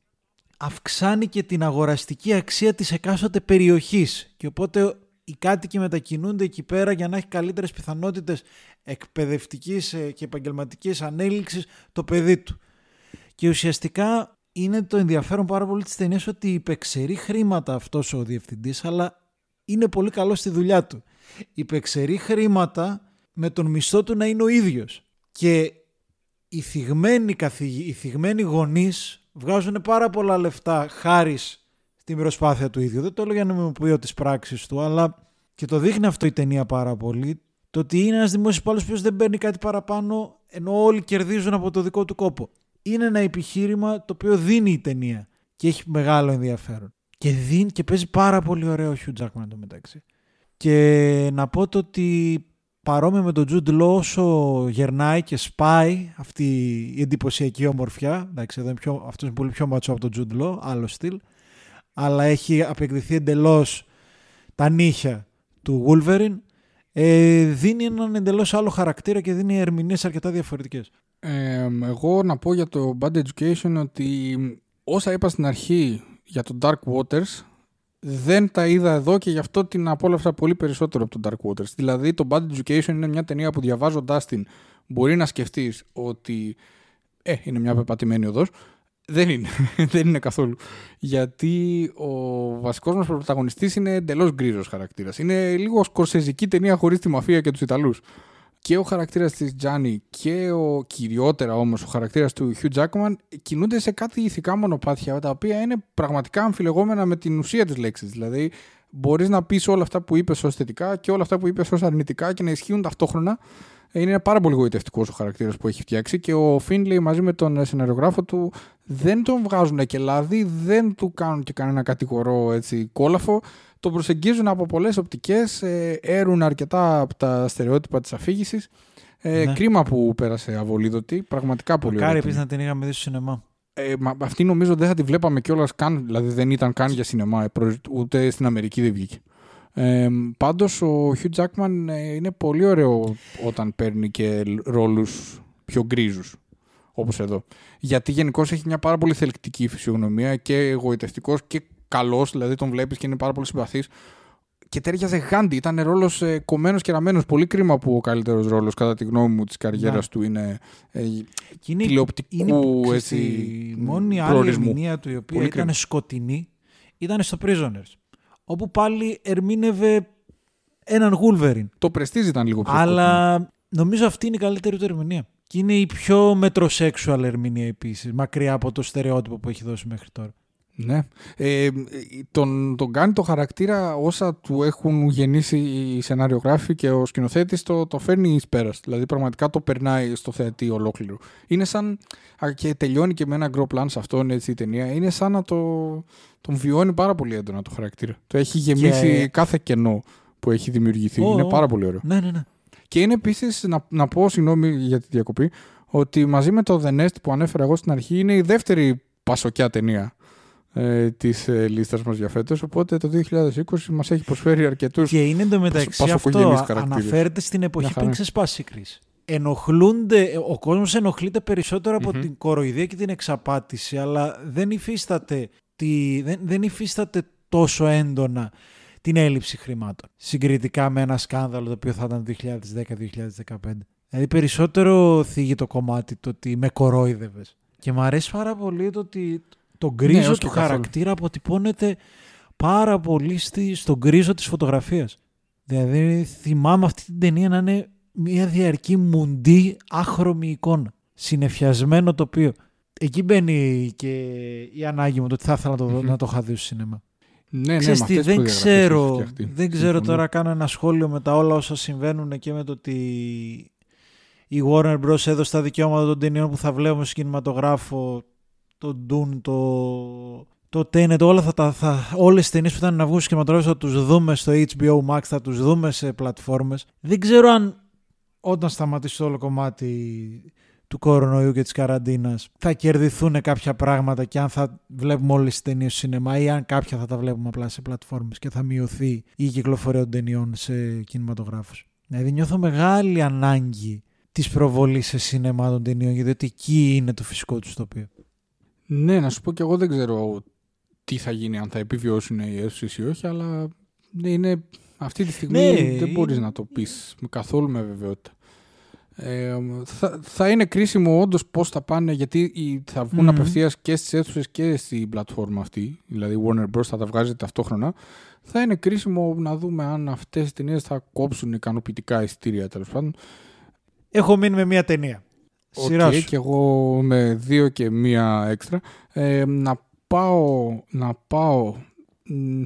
Speaker 1: αυξάνει και την αγοραστική αξία της εκάστοτε περιοχής και οπότε οι κάτοικοι μετακινούνται εκεί πέρα για να έχει καλύτερες πιθανότητες εκπαιδευτικής ε, και επαγγελματικής ανέλυξης το παιδί του. Και ουσιαστικά είναι το ενδιαφέρον πάρα πολύ της ταινίας ότι υπεξαιρεί χρήματα αυτός ο διευθυντής αλλά είναι πολύ καλό στη δουλειά του. Υπεξαιρεί χρήματα με τον μισθό του να είναι ο ίδιος. Και οι θυγμένοι, καθηγη... οι θυγμένοι γονείς βγάζουν πάρα πολλά λεφτά χάρη στην προσπάθεια του ίδιου. Δεν το λέω για να μην πω τις πράξεις του, αλλά και το δείχνει αυτό η ταινία πάρα πολύ. Το ότι είναι ένας δημόσιος υπάλληλος που δεν παίρνει κάτι παραπάνω ενώ όλοι κερδίζουν από το δικό του κόπο. Είναι ένα επιχείρημα το οποίο δίνει η ταινία και έχει μεγάλο ενδιαφέρον. Και, δίνει, και παίζει πάρα πολύ ωραίο ο Hugh Jackman το μεταξύ. Και να πω το ότι παρόμοια με τον Jude Law όσο γερνάει και σπάει αυτή η εντυπωσιακή ομορφιά. Εντάξει, εδώ είναι πιο, αυτός είναι πολύ πιο ματσό από τον Jude Law, άλλο στυλ. Αλλά έχει απεκδηθεί εντελώς τα νύχια του Wolverine. Ε, δίνει έναν εντελώς άλλο χαρακτήρα και δίνει ερμηνείες αρκετά διαφορετικές.
Speaker 2: Ε, εγώ να πω για το Bad Education ότι όσα είπα στην αρχή για το Dark Waters δεν τα είδα εδώ και γι' αυτό την απόλαυσα πολύ περισσότερο από το Dark Waters. Δηλαδή το Bad Education είναι μια ταινία που διαβάζοντάς την μπορεί να σκεφτείς ότι ε, είναι μια πεπατημένη οδός. Δεν είναι, δεν είναι καθόλου. Γιατί ο βασικός μας πρωταγωνιστής είναι εντελώς γκρίζος χαρακτήρας. Είναι λίγο σκορσεζική ταινία χωρίς τη μαφία και τους Ιταλούς και ο χαρακτήρας της Τζάνι και ο κυριότερα όμως ο χαρακτήρας του Hugh Jackman κινούνται σε κάτι ηθικά μονοπάτια τα οποία είναι πραγματικά αμφιλεγόμενα με την ουσία της λέξης. Δηλαδή μπορείς να πεις όλα αυτά που είπες ως θετικά και όλα αυτά που είπες ως αρνητικά και να ισχύουν ταυτόχρονα. Είναι πάρα πολύ γοητευτικός ο χαρακτήρας που έχει φτιάξει και ο Φίνλεϊ μαζί με τον σεναριογράφο του δεν τον βγάζουν και λάδι, δεν του κάνουν και κανένα κατηγορό έτσι κόλαφο τον προσεγγίζουν από πολλές οπτικές, ε, έρουν αρκετά από τα στερεότυπα της αφήγησης. Ε,
Speaker 1: Ναι.
Speaker 2: Κρίμα που πέρασε αβολίδωτη, πραγματικά πολύ
Speaker 1: Μακάρι
Speaker 2: ωραία.
Speaker 1: επίσης να την είχαμε δει στο σινεμά.
Speaker 2: Ε, μα, αυτή νομίζω δεν θα τη βλέπαμε κιόλας καν, δηλαδή δεν ήταν καν για σινεμά, ε, προ- ούτε στην Αμερική δεν βγήκε. Ε, πάντως ο Hugh Jackman ε, είναι πολύ ωραίο όταν παίρνει και ρόλους πιο γκρίζους όπως εδώ. Γιατί γενικώς έχει μια πάρα πολύ θελκτική φυσιογνωμία και εγωιτευτικός και καλός, δηλαδή τον βλέπεις και είναι πάρα πολύ συμπαθής και τέριαζε γάντι. Ήταν ρόλος ε, κομμένος και ραμμένος. Πολύ κρίμα που ο καλύτερος ρόλος, κατά τη γνώμη μου, της καριέρας
Speaker 1: Ναι.
Speaker 2: του είναι ε,
Speaker 1: Και είναι,
Speaker 2: τηλεοπτικού
Speaker 1: είναι
Speaker 2: έτσι,
Speaker 1: η μόνη άλλη
Speaker 2: προορισμού.
Speaker 1: ερμηνεία του η οποία
Speaker 2: Πολύ
Speaker 1: ήταν
Speaker 2: κρίμα.
Speaker 1: σκοτεινή ήταν στο Prisoners. Όπου πάλι ερμήνευε έναν Wolverine.
Speaker 2: Το Prestige ήταν λίγο πιο σκοτεινό.
Speaker 1: Αλλά νομίζω αυτή είναι η καλύτερη του ερμηνεία. Και είναι η πιο metrosexual ερμηνεία επίση, μακριά από το στερεότυπο που έχει δώσει μέχρι τώρα.
Speaker 2: Ναι. Ε, τον, τον κάνει το χαρακτήρα όσα του έχουν γεννήσει οι σενάριογράφοι και ο σκηνοθέτης το, το φέρνει εις πέρας. Δηλαδή πραγματικά το περνάει στο θεατή ολόκληρο. Είναι σαν. α, και τελειώνει και με ένα γκρο πλάν σε αυτόν έτσι η ταινία. Είναι σαν να το, τον βιώνει πάρα πολύ έντονα το χαρακτήρα. Το έχει γεμίσει
Speaker 1: Και-
Speaker 2: κάθε κενό που έχει δημιουργηθεί.
Speaker 1: Ω,
Speaker 2: είναι
Speaker 1: ω.
Speaker 2: πάρα πολύ ωραίο.
Speaker 1: Ναι, ναι, ναι.
Speaker 2: Και είναι επίσης, να, να πω, συγγνώμη για τη διακοπή, ότι μαζί με το The Nest που ανέφερα εγώ στην αρχή είναι η δεύτερη πασοκιά ταινία ε, της ε, λίστας μας για φέτος. Οπότε το 2020 μας έχει προσφέρει αρκετούς.
Speaker 1: Και είναι εντωμεταξύ
Speaker 2: πασοκογενείς
Speaker 1: αυτό
Speaker 2: χαρακτήρες.
Speaker 1: αναφέρεται στην
Speaker 2: Μια
Speaker 1: εποχή
Speaker 2: χαρά.
Speaker 1: πριν ξεσπάσει η κρίση. Ενοχλούνται, ο κόσμος ενοχλείται περισσότερο από
Speaker 2: Μμμ.
Speaker 1: την κοροϊδία και την εξαπάτηση, αλλά δεν υφίσταται, τη, δεν, δεν υφίσταται τόσο έντονα την έλλειψη χρημάτων. Συγκριτικά με ένα σκάνδαλο το οποίο θα ήταν 2010-2015. Δηλαδή περισσότερο θίγει το κομμάτι το ότι με κορόιδευε. Και μου αρέσει πάρα πολύ το ότι το γκρίζο
Speaker 2: Ναι,
Speaker 1: του
Speaker 2: καθόλου.
Speaker 1: χαρακτήρα αποτυπώνεται πάρα πολύ στη, στον γκρίζο της φωτογραφίας. Δηλαδή θυμάμαι αυτή την ταινία να είναι μια διαρκή μουντή άχρωμη εικόνα. Συνεφιασμένο τοπίο. Εκεί μπαίνει και η ανάγκη μου το ότι θα ήθελα να το, δω-
Speaker 2: Μμμ.
Speaker 1: να το είχα δει στο σινεμά.
Speaker 2: Ναι, ναι,
Speaker 1: Ξέρεις
Speaker 2: με
Speaker 1: τι,
Speaker 2: αυτές τις
Speaker 1: δεν
Speaker 2: προδιαγραφές έχει
Speaker 1: ξέρω,
Speaker 2: φτιαχτεί.
Speaker 1: δεν ξέρω
Speaker 2: Συμφωνώ.
Speaker 1: τώρα κάνω ένα σχόλιο με τα όλα όσα συμβαίνουν και με το ότι η Warner Bros. έδωσε τα δικαιώματα των ταινιών που θα βλέπουμε στο κινηματογράφο, το Dune, το, το Tenet, όλα θα, τα- θα, όλες τις ταινίες που ήταν να βγουν στο κινηματογράφο θα τους δούμε στο HBO Max, θα τους δούμε σε πλατφόρμες. Δεν ξέρω αν όταν σταματήσει το όλο κομμάτι του κορονοϊού και της καραντίνας θα κερδιθούν κάποια πράγματα και αν θα βλέπουμε όλες τις ταινίες στο σινεμά ή αν κάποια θα τα βλέπουμε απλά σε πλατφόρμες και θα μειωθεί η κυκλοφορία των ταινιών σε κινηματογράφους. Δηλαδή νιώθω μεγάλη ανάγκη της προβολής σε σινεμά των ταινιών γιατί εκεί είναι το φυσικό του τοπίο.
Speaker 2: Ναι, να σου πω και εγώ δεν ξέρω τι θα γίνει, αν θα επιβιώσουν οι αίθουσε ή όχι, αλλά ναι, είναι, αυτή τη στιγμή
Speaker 1: Ναι,
Speaker 2: δεν
Speaker 1: είναι-
Speaker 2: μπορείς να το πεις με καθόλου με βεβαιότητα. Ε, θα, θα είναι κρίσιμο όντως πώς θα πάνε, γιατί οι- θα βγουν
Speaker 1: Μμμ.
Speaker 2: απευθείας και στις αίθουσες και στην πλατφόρμα αυτή. Δηλαδή, η Warner Bros. θα τα βγάζει ταυτόχρονα. Θα είναι κρίσιμο να δούμε αν αυτές οι ταινίες θα κόψουν ικανοποιητικά εισιτήρια τέλος πάντων.
Speaker 1: Έχω μείνει με μία ταινία.
Speaker 2: Οκ,
Speaker 1: Σειρά σου.
Speaker 2: και εγώ με δύο και μία έξτρα. Ε, να πάω, να πάω, μ,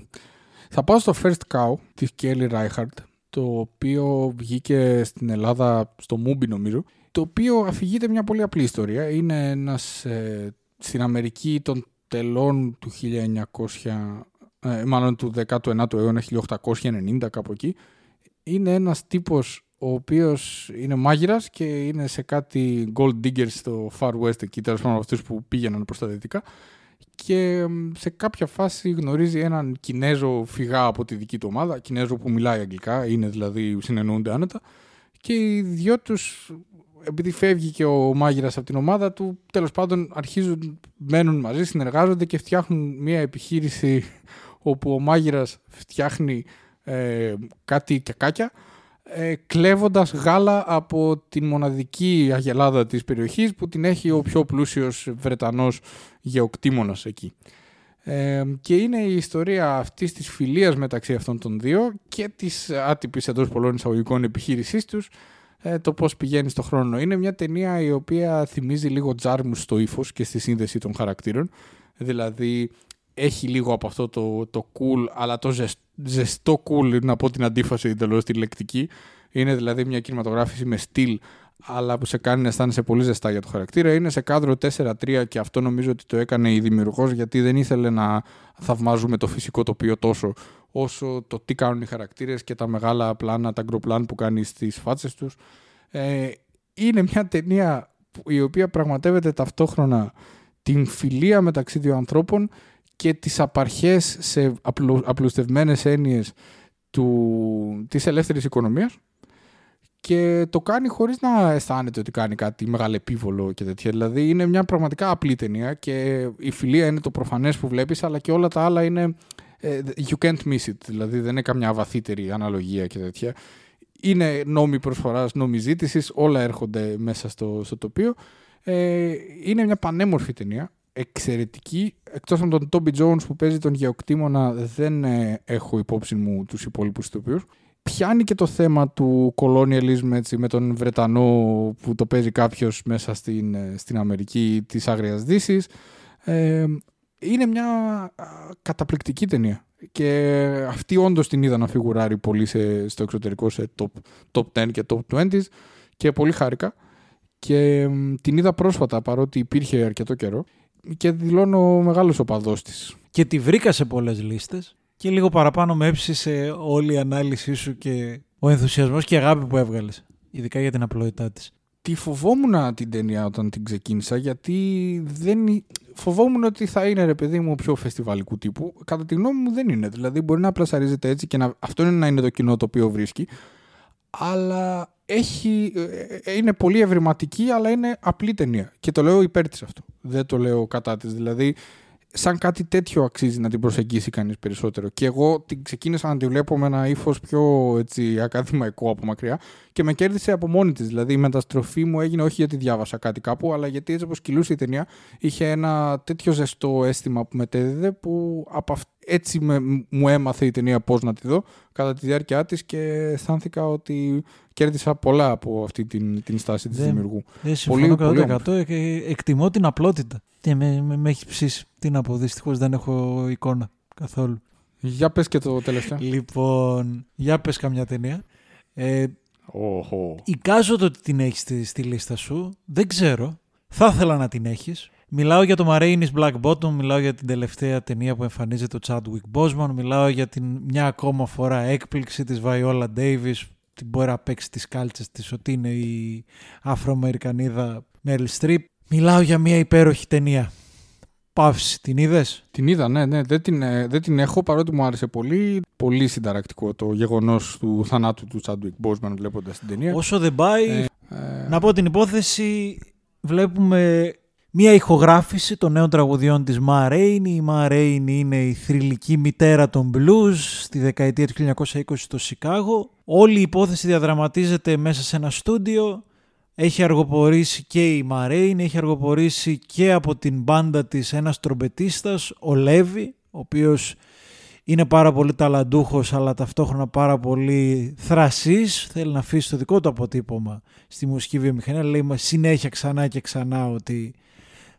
Speaker 2: θα πάω στο First Cow της Kelly Reichardt, το οποίο βγήκε στην Ελλάδα στο Mubi νομίζω, το οποίο αφηγείται μια πολύ απλή ιστορία. Είναι ένας, ε, στην Αμερική των τελών του 1900, ε, μάλλον του 19ου αιώνα, 1890 κάπου εκεί, είναι ένας τύπος ο οποίος είναι μάγειρας και είναι σε κάτι gold diggers στο Far West εκεί, τέλος πάντων από αυτούς που πήγαιναν προς τα δυτικά. Και μ, σε κάποια φάση γνωρίζει έναν Κινέζο φυγά από τη δική του ομάδα, Κινέζο που μιλάει αγγλικά, είναι δηλαδή συνεννοούνται άνετα. Και οι δυο τους επειδή φεύγει και ο μάγειρας από την ομάδα του, τέλος πάντων αρχίζουν, μένουν μαζί, συνεργάζονται και φτιάχνουν μια επιχείρηση όπου ο μάγειρας φτιάχνει ε, κάτι κεκάκια ε, κλέβοντας γάλα από την μοναδική αγελάδα της περιοχής που την έχει ο πιο πλούσιος Βρετανός γεωκτήμονας εκεί. Ε, και είναι η ιστορία αυτής της φιλίας μεταξύ αυτών των δύο και της άτυπης εντός πολλών εισαγωγικών επιχείρησής τους ε, το πώς πηγαίνει στο χρόνο. Είναι μια ταινία η οποία θυμίζει λίγο Τζάρμους στο ύφος και στη σύνδεση των χαρακτήρων. Δηλαδή έχει λίγο από αυτό το, το cool, αλλά το ζεσ- ζεστό cool, να πω την αντίφαση εντελώς τη λεκτική. Είναι δηλαδή μια κινηματογράφηση με στυλ, αλλά που σε κάνει να αισθάνεσαι πολύ ζεστά για το χαρακτήρα. Είναι σε κάδρο 4-3 και αυτό νομίζω ότι το έκανε η δημιουργός γιατί δεν ήθελε να θαυμάζουμε το φυσικό τοπίο τόσο όσο το τι κάνουν οι χαρακτήρες και τα μεγάλα πλάνα, τα γκροπλάν που κάνει στις φάτσες τους. Ε, είναι μια ταινία που- η οποία πραγματεύεται ταυτόχρονα την φιλία μεταξύ δύο ανθρώπων και τις απαρχές σε απλου, απλουστευμένες έννοιες του, της ελεύθερης οικονομίας και το κάνει χωρίς να αισθάνεται ότι κάνει κάτι μεγαλεπίβολο και τέτοια. Δηλαδή είναι μια πραγματικά απλή ταινία και η φιλία είναι το προφανές που βλέπεις αλλά και όλα τα άλλα είναι ε, you can't miss it, δηλαδή δεν είναι καμιά βαθύτερη αναλογία και τέτοια. Είναι νόμοι προσφοράς, νόμοι ζήτησης, όλα έρχονται μέσα στο, στο τοπίο. Ε, είναι μια πανέμορφη ταινία, εξαιρετική. Εκτός από τον Toby Jones που παίζει τον γεωκτήμονα, δεν ε, έχω υπόψη μου τους υπόλοιπους ηθοποιούς. Πιάνει και το θέμα του colonialism έτσι, με τον Βρετανό που το παίζει κάποιος μέσα στην, ε, στην Αμερική της Άγριας Δύσης. Ε, είναι μια α, καταπληκτική ταινία. Και αυτή όντως την είδα να φιγουράρει πολύ σε, στο εξωτερικό σε top, top 10 και top 20 και πολύ χάρηκα. Και μ, την είδα πρόσφατα παρότι υπήρχε αρκετό καιρό και δηλώνω μεγάλος οπαδός της.
Speaker 1: Και τη βρήκα σε πολλές λίστες και λίγο παραπάνω με έψησε όλη η ανάλυση σου και ο ενθουσιασμός και η αγάπη που έβγαλες. Ειδικά για την απλότητά της.
Speaker 2: Τη φοβόμουν την ταινία όταν την ξεκίνησα γιατί δεν... εί- φοβόμουν ότι θα είναι ρε παιδί μου πιο φεστιβαλικού τύπου. Κατά τη γνώμη μου δεν είναι. Δηλαδή μπορεί να πλασαρίζεται έτσι και να... αυτό είναι να είναι το κοινό το οποίο βρίσκει. Αλλά έχει... ε, είναι πολύ ευρηματική αλλά είναι απλή ταινία. Και το λέω υπέρ της αυτό. Δεν το λέω κατά της. Δηλαδή σαν κάτι τέτοιο αξίζει να την προσεγγίσει κανείς περισσότερο. Και εγώ την ξεκίνησα να τη βλέπω με ένα ύφος πιο έτσι, ακαδημαϊκό από μακριά και με κέρδισε από μόνη της. Δηλαδή η μεταστροφή μου έγινε όχι γιατί διάβασα κάτι κάπου, αλλά γιατί έτσι όπως κυλούσε η ταινία είχε ένα τέτοιο ζεστό αίσθημα που μετέδιδε που από έτσι με, μου έμαθε η ταινία πώς να τη δω κατά τη διάρκεια της και αισθάνθηκα ότι κέρδισα πολλά από αυτή την, την στάση της δημιουργού.
Speaker 1: Δεν συμφωνώ πολύ, 100% και εκτιμώ την απλότητα. Και με, με, με έχει ψήσει. Τι να πω, δυστυχώς δεν έχω εικόνα καθόλου.
Speaker 2: Για πες και το τελευταίο.
Speaker 1: Λοιπόν, για πες καμιά ταινία. Ε,
Speaker 2: Oh,
Speaker 1: Εικάζω το ότι την έχεις στη, στη, λίστα σου. Δεν ξέρω. Θα ήθελα να την έχεις. Μιλάω για το Marines Black Bottom, μιλάω για την τελευταία ταινία που εμφανίζεται ο Chadwick Boseman, μιλάω για την μια ακόμα φορά έκπληξη της Viola Davis, την μπορεί να παίξει τις κάλτσες της ότι είναι η Αφροαμερικανίδα Meryl Streep. Μιλάω για μια υπέροχη ταινία. Παύση, την είδες;
Speaker 2: Την είδα, ναι, ναι. Δεν την, ε, δεν την έχω παρότι μου άρεσε πολύ. Πολύ συνταρακτικό το γεγονός του θανάτου του Τσάντουικ Μπόσμαν βλέποντας την ταινία.
Speaker 1: Όσο δεν πάει. Ε, ε... Να πω την υπόθεση. Βλέπουμε μία ηχογράφηση των νέων τραγουδιών της Ma Rainey. Η Ma Rainey είναι η θρηλυκή μητέρα των blues στη δεκαετία του 1920 στο Σικάγο. Όλη η υπόθεση διαδραματίζεται μέσα σε ένα στούντιο έχει αργοπορήσει και η Μαρέιν, έχει αργοπορήσει και από την μπάντα της ένας τρομπετίστας, ο Λέβη, ο οποίος είναι πάρα πολύ ταλαντούχος αλλά ταυτόχρονα πάρα πολύ θρασής, θέλει να αφήσει το δικό του αποτύπωμα στη μουσική βιομηχανία, λέει συνέχεια ξανά και ξανά ότι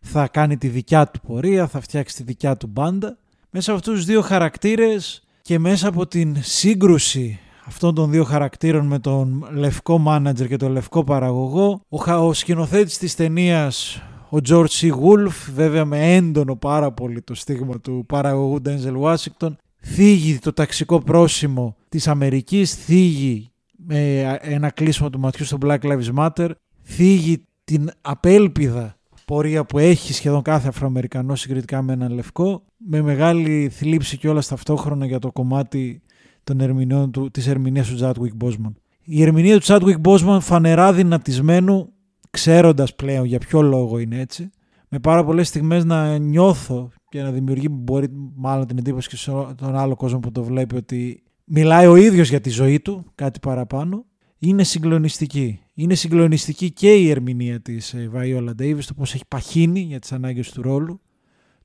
Speaker 1: θα κάνει τη δικιά του πορεία, θα φτιάξει τη δικιά του μπάντα. Μέσα από αυτούς τους δύο χαρακτήρες και μέσα από την σύγκρουση αυτών των δύο χαρακτήρων με τον λευκό μάνατζερ και τον λευκό παραγωγό. Ο, ο σκηνοθέτης της ταινίας, ο George C. Wolf, βέβαια με έντονο πάρα πολύ το στίγμα του παραγωγού Denzel Washington, θίγει το ταξικό πρόσημο της Αμερικής, θίγει με ένα κλείσιμο του ματιού στο Black Lives Matter, θίγει την απέλπιδα πορεία που έχει σχεδόν κάθε Αφροαμερικανό συγκριτικά με έναν λευκό, με μεγάλη θλίψη και όλα ταυτόχρονα για το κομμάτι των ερμηνεών του, της ερμηνείας του Chadwick Boseman. Η ερμηνεία του Chadwick Boseman φανερά δυνατισμένου, ξέροντας πλέον για ποιο λόγο είναι έτσι, με πάρα πολλές στιγμές να νιώθω και να δημιουργεί μπορεί μάλλον την εντύπωση και στον άλλο κόσμο που το βλέπει ότι μιλάει ο ίδιος για τη ζωή του, κάτι παραπάνω, είναι συγκλονιστική. Είναι συγκλονιστική και η ερμηνεία της ε, Viola Davis, το πώς έχει παχύνει για τις ανάγκες του ρόλου,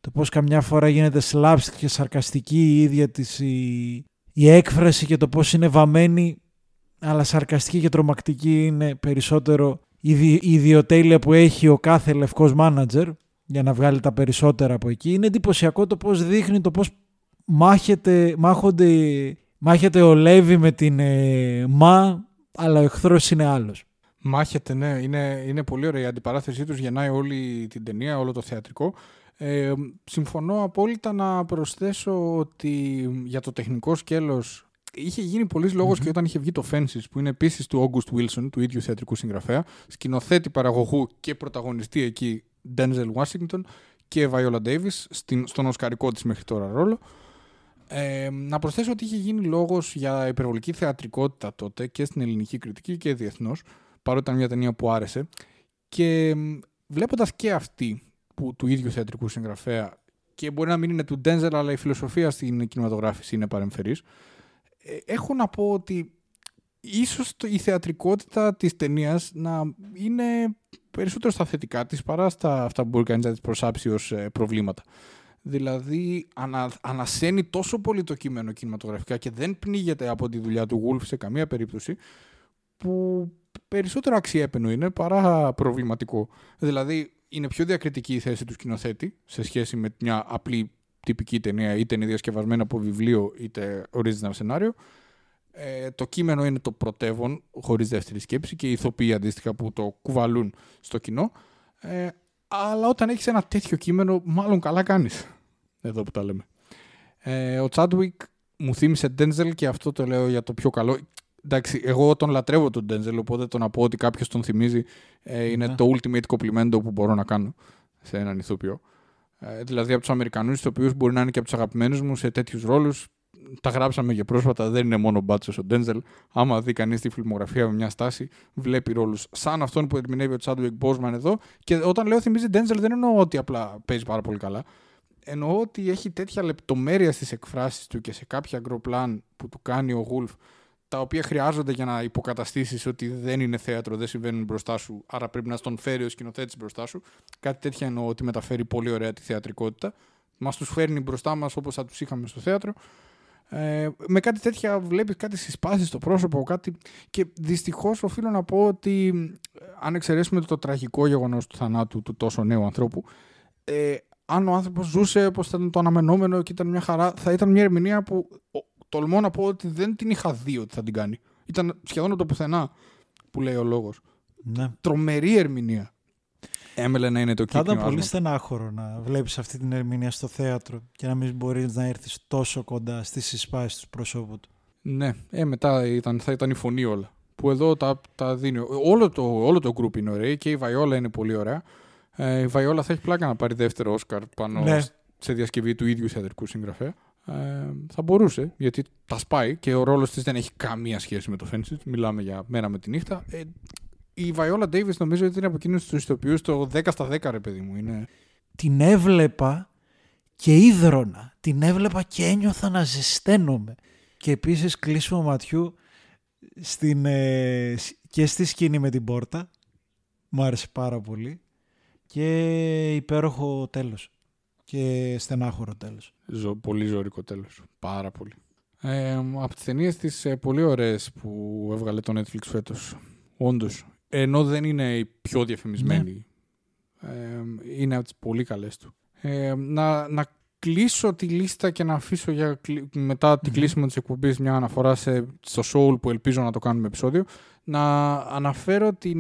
Speaker 1: το πώς καμιά φορά γίνεται slapstick και σαρκαστική η ίδια της η, η έκφραση και το πώς είναι βαμμένη αλλά σαρκαστική και τρομακτική είναι περισσότερο η ιδιοτέλεια που έχει ο κάθε λευκός μάνατζερ για να βγάλει τα περισσότερα από εκεί. Είναι εντυπωσιακό το πώς δείχνει το πώς μάχεται, μάχονται, μάχεται ο Λέβη με την ε, Μα αλλά ο εχθρός είναι άλλος.
Speaker 2: Μάχεται, ναι. Είναι, είναι πολύ ωραία. Η αντιπαράθεσή τους γεννάει όλη την ταινία, όλο το θεατρικό. Ε, συμφωνώ απόλυτα να προσθέσω ότι για το τεχνικό σκέλος είχε γίνει πολλής και όταν είχε βγει το Fences, που είναι επίσης του August Wilson, του ίδιου θεατρικού συγγραφέα, σκηνοθέτη παραγωγού και πρωταγωνιστή εκεί Denzel Washington και Viola Davis, στην, στον οσκαρικό της μέχρι τώρα ρόλο. Ε, να προσθέσω ότι είχε γίνει λόγος για υπερβολική θεατρικότητα τότε και στην ελληνική κριτική και διεθνώς, παρότι ήταν μια ταινία που άρεσε. Και βλέποντας και αυτή που, του ίδιου θεατρικού συγγραφέα και μπορεί να μην είναι του Ντένζελ, αλλά η φιλοσοφία στην κινηματογράφηση είναι παρεμφερής. Ε, έχω να πω ότι ίσως η θεατρικότητα της ταινίας να είναι περισσότερο στα θετικά της παρά στα αυτά που μπορεί κανείς να τις προσάψει ως ε, προβλήματα. Δηλαδή ανα, ανασένει τόσο πολύ το κείμενο κινηματογραφικά και δεν πνίγεται από τη δουλειά του Γουλφ σε καμία περίπτωση που περισσότερο αξιέπαινο είναι παρά προβληματικό. Δηλαδή είναι πιο διακριτική η θέση του σκηνοθέτη σε σχέση με μια απλή τυπική ταινία, είτε είναι διασκευασμένη από βιβλίο είτε original σενάριο. Ε, το κείμενο είναι το πρωτεύον, χωρίς δεύτερη σκέψη και οι ηθοποιοί αντίστοιχα που το κουβαλούν στο κοινό. Ε, αλλά όταν έχεις ένα τέτοιο κείμενο, μάλλον καλά κάνεις. Εδώ που τα λέμε. Ε, ο Τσάντουικ μου θύμισε Ντένζελ και αυτό το λέω για το πιο καλό εντάξει, εγώ τον λατρεύω τον Denzel, οπότε το να πω ότι κάποιος τον θυμίζει ε, είναι ναι. το ultimate complimento που μπορώ να κάνω σε έναν ηθοποιό. Ε, δηλαδή από τους Αμερικανούς ηθοποιούς μπορεί να είναι και από τους αγαπημένους μου σε τέτοιους ρόλους. Τα γράψαμε και πρόσφατα, δεν είναι μόνο μπάτσος ο Ντένζελ. Άμα δει κανείς τη φιλμογραφία με μια στάση, βλέπει ρόλους σαν αυτόν που ερμηνεύει ο Chadwick Boseman εδώ. Και όταν λέω θυμίζει Ντένζελ, δεν εννοώ ότι απλά παίζει πάρα πολύ καλά. εννοώ ότι έχει τέτοια λεπτομέρεια στις εκφράσεις του και σε κάποια γκροπλάν που του κάνει ο Γουλφ τα οποία χρειάζονται για να υποκαταστήσεις ότι δεν είναι θέατρο, δεν συμβαίνουν μπροστά σου, άρα πρέπει να στον φέρει ο σκηνοθέτης μπροστά σου. Κάτι τέτοια εννοώ ότι μεταφέρει πολύ ωραία τη θεατρικότητα. Μας τους φέρνει μπροστά μας όπως θα τους είχαμε στο θέατρο. Ε, με κάτι τέτοια βλέπεις κάτι συσπάσει στο πρόσωπο, κάτι. Και δυστυχώς οφείλω να πω ότι, ε, αν εξαιρέσουμε το, τραγικό γεγονός του θανάτου του τόσο νέου ανθρώπου, ε, αν ο άνθρωπος ζούσε όπως ήταν το αναμενόμενο και ήταν μια χαρά, θα ήταν μια ερμηνεία που τολμώ να πω ότι δεν την είχα δει ότι θα την κάνει. Ήταν σχεδόν το πουθενά που λέει ο λόγος.
Speaker 1: Ναι.
Speaker 2: Τρομερή ερμηνεία. Έμελε να είναι το
Speaker 1: Θα
Speaker 2: κύκλο.
Speaker 1: ήταν πολύ στενάχωρο να βλέπεις αυτή την ερμηνεία στο θέατρο και να μην μπορείς να έρθεις τόσο κοντά στις συσπάσεις του προσώπου του.
Speaker 2: Ναι, ε, μετά ήταν, θα ήταν η φωνή όλα. Που εδώ τα, τα δίνει. Όλο το, όλο το group είναι ωραίο και η Βαϊόλα είναι πολύ ωραία. Ε, η Βαϊόλα θα έχει πλάκα να πάρει δεύτερο Όσκαρ πάνω
Speaker 1: Ναι.
Speaker 2: σε διασκευή του ίδιου θεατρικού συγγραφέα. Ε, θα μπορούσε, γιατί τα σπάει και ο ρόλος της δεν έχει καμία σχέση με το Fences. Μιλάμε για μέρα με τη νύχτα. Ε, η Βαϊόλα Ντέιβι νομίζω ότι είναι από εκείνους τους ηθοποιούς το 10 στα 10, ρε παιδί μου. Είναι...
Speaker 1: Την έβλεπα και ίδρωνα. Την έβλεπα και ένιωθα να ζεσταίνομαι. Και επίσης κλείσιμο ματιού στην, ε, σ- και στη σκηνή με την πόρτα. Μου άρεσε πάρα πολύ. Και υπέροχο τέλος. Και στενάχωρο τέλος.
Speaker 2: Ζω, πολύ ζωρικό τέλος. Πάρα πολύ. Ε, από τις ταινίες της ε, πολύ ωραίες που έβγαλε το Netflix φέτος. Όντως. Ενώ δεν είναι η πιο διαφημισμένη. Ε, είναι από τις πολύ καλές του. Ε, να, να κλείσω τη λίστα και να αφήσω για, κλει- μετά την
Speaker 1: Μμμ.
Speaker 2: κλείσιμο της εκπομπής μια αναφορά σε, στο Soul που ελπίζω να το κάνουμε επεισόδιο. Να αναφέρω την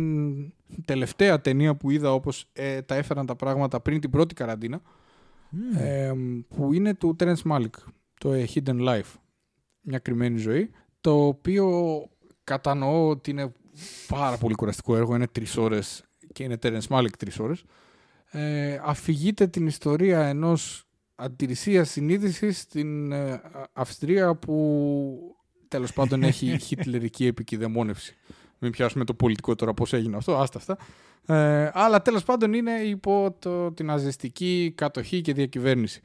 Speaker 2: τελευταία ταινία που είδα όπως ε, τα έφεραν τα πράγματα πριν την πρώτη καραντίνα
Speaker 1: Μμμ.
Speaker 2: ε, που είναι του Terence Malick, το A Hidden Life, μια κρυμμένη ζωή, το οποίο κατανοώ ότι είναι πάρα πολύ κουραστικό έργο, είναι τρεις ώρες και είναι Terence Malick τρεις ώρες. Ε, αφηγείται την ιστορία ενός αντιρρησίας συνείδησης στην ε, Αυστρία που τέλος πάντων έχει χιτλερική επικειδεμόνευση. Μην πιάσουμε το πολιτικό τώρα πώς έγινε αυτό, άστα αυτά. Ε, αλλά τέλος πάντων είναι υπό το, την ναζιστική κατοχή και διακυβέρνηση.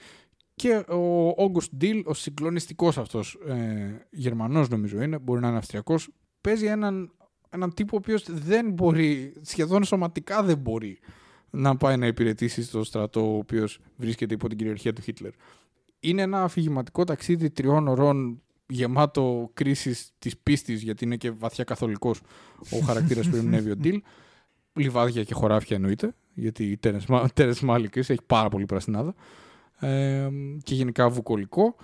Speaker 2: Και ο August Deal, ο συγκλονιστικός αυτός ε, Γερμανός νομίζω είναι, μπορεί να είναι Αυστριακός, παίζει έναν, έναν τύπο ο οποίος δεν μπορεί, σχεδόν σωματικά δεν μπορεί να πάει να υπηρετήσει στο στρατό ο οποίος βρίσκεται υπό την κυριαρχία του Χίτλερ. Είναι ένα αφηγηματικό ταξίδι τριών ωρών γεμάτο κρίσεις της πίστης γιατί είναι και βαθιά καθολικός ο χαρακτήρας που ερμηνεύει ο Ντίλ λιβάδια και χωράφια εννοείται, γιατί η Τέρες Μάλικης έχει πάρα πολύ πρασινάδα ε, και γενικά βουκολικό.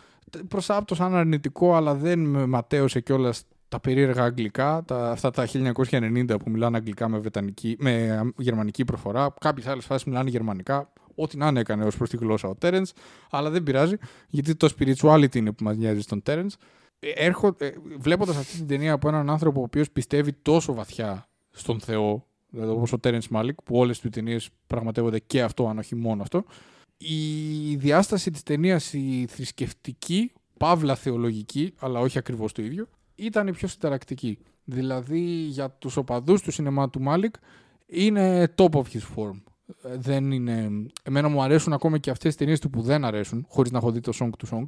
Speaker 2: Προσάπτως σαν αρνητικό, αλλά δεν με ματέωσε κιόλας τα περίεργα αγγλικά, τα, αυτά τα 1990 που μιλάνε αγγλικά με, βετανική, με γερμανική προφορά. Κάποιες άλλες φάσεις μιλάνε γερμανικά. Ό,τι να είναι έκανε ως προς τη γλώσσα ο Τέρενς, αλλά δεν πειράζει, γιατί το spirituality είναι που μας νοιάζει στον Τέρενς. Βλέποντας αυτή την ταινία από έναν άνθρωπο ο οποίος πιστεύει τόσο βαθιά στον Θεό, δηλαδή όπω ο Τέρεν Μάλικ, που όλες του ταινίες πραγματεύονται και αυτό, αν όχι μόνο αυτό. Η διάσταση της ταινίας, η θρησκευτική, παύλα θεολογική, αλλά όχι ακριβώς το ίδιο, ήταν η πιο συνταρακτική. Δηλαδή για τους οπαδούς του σινεμά του Μάλικ είναι top of his form. Ε, Δεν είναι... Εμένα μου αρέσουν ακόμα και αυτές τις ταινίες του που δεν αρέσουν, χωρίς να έχω δει το song του song.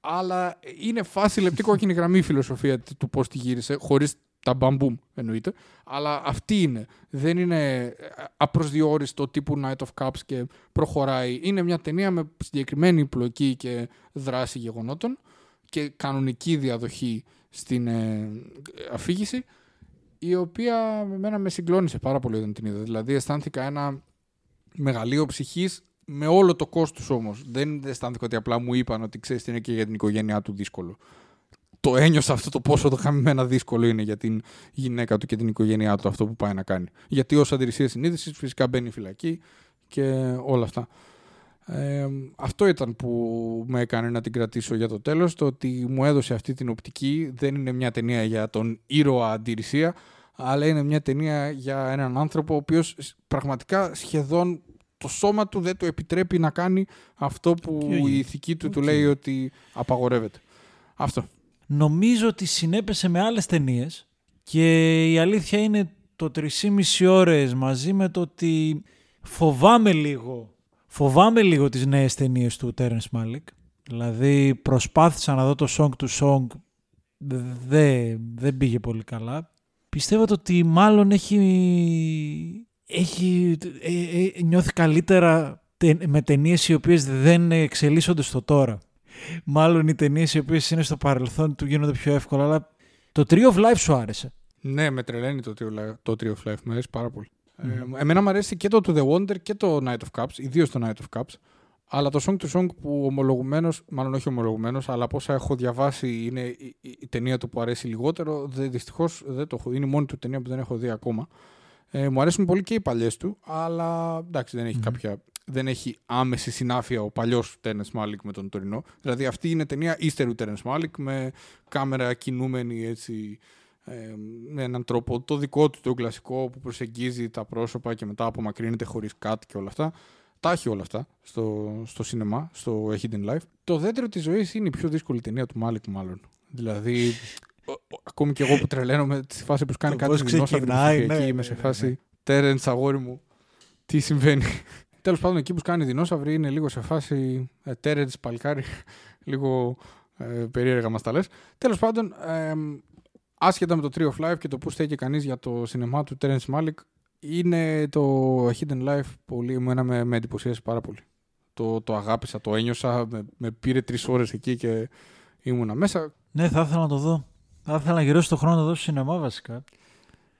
Speaker 2: Αλλά είναι φάση λεπτή κόκκινη γραμμή η φιλοσοφία του πώς τη γύρισε, χωρίς τα μπαμπούμ εννοείται. Αλλά αυτή είναι. Δεν είναι απροσδιόριστο τύπου Night of Cups και προχωράει. Είναι μια ταινία με συγκεκριμένη πλοκή και δράση γεγονότων και κανονική διαδοχή στην ε, αφήγηση η οποία με μένα με συγκλώνησε πάρα πολύ όταν την είδα. Δηλαδή αισθάνθηκα ένα μεγαλείο ψυχής με όλο το κόστος όμως. Δεν αισθάνθηκα ότι απλά μου είπαν ότι ξέρεις τι είναι και για την οικογένειά του δύσκολο το ένιωσα αυτό το πόσο το χαμημένα δύσκολο είναι για την γυναίκα του και την οικογένειά του αυτό που πάει να κάνει. Γιατί ως αντιρρησία συνείδησης φυσικά μπαίνει φυλακή και όλα αυτά. Ε, αυτό ήταν που με έκανε να την κρατήσω για το τέλος, το ότι μου έδωσε αυτή την οπτική. Δεν είναι μια ταινία για τον ήρωα αντιρρησία, αλλά είναι μια ταινία για έναν άνθρωπο ο οποίος πραγματικά σχεδόν το σώμα του δεν του επιτρέπει να κάνει αυτό που
Speaker 1: Okay.
Speaker 2: η ηθική του
Speaker 1: Okay.
Speaker 2: του λέει ότι απαγορεύεται. Αυτό.
Speaker 1: Νομίζω ότι συνέπεσε με άλλες ταινίες και η αλήθεια είναι το 3,5 ώρες μαζί με το ότι φοβάμαι λίγο Φοβάμαι λίγο τις νέες ταινίες του Terrence Malick. Δηλαδή προσπάθησα να δω το Song to Song, δεν, δεν πήγε πολύ καλά. Πιστεύω ότι μάλλον έχει, έχει ε, ε, νιώθει καλύτερα με ταινίες οι οποίες δεν εξελίσσονται στο τώρα. Μάλλον οι ταινίες οι οποίες είναι στο παρελθόν του γίνονται πιο εύκολα, αλλά το Tree of Life σου άρεσε.
Speaker 2: Ναι, με τρελαίνει το Tree, of Life, μου αρέσει πάρα πολύ. Mm. Ε, εμένα μου αρέσει και το To The Wonder και το Night of Cups, ιδίως το Night of Cups. Αλλά το Song to Song που ομολογουμένως, μάλλον όχι ομολογουμένως, αλλά από όσα έχω διαβάσει είναι η, η, ταινία του που αρέσει λιγότερο. Δυστυχώς δεν το έχω Είναι η μόνη του ταινία που δεν έχω δει ακόμα. Ε, μου αρέσουν πολύ και οι παλιές του, αλλά εντάξει, δεν έχει κάποια. Δεν έχει άμεση συνάφεια ο παλιός Τέρενς Μάλικ με τον τωρινό. Δηλαδή αυτή είναι ταινία ύστερου Τέρενς Μάλικ με κάμερα κινούμενη έτσι. Ε, με έναν τρόπο το δικό του, το κλασικό που προσεγγίζει τα πρόσωπα και μετά απομακρύνεται χωρίς κάτι και όλα αυτά. Τα έχει όλα αυτά στο, στο σινεμά, στο Hidden Life. Το δέντρο της ζωής είναι η πιο δύσκολη ταινία του Μάλικ, μάλλον. Δηλαδή, ακόμη και εγώ που τρελαίνομαι στη φάση που κάνει κάτι
Speaker 1: δεινόσαυρο
Speaker 2: ναι, εκεί,
Speaker 1: ναι,
Speaker 2: είμαι
Speaker 1: ναι,
Speaker 2: σε
Speaker 1: ναι,
Speaker 2: φάση
Speaker 1: ναι.
Speaker 2: Τέρεν, αγόρι μου, τι συμβαίνει; Τέλος πάντων, εκεί που κάνει δεινόσαυροι είναι λίγο σε φάση ε, Τέρεν, παλκάρι, λίγο ε, περίεργα μας τα λες. Τέλος πάντων, ε, άσχετα με το Tree of Life και το πώ στέκει κανείς για το σινεμά του Terence Malick, είναι το Hidden Life πολύ, εμένα με, με εντυπωσίασε πάρα πολύ. Το, το αγάπησα, το ένιωσα, με, με πήρε τρεις ώρες εκεί και ήμουνα μέσα.
Speaker 1: Ναι, θα ήθελα να το δω. Θα ήθελα να γυρίσω το χρόνο να το δω στο σινεμά βασικά.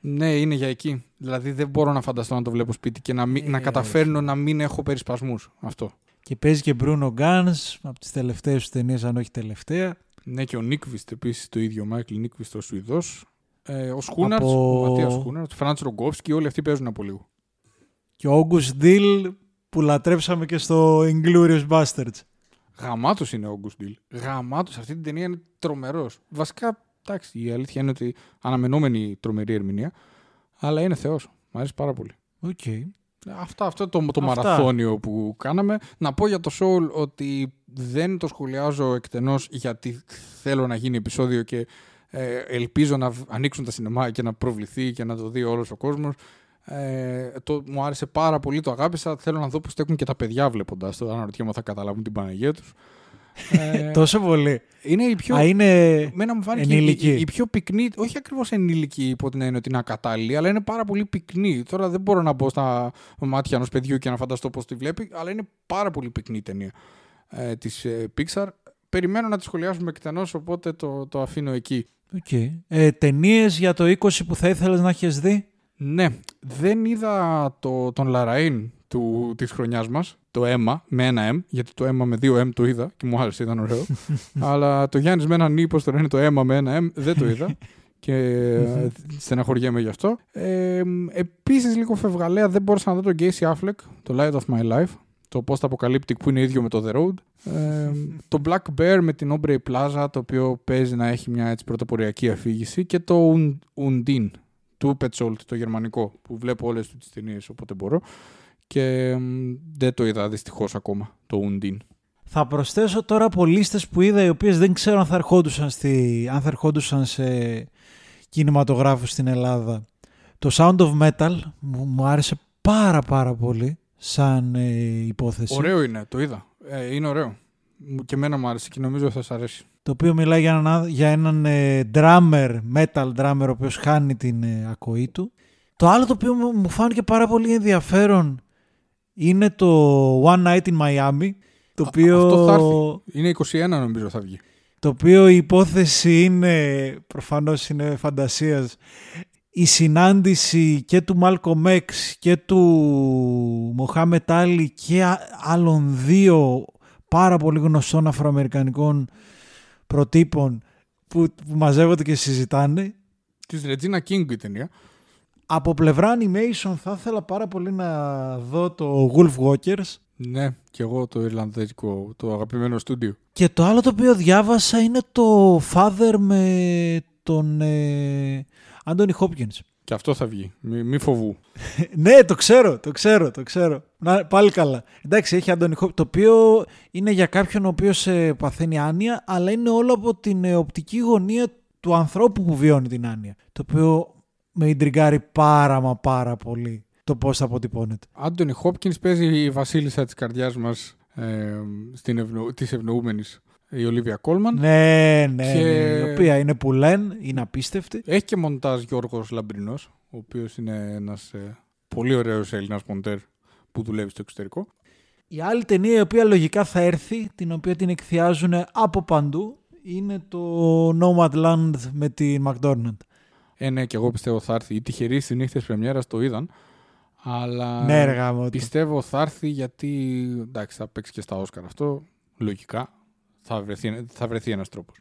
Speaker 2: Ναι, είναι για εκεί. Δηλαδή δεν μπορώ να φανταστώ να το βλέπω σπίτι και να, μην, να καταφέρνω να μην έχω περισπασμούς. Αυτό.
Speaker 1: Και παίζει και Bruno Guns από τις τελευταίες του ταινίες, αν όχι τελευταία.
Speaker 2: Ναι, και ο Νίκβιστ επίσης το ίδιο, ο Μάικλ Νίκβιστ ο Σουηδός. Ε, ο Σκούναρτς, από... ο Ματίας Σκούναρτς, ο Φραντς Ρογκόφσκι, όλοι αυτοί παίζουν από λίγο.
Speaker 1: Και ο Όγκουστ Ντίελ που λατρέψαμε και στο Inglourious Basterds.
Speaker 2: Γαμάτος είναι ο Όγκουστ Ντιλ. Γαμάτος. Αυτή την ταινία είναι τρομερός. Βασικά, εντάξει, η αλήθεια είναι ότι αναμενόμενη τρομερή ερμηνεία. Αλλά είναι θεός. Μ' αρέσει πάρα πολύ.
Speaker 1: Okay.
Speaker 2: Αυτά, αυτό το, το μαραθώνιο που κάναμε. Να πω για το Soul ότι δεν το σχολιάζω εκτενώς γιατί θέλω να γίνει επεισόδιο και ε, ελπίζω να ανοίξουν τα σινεμά και να προβληθεί και να το δει όλος ο κόσμος. Ε, το, μου άρεσε πάρα πολύ, το αγάπησα. Θέλω να δω πώς στέκουν και τα παιδιά βλέποντας το. Αναρωτιέμαι θα καταλάβουν την Παναγία τους.
Speaker 1: Ε, Τόσο πολύ.
Speaker 2: Είναι η πιο.
Speaker 1: Α, είναι
Speaker 2: Μένα μου φάνηκε η, η, η, πιο πυκνή, όχι ακριβώς ενήλικη υπό την έννοια ότι είναι ακατάλληλη, αλλά είναι πάρα πολύ πυκνή. Τώρα δεν μπορώ να μπω στα μάτια ενός παιδιού και να φανταστώ πώς τη βλέπει, αλλά είναι πάρα πολύ πυκνή η ταινία ε, της ε, Pixar. Περιμένω να τη σχολιάσουμε εκτενώς, οπότε το, το αφήνω εκεί.
Speaker 1: Okay. Ε, Ταινίες για το 20 που θα ήθελες να έχεις δει;
Speaker 2: Ναι, δεν είδα το, τον Λαραΐν του, της χρονιάς μας, το αίμα με ένα M, γιατί το αίμα με δύο M το είδα και μου άρεσε, ήταν ωραίο. Αλλά το Γιάννης με έναν ύπος τώρα είναι το αίμα με ένα M, δεν το είδα και ε, στεναχωριέμαι γι' αυτό. Ε, επίσης λίγο φευγαλέα δεν μπόρεσα να δω τον Casey Affleck, το Light of My Life, το post-apocalyptic που είναι ίδιο με το The Road. Ε, το Black Bear με την Aubrey Plaza, το οποίο παίζει να έχει μια έτσι πρωτοποριακή αφήγηση και το Undine του Petzold, το γερμανικό, που βλέπω όλες τις ταινίες όποτε μπορώ και δεν το είδα δυστυχώς ακόμα το Undine.
Speaker 1: Θα προσθέσω τώρα από λίστες που είδα οι οποίες δεν ξέρω αν θα ερχόντουσαν, στη, αν θα ερχόντουσαν σε κινηματογράφους στην Ελλάδα. Το Sound of Metal μου, μου άρεσε πάρα πάρα πολύ σαν ε, υπόθεση.
Speaker 2: Ωραίο είναι, το είδα. Ε, είναι ωραίο. Και εμένα μου άρεσε και νομίζω θα σας αρέσει.
Speaker 1: Το οποίο μιλάει για έναν, για έναν ε, drummer, metal drummer, ο οποίος χάνει την ε, ακοή του. Το άλλο το οποίο μου φάνηκε πάρα πολύ ενδιαφέρον είναι το One Night in Miami. Το οποίο...
Speaker 2: Αυτό θα έρθει. Είναι 21 νομίζω θα βγει.
Speaker 1: Το οποίο η υπόθεση είναι, προφανώς είναι φαντασίας, η συνάντηση και του Malcolm X και του Μοχάμετ Άλλη και άλλων δύο πάρα πολύ γνωστών αφροαμερικανικών προτύπων που, που μαζεύονται και συζητάνε.
Speaker 2: Της Regina King η ταινία.
Speaker 1: Από πλευρά animation θα ήθελα πάρα πολύ να δω το Wolf Walkers.
Speaker 2: Ναι, και εγώ το Ιρλανδέζικο, το αγαπημένο στούντιο.
Speaker 1: Και το άλλο το οποίο διάβασα είναι το Father με τον ε, Anthony Hopkins.
Speaker 2: Και αυτό θα βγει. Μη, μη φοβού.
Speaker 1: ναι, το ξέρω, το ξέρω, το ξέρω. Να, πάλι καλά. Εντάξει, έχει Anthony Hopkins, το οποίο είναι για κάποιον ο οποίος ε, παθαίνει άνοια, αλλά είναι όλο από την ε, οπτική γωνία του ανθρώπου που βιώνει την άνοια. Το οποίο με ιντριγκάρει πάρα μα πάρα πολύ. το πώς θα αποτυπώνεται.
Speaker 2: Άντωνι Χόπκινς παίζει η βασίλισσα της καρδιάς μας ε, ευνο... της ευνοούμενης η Ολίβια Κόλμαν.
Speaker 1: Ναι, ναι, και... ναι, η οποία είναι που λένε, είναι απίστευτη.
Speaker 2: Έχει και μοντάζ Γιώργος Λαμπρινός, ο οποίος είναι ένας ε, πολύ ωραίος Έλληνας μοντέρ που δουλεύει στο εξωτερικό.
Speaker 1: Η άλλη ταινία η οποία λογικά θα έρθει, την οποία την εκθιάζουν από παντού, είναι το Nomadland με τη McDonald.
Speaker 2: Ε, ναι, και εγώ πιστεύω θα έρθει. Οι τυχεροί στι νύχτε Πρεμιέρας το είδαν. Αλλά
Speaker 1: ναι, ρε,
Speaker 2: πιστεύω θα έρθει γιατί εντάξει, θα παίξει και στα Όσκαρ αυτό. Λογικά θα βρεθεί, θα βρεθεί ένας τρόπος.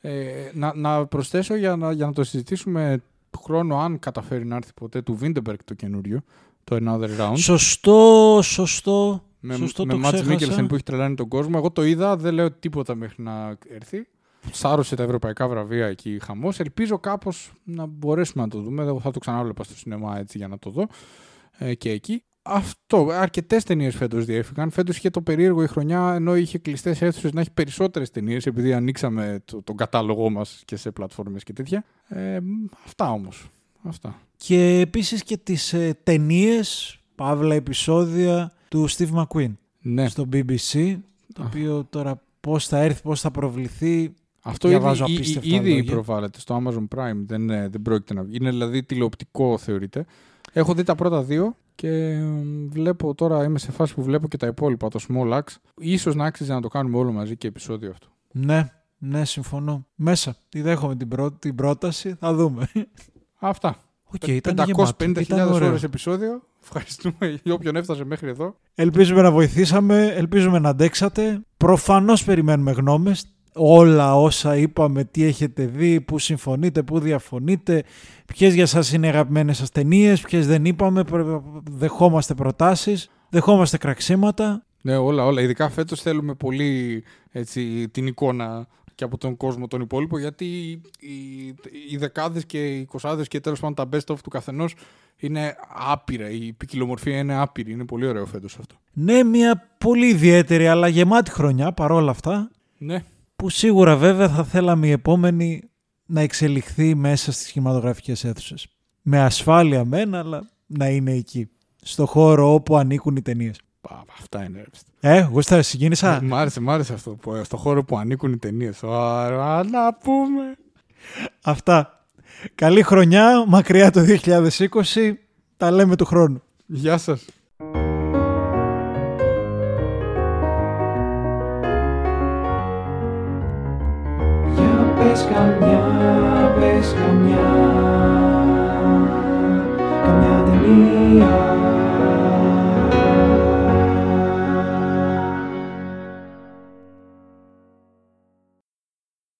Speaker 2: Ε, να, να προσθέσω για να, για να το συζητήσουμε χρόνο αν καταφέρει να έρθει ποτέ του Βίντεμπεργκ το καινούριο, το Another Round.
Speaker 1: Σωστό, σωστό.
Speaker 2: Με,
Speaker 1: σωστό
Speaker 2: με Μάτς Μίκελσεν που έχει τρελάνει τον κόσμο. Εγώ το είδα, δεν λέω τίποτα μέχρι να έρθει. Σάρωσε τα ευρωπαϊκά βραβεία εκεί χαμός. Ελπίζω κάπως να μπορέσουμε να το δούμε. Εγώ θα το ξανάβλεπα στο σινεμά έτσι για να το δω. Ε, και εκεί. Αυτό. Αρκετές ταινίες φέτος διέφυγαν. Φέτος είχε το περίεργο η χρονιά, ενώ είχε κλειστές αίθουσες να έχει περισσότερες ταινίες, επειδή ανοίξαμε το, τον κατάλογό μας και σε πλατφόρμες και τέτοια. Ε, αυτά όμως. Αυτά.
Speaker 1: Και επίσης και τις ε, ταινίες, παύλα επεισόδια του Steve McQueen
Speaker 2: ναι.
Speaker 1: στο BBC. Το οποίο τώρα πώς θα έρθει, πώς θα προβληθεί.
Speaker 2: Αυτό ήδη, ήδη προβάλλεται στο Amazon Prime. Δεν, ε, δεν πρόκειται να βγει. Είναι δηλαδή τηλεοπτικό θεωρείται. Έχω δει τα πρώτα δύο και βλέπω τώρα, είμαι σε φάση που βλέπω και τα υπόλοιπα, το Small Axe. Ίσως να άξιζε να το κάνουμε όλο μαζί και επεισόδιο αυτό.
Speaker 1: Ναι, ναι, συμφωνώ. Μέσα. Τη δέχομαι την, πρό... την πρόταση, θα δούμε.
Speaker 2: Αυτά.
Speaker 1: Okay,
Speaker 2: 550.000 ώρες επεισόδιο. Ευχαριστούμε για όποιον έφτασε μέχρι εδώ.
Speaker 1: Ελπίζουμε να βοηθήσαμε, ελπίζουμε να αντέξατε. Προφανώς περιμένουμε γνώμες όλα όσα είπαμε, τι έχετε δει, πού συμφωνείτε, πού διαφωνείτε, ποιες για σας είναι αγαπημένες σας ταινίες, ποιες δεν είπαμε, δεχόμαστε προτάσεις, δεχόμαστε κραξίματα.
Speaker 2: Ναι, όλα, όλα. Ειδικά φέτος θέλουμε πολύ έτσι, την εικόνα και από τον κόσμο τον υπόλοιπο, γιατί οι, οι δεκάδες και οι εικοσάδες και τέλος πάντων τα best of του καθενός είναι άπειρα. Η ποικιλομορφία είναι άπειρη. Είναι πολύ ωραίο φέτος αυτό.
Speaker 1: Ναι, μια πολύ ιδιαίτερη αλλά γεμάτη χρονιά παρόλα αυτά.
Speaker 2: Ναι
Speaker 1: που σίγουρα βέβαια θα θέλαμε η επόμενη να εξελιχθεί μέσα στις σχηματογραφικές αίθουσες. Με ασφάλεια μένα, αλλά να είναι εκεί. Στο χώρο όπου ανήκουν οι ταινίες.
Speaker 2: Αυτά είναι
Speaker 1: Ε, γούστα, συγκίνησα.
Speaker 2: Ε, μ' άρεσε, μ' άρεσε αυτό. Που, στο χώρο που ανήκουν οι ταινίες. Να πούμε.
Speaker 1: Αυτά. Καλή χρονιά, μακριά το 2020. Τα λέμε του χρόνου.
Speaker 2: Γεια σας.
Speaker 3: Πες καμιά, πες καμιά Καμιά ταινία